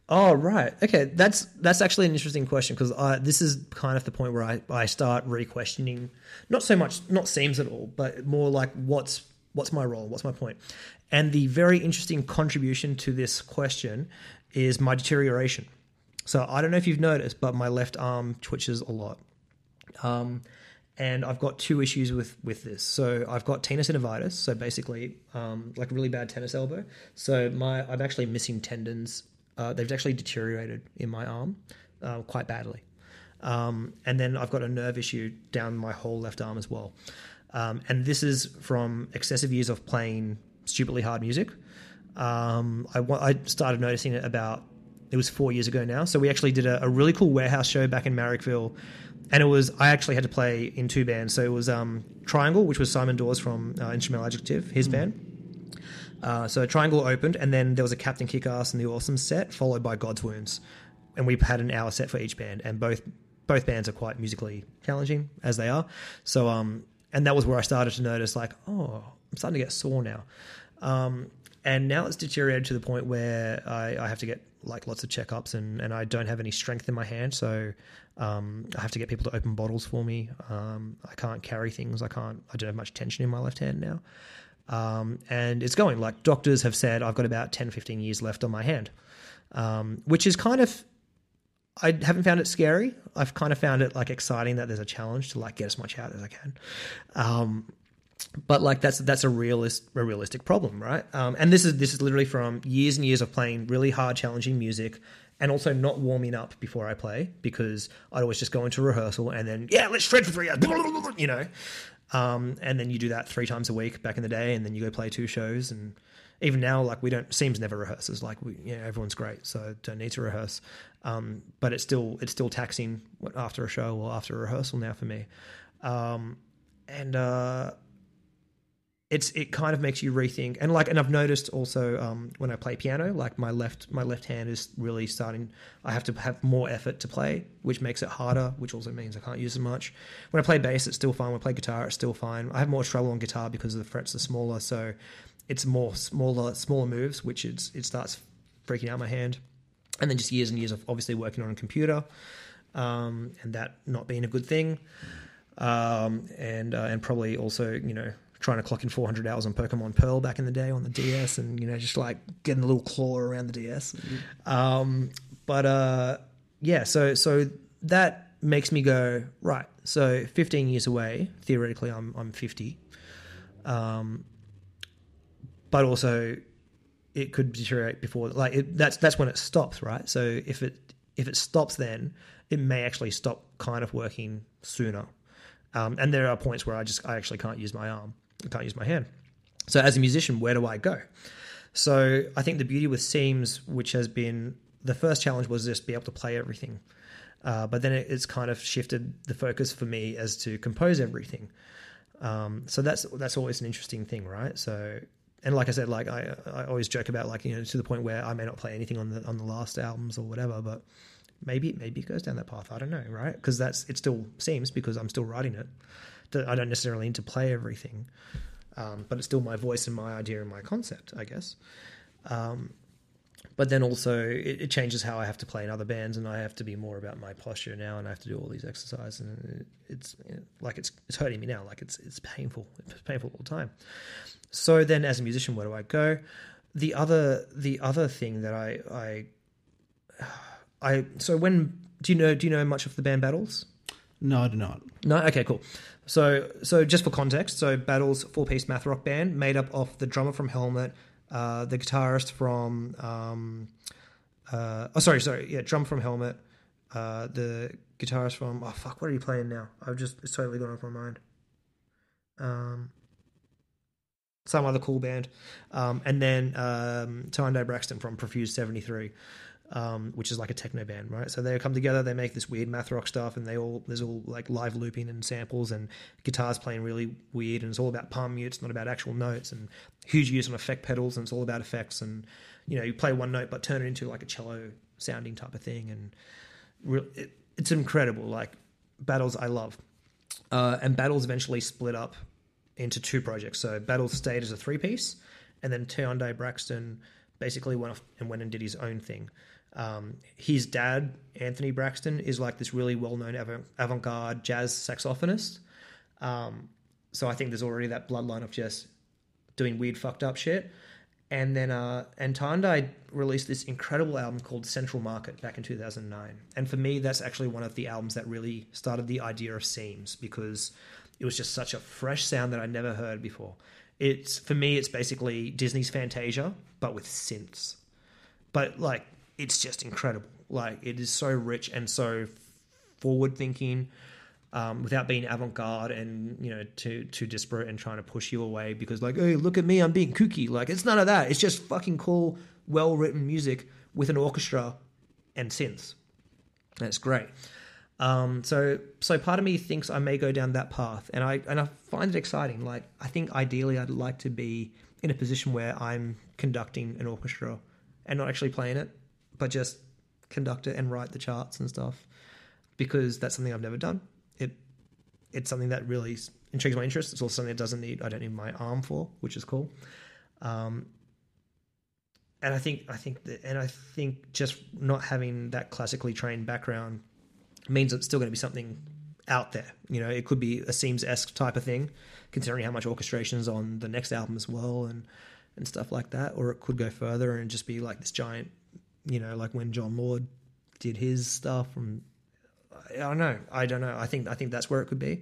Speaker 2: Oh right, okay. That's that's actually an interesting question because this is kind of the point where I, I start re-questioning, not so much not Seims at all, but more like what's what's my role, what's my point, and the very interesting contribution to this question is my deterioration. So I don't know if you've noticed, but my left arm twitches a lot. Um, and I've got two issues with with this. So I've got tennis tenosynovitis, so basically um, like a really bad tennis elbow. So my I'm actually missing tendons. Uh, they've actually deteriorated in my arm uh, quite badly. Um, and then I've got a nerve issue down my whole left arm as well. Um, and this is from excessive years of playing stupidly hard music. Um, I, I started noticing it about it was four years ago now. So we actually did a, a really cool warehouse show back in Marrickville, and it was I actually had to play in two bands. So it was um, Triangle, which was Simon Dawes from uh, Instrumental Adjective, his band. Uh, so Triangle opened, and then there was a Captain Kickass and the Awesome set, followed by God's Wounds, and we had an hour set for each band, and both both bands are quite musically challenging as they are. So um, and that was where I started to notice like, oh, I'm starting to get sore now. Um, and now it's deteriorated to the point where I, I have to get like lots of checkups and, and I don't have any strength in my hand. So um, I have to get people to open bottles for me. Um, I can't carry things. I can't, I don't have much tension in my left hand now. Um, and it's going like doctors have said I've got about 10, 15 years left on my hand, um, which is kind of, I haven't found it scary. I've kind of found it like exciting that there's a challenge to like get as much out as I can. But like that's that's a realist a realistic problem, right? Um, and this is this is literally from years and years of playing really hard, challenging music, and also not warming up before I play because I'd always just go into rehearsal and then yeah, let's shred for three hours, you know, um, and then you do that three times a week back in the day, and then you go play two shows, and even now like we don't Seims never rehearses like we you know everyone's great, so don't need to rehearse, um, but it's still it's still taxing after a show or after a rehearsal now for me, um, and. uh it's it kind of makes you rethink and like and I've noticed also um, when I play piano like my left my left hand is really starting I have to have more effort to play which makes it harder which also means I can't use as much. When I play bass it's still fine. When I play guitar it's still fine. I have more trouble on guitar because the frets are smaller so it's more smaller smaller moves which it's it starts freaking out my hand. And then just years and years of obviously working on a computer um, and that not being a good thing. Um, and uh, and probably also you know trying to clock in 400 hours on Pokemon Pearl back in the day on the DS, and you know just like getting a little claw around the DS. Um, but uh, yeah, so so that makes me go right. So 15 years away, theoretically, I'm I'm 50. Um, but also it could deteriorate before like it, that's that's when it stops right so if it if it stops then it may actually stop kind of working sooner um, and there are points where i just i actually can't use my arm i can't use my hand so as a musician where do i go so i think the beauty with Seims which has been the first challenge was just be able to play everything uh, but then it, it's kind of shifted the focus for me as to compose everything um, so that's that's always an interesting thing right so and like I said, like I, I always joke about like you know to the point where I may not play anything on the on the last albums or whatever, but maybe maybe it goes down that path. I don't know, right? Because that's it still Seims because I'm still writing it. That I don't necessarily need to play everything, um, but it's still my voice and my idea and my concept, I guess. Um, but then also it, it changes how I have to play in other bands, and I have to be more about my posture now, and I have to do all these exercises, and it's you know, like it's it's hurting me now, like it's it's painful, it's painful all the time. so then, as a musician, where do I go? The other the other thing that I I I so when do you know do you know much of the band Battles?
Speaker 1: No, I do not.
Speaker 2: No, okay, cool. So, so just for context, so Battles four piece math rock band made up of the drummer from Helmet, uh, the guitarist from, um, uh, oh sorry, sorry, yeah, drum from Helmet, uh, the guitarist from, oh fuck, what are you playing now? I've just it's totally gone off my mind. Um, some other cool band, um, and then um, Braxton from Prefuse seventy three um, which is like a techno band, right? So they come together, they make this weird math rock stuff, and they all there's all like live looping and samples and guitars playing really weird, and it's all about palm mutes, not about actual notes, and huge use on effect pedals, and it's all about effects, and you know you play one note but turn it into like a cello sounding type of thing, and re- it, it's incredible. Like battles, I love, uh, and battles eventually split up into two projects. So battles stayed as a three piece, and then Tyondai Braxton basically went off and went and did his own thing. Um, his dad, Anthony Braxton, is like this really well known avant garde jazz saxophonist. Um, so I think there's already that bloodline of just doing weird, fucked up shit. And then uh, and Tyondai released this incredible album called Central Market back in 2009. And for me, that's actually one of the albums that really started the idea of Seims because it was just such a fresh sound that I never heard before. It's for me, it's basically Disney's Fantasia, but with synths. But like it's just incredible. Like it is so rich and so forward thinking. Um, without being avant-garde and you know too too disparate and trying to push you away because like hey look at me I'm being kooky. Like it's none of that. It's just fucking cool well written music with an orchestra and synths. That's great. Um, so so part of me thinks I may go down that path and I and I find it exciting. Like I think ideally I'd like to be in a position where I'm conducting an orchestra and not actually playing it but just conduct it and write the charts and stuff because that's something I've never done. It it's something that really intrigues my interest. It's also something that doesn't need I don't need my arm for, which is cool. Um, and I think I think that, and I think just not having that classically trained background means it's still going to be something out there. You know, it could be a Seims esque type of thing, considering how much orchestration is on the next album as well, and and stuff like that. Or it could go further and just be like this giant you know, like when Jon Lord did his stuff from I don't know. I don't know. I think I think that's where it could be.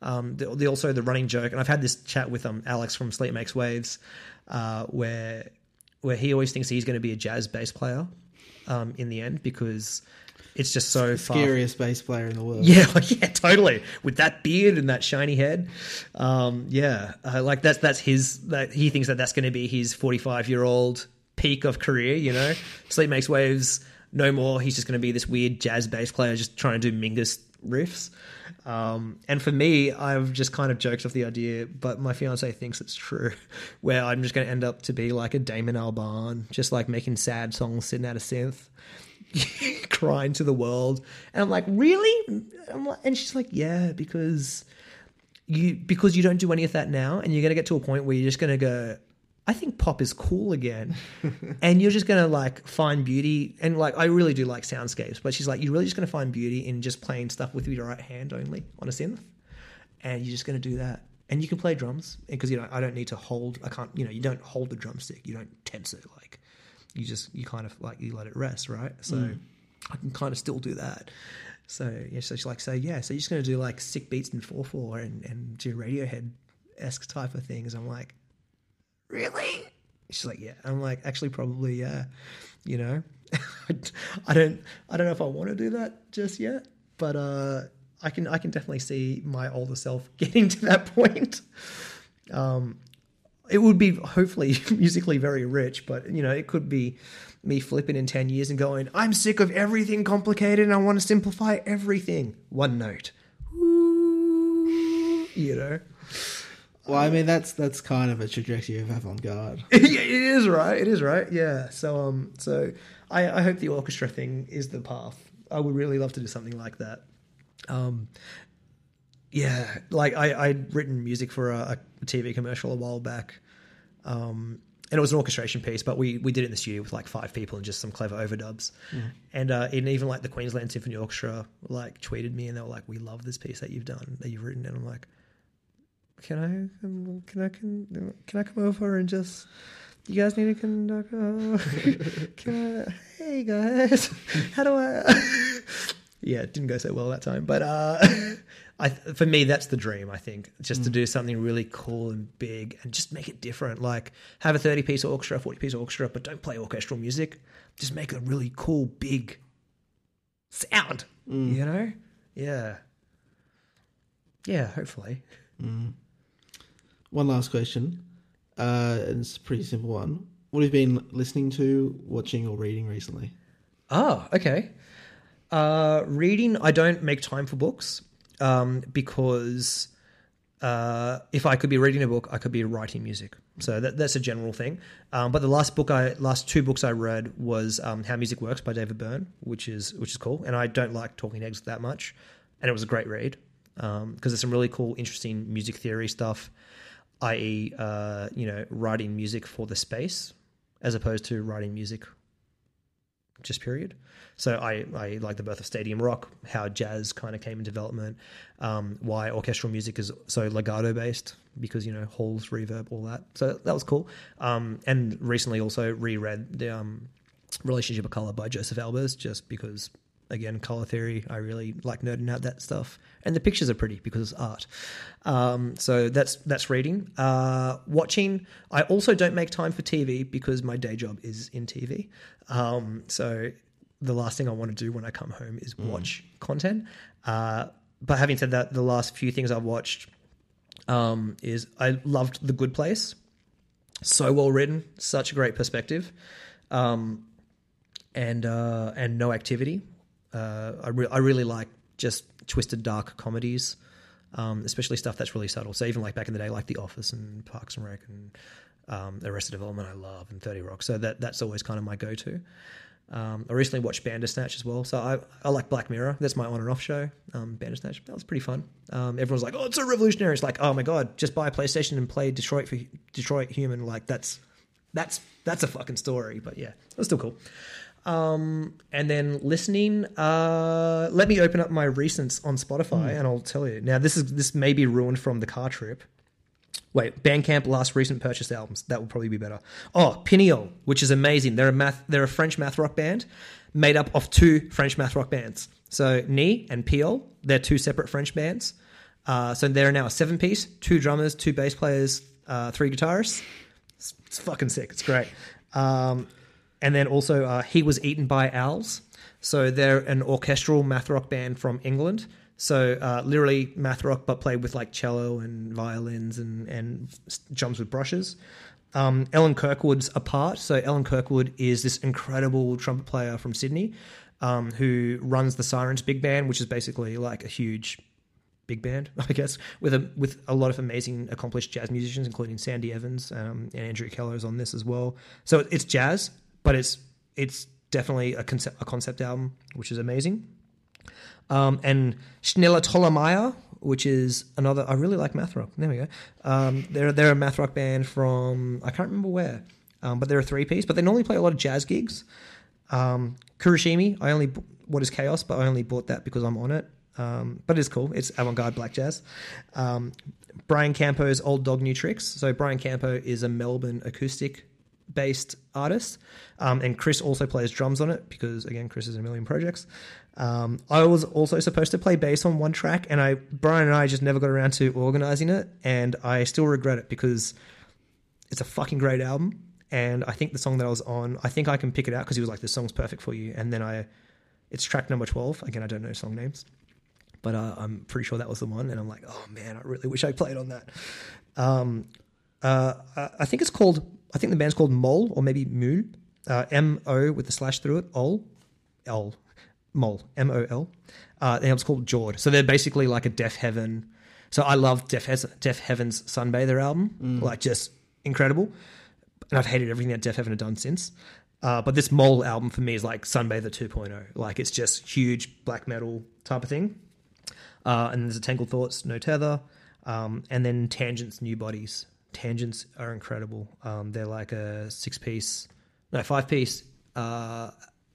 Speaker 2: Um, the, the, also the running joke, and I've had this chat with um Alex from Sleep Makes Waves, uh, where where he always thinks he's going to be a jazz bass player, um, in the end because it's just so
Speaker 1: scariest far. bass player in the world.
Speaker 2: Yeah, yeah, totally. With that beard and that shiny head, um, yeah, uh, like that's that's his. That he thinks that that's going to be his forty five year old peak of career, you know. Sleep Makes Waves, no more. He's just going to be this weird jazz bass player just trying to do Mingus riffs. Um, and for me, I've just kind of joked off the idea, but my fiance thinks it's true, where I'm just going to end up to be like a Damon Albarn, just like making sad songs sitting at a synth, crying to the world. And I'm like, really? I'm like, and she's like, yeah, because you because you don't do any of that now, and you're going to get to a point where you're just going to go, I think pop is cool again. and you're just going to like find beauty. And like, I really do like soundscapes, but she's like, you're really just going to find beauty in just playing stuff with your right hand only on a synth. And you're just going to do that. And you can play drums because, you know, I don't need to hold, I can't, you know, you don't hold the drumstick, you don't tense it. Like, you just, you kind of like, you let it rest, right? So mm. I can kind of still do that. So, yeah, so she's like, so yeah, so you're just going to do like sick beats in 4 4 and, and do Radiohead esque type of things. I'm like, really? She's like, yeah. I'm like, actually, probably, yeah. You know, I don't, I don't know if I want to do that just yet, but uh, I can, I can definitely see my older self getting to that point. Um, it would be hopefully musically very rich, but you know, it could be me flipping in 10 years and going, I'm sick of everything complicated and I want to simplify everything. One note. You know?
Speaker 1: Well, I mean that's that's kind of a trajectory of avant-garde.
Speaker 2: it is right. It is right. Yeah. So um, so I, I hope the orchestra thing is the path. I would really love to do something like that. Um, yeah, like I I'd written music for a, a TV commercial a while back. Um, and it was an orchestration piece, but we we did it in the studio with like five people and just some clever overdubs. Mm. And uh, and even like the Queensland Symphony Orchestra like tweeted me and they were like, "We love this piece that you've done that you've written," and I'm like can I come, can I can, can I come over and just you guys need a conductor? can I? Hey guys, how do I? yeah, it didn't go so well that time, but uh, I for me that's the dream. I think just to mm. do something really cool and big and just make it different. Like have a thirty piece orchestra, forty piece orchestra, but don't play orchestral music. Just make a really cool big sound. Mm. You know? Yeah. Yeah, hopefully. Mm.
Speaker 1: One last question. Uh, it's a pretty simple one. What have you been listening to, watching, or reading recently?
Speaker 2: Oh, okay. Uh, reading, I don't make time for books um, because uh, if I could be reading a book, I could be writing music. So that, that's a general thing. Um, but the last book I last two books I read was um, How Music Works by David Byrne, which is which is cool. And I don't like Talking Heads that much, and it was a great read because there's some really cool, interesting music theory stuff, i.e., uh, you know, writing music for the space as opposed to writing music just period. So I, I like the birth of stadium rock, how jazz kind of came in development, um, why orchestral music is so legato based because you know halls, reverb, all that. So that was cool. Um, and recently also reread the um, Relationship of Color by Josef Albers just because again color theory I really like nerding out that stuff and the pictures are pretty because it's art. Um, so that's that's reading. Uh, watching I also don't make time for TV because my day job is in TV. Um, so the last thing I want to do when I come home is watch content. Uh, but having said that, the last few things I've watched um, is I loved The Good Place. So well written, such a great perspective, um, and uh, and No Activity. Uh, I re- I really like just twisted dark comedies, um, especially stuff that's really subtle. So even like back in the day, like The Office and Parks and Rec and um, Arrested Development, I love and Thirty Rock. So that that's always kind of my go to. Um, I recently watched Bandersnatch as well. So I, I like Black Mirror. That's my on and off show. Um, Bandersnatch. That was pretty fun. Um, everyone's like, oh, it's so revolutionary. It's like, oh my god, just buy a PlayStation and play Detroit for Detroit Human. Like that's that's that's a fucking story. But yeah, it was still cool. Um, and then listening, uh, let me open up my recents on Spotify and I'll tell you. Now this is this may be ruined from the car trip. Wait, Bandcamp last recent purchased albums. That will probably be better. Oh, Piniol, which is amazing. They're a math. They're a French math rock band made up of two French math rock bands. So Ni and PoiL, they're two separate French bands. Uh, so they're now a seven piece, two drummers, two bass players, uh, three guitarists. It's, it's fucking sick. It's great. Um, and then also, uh, he was eaten by owls. So they're an orchestral math rock band from England. So uh, literally math rock, but played with like cello and violins and and drums with brushes. Um, Ellen Kirkwood's a part. So Ellen Kirkwood is this incredible trumpet player from Sydney, um, who runs the Sirens Big Band, which is basically like a huge big band, I guess, with a with a lot of amazing, accomplished jazz musicians, including Sandy Evans um, and Andrew Keller is on this as well. So it's jazz, but it's it's definitely a concept a concept album, which is amazing. Um, and Schnellertollermeier, which is another. I really like math rock. There we go. Um, they're they're a math rock band from I can't remember where, um, but they're a three piece. But they normally play a lot of jazz gigs. Um, Kuroshimi, I only what is chaos, but I only bought that because I'm on it. Um, but it's cool. It's avant-garde black jazz. Um, Brian Campeau's Old Dog New Tricks. So Brian Campeau is a Melbourne acoustic based artist, um, and Chris also plays drums on it because again, Chris is in a million projects. Um, I was also supposed to play bass on one track, and I Brian and I just never got around to organizing it, and I still regret it because it's a fucking great album. And I think the song that I was on, I think I can pick it out because he was like, "This song's perfect for you." And then I, it's track number twelve. Again, I don't know song names, but uh, I'm pretty sure that was the one. And I'm like, "Oh man, I really wish I played on that." Um, uh, I I think it's called. I think the band's called Mole or maybe Mule. Uh, M O with the slash through it. Ol, L, Mole. M O L. Uh, the album's called Jord. So they're basically like a Deafheaven. So I love Deaf, Deafheaven's Sunbather album. Like just incredible. And I've hated everything that Deafheaven have done since. Uh, but this Mole album for me is like Sunbather 2.0. Like it's just huge black metal type of thing. Uh, and there's a Tangled Thoughts, No Tether, um, and then Tangents, New Bodies. Tangents are incredible. Um, they're like a six piece, no, five piece uh,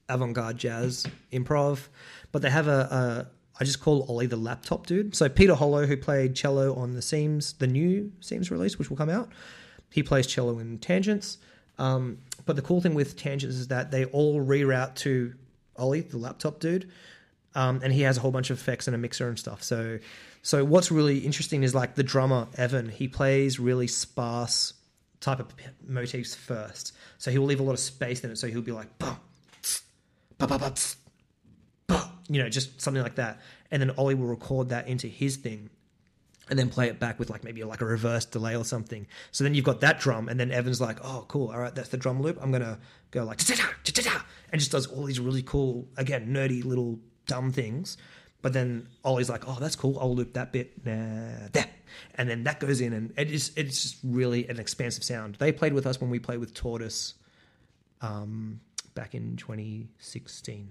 Speaker 2: avant garde jazz improv, but they have a, a I just call Ollie the laptop dude. So Peter Hollo, who played cello on the Seims, the new Seims release, which will come out, he plays cello in Tangents. Um, but the cool thing with Tangents is that they all reroute to Ollie, the laptop dude, um, and he has a whole bunch of effects and a mixer and stuff. So, so what's really interesting is like the drummer Evan. He plays really sparse type of motifs first. So he will leave a lot of space in it. So he'll be like, bah, tss, bah, bah, bah, tss, bah, you know, just something like that. And then Ollie will record that into his thing and then play it back with like maybe like a reverse delay or something. So then you've got that drum, and then Evan's like, "Oh, cool! All right, that's the drum loop. I'm gonna go like da-da-da, da-da-da," and just does all these really cool, again, nerdy little dumb things. But then Ollie's like, "Oh, that's cool. I'll loop that bit, nah, that," and then that goes in, and it is it's just really an expansive sound. They played with us when we played with Tortoise, um, back in 2016.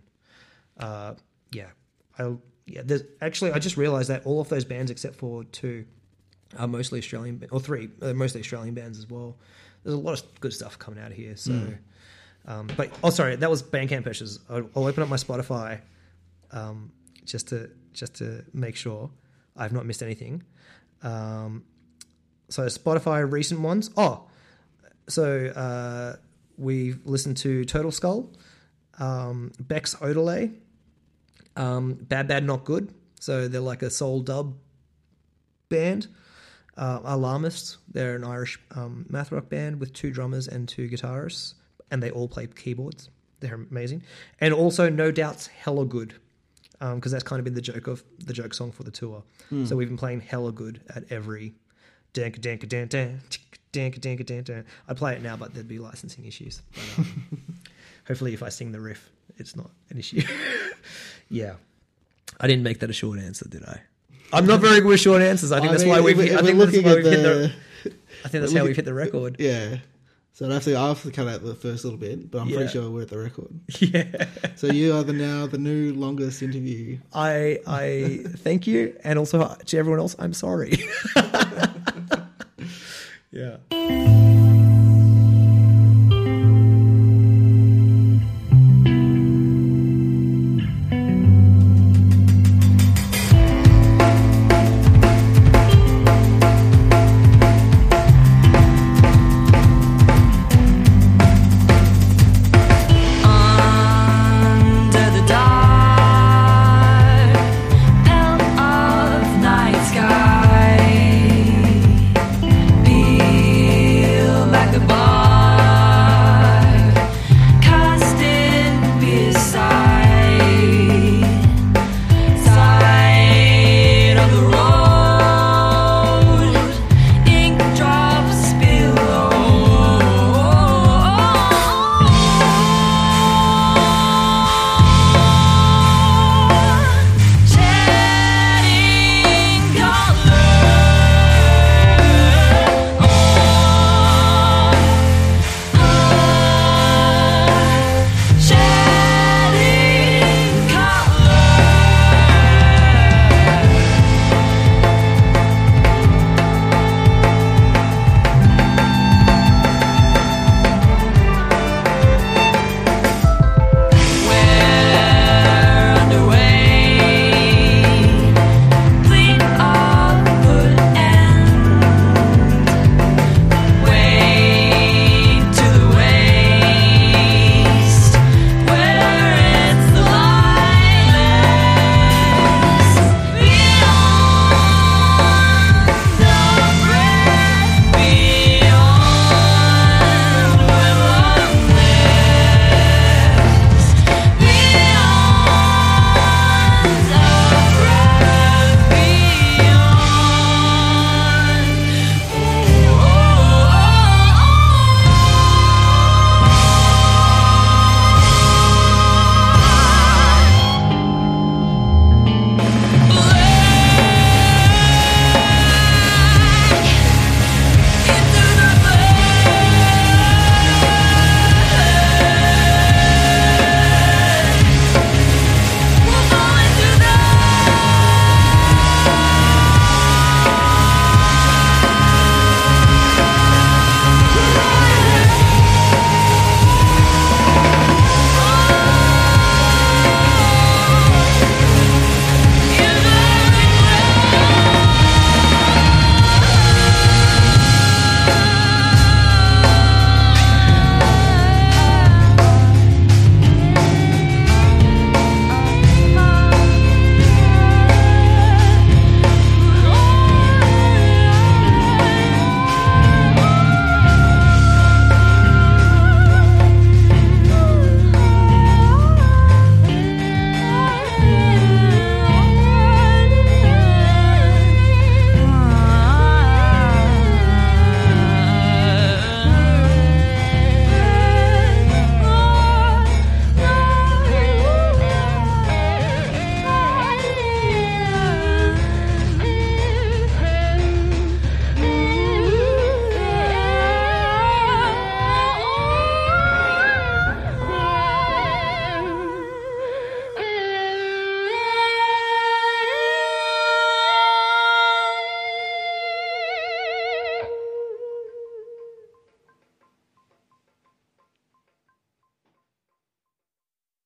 Speaker 2: Uh, yeah, I yeah. There's actually I just realized that all of those bands except for two are mostly Australian or three, mostly Australian bands as well. There's a lot of good stuff coming out here. So, um, but oh, sorry, that was Bandcamp purchases. I'll, I'll open up my Spotify um, just to just to make sure I've not missed anything. Um, so Spotify recent ones. Oh, so uh, we've listened to Turtle Skull, um, Beck's Odelay, um, Bad Bad Not Good. So they're like a soul dub band. Uh, Alarmists, they're an Irish um, math rock band with two drummers and two guitarists, and they all play keyboards. They're amazing. And also, No Doubt's Hella Good, because um, that's kind of been the joke of the joke song for the tour. Mm. So we've been playing hella good at every. I play it now, but there'd be licensing issues. But, um, hopefully, if I sing the riff, it's not an issue. yeah, I didn't make that a short answer, did I? I'm not very good with short answers. I think I that's
Speaker 1: mean,
Speaker 2: why we've. I, think that's why the,
Speaker 1: the,
Speaker 2: I think that's how we've hit the record.
Speaker 1: Yeah, so I have to, I have to cut out the first little bit, but I'm
Speaker 2: Yeah.
Speaker 1: pretty sure we're at the record.
Speaker 2: Yeah.
Speaker 1: So you are the now the new longest interview.
Speaker 2: I I thank you, and also to everyone else, I'm sorry. yeah.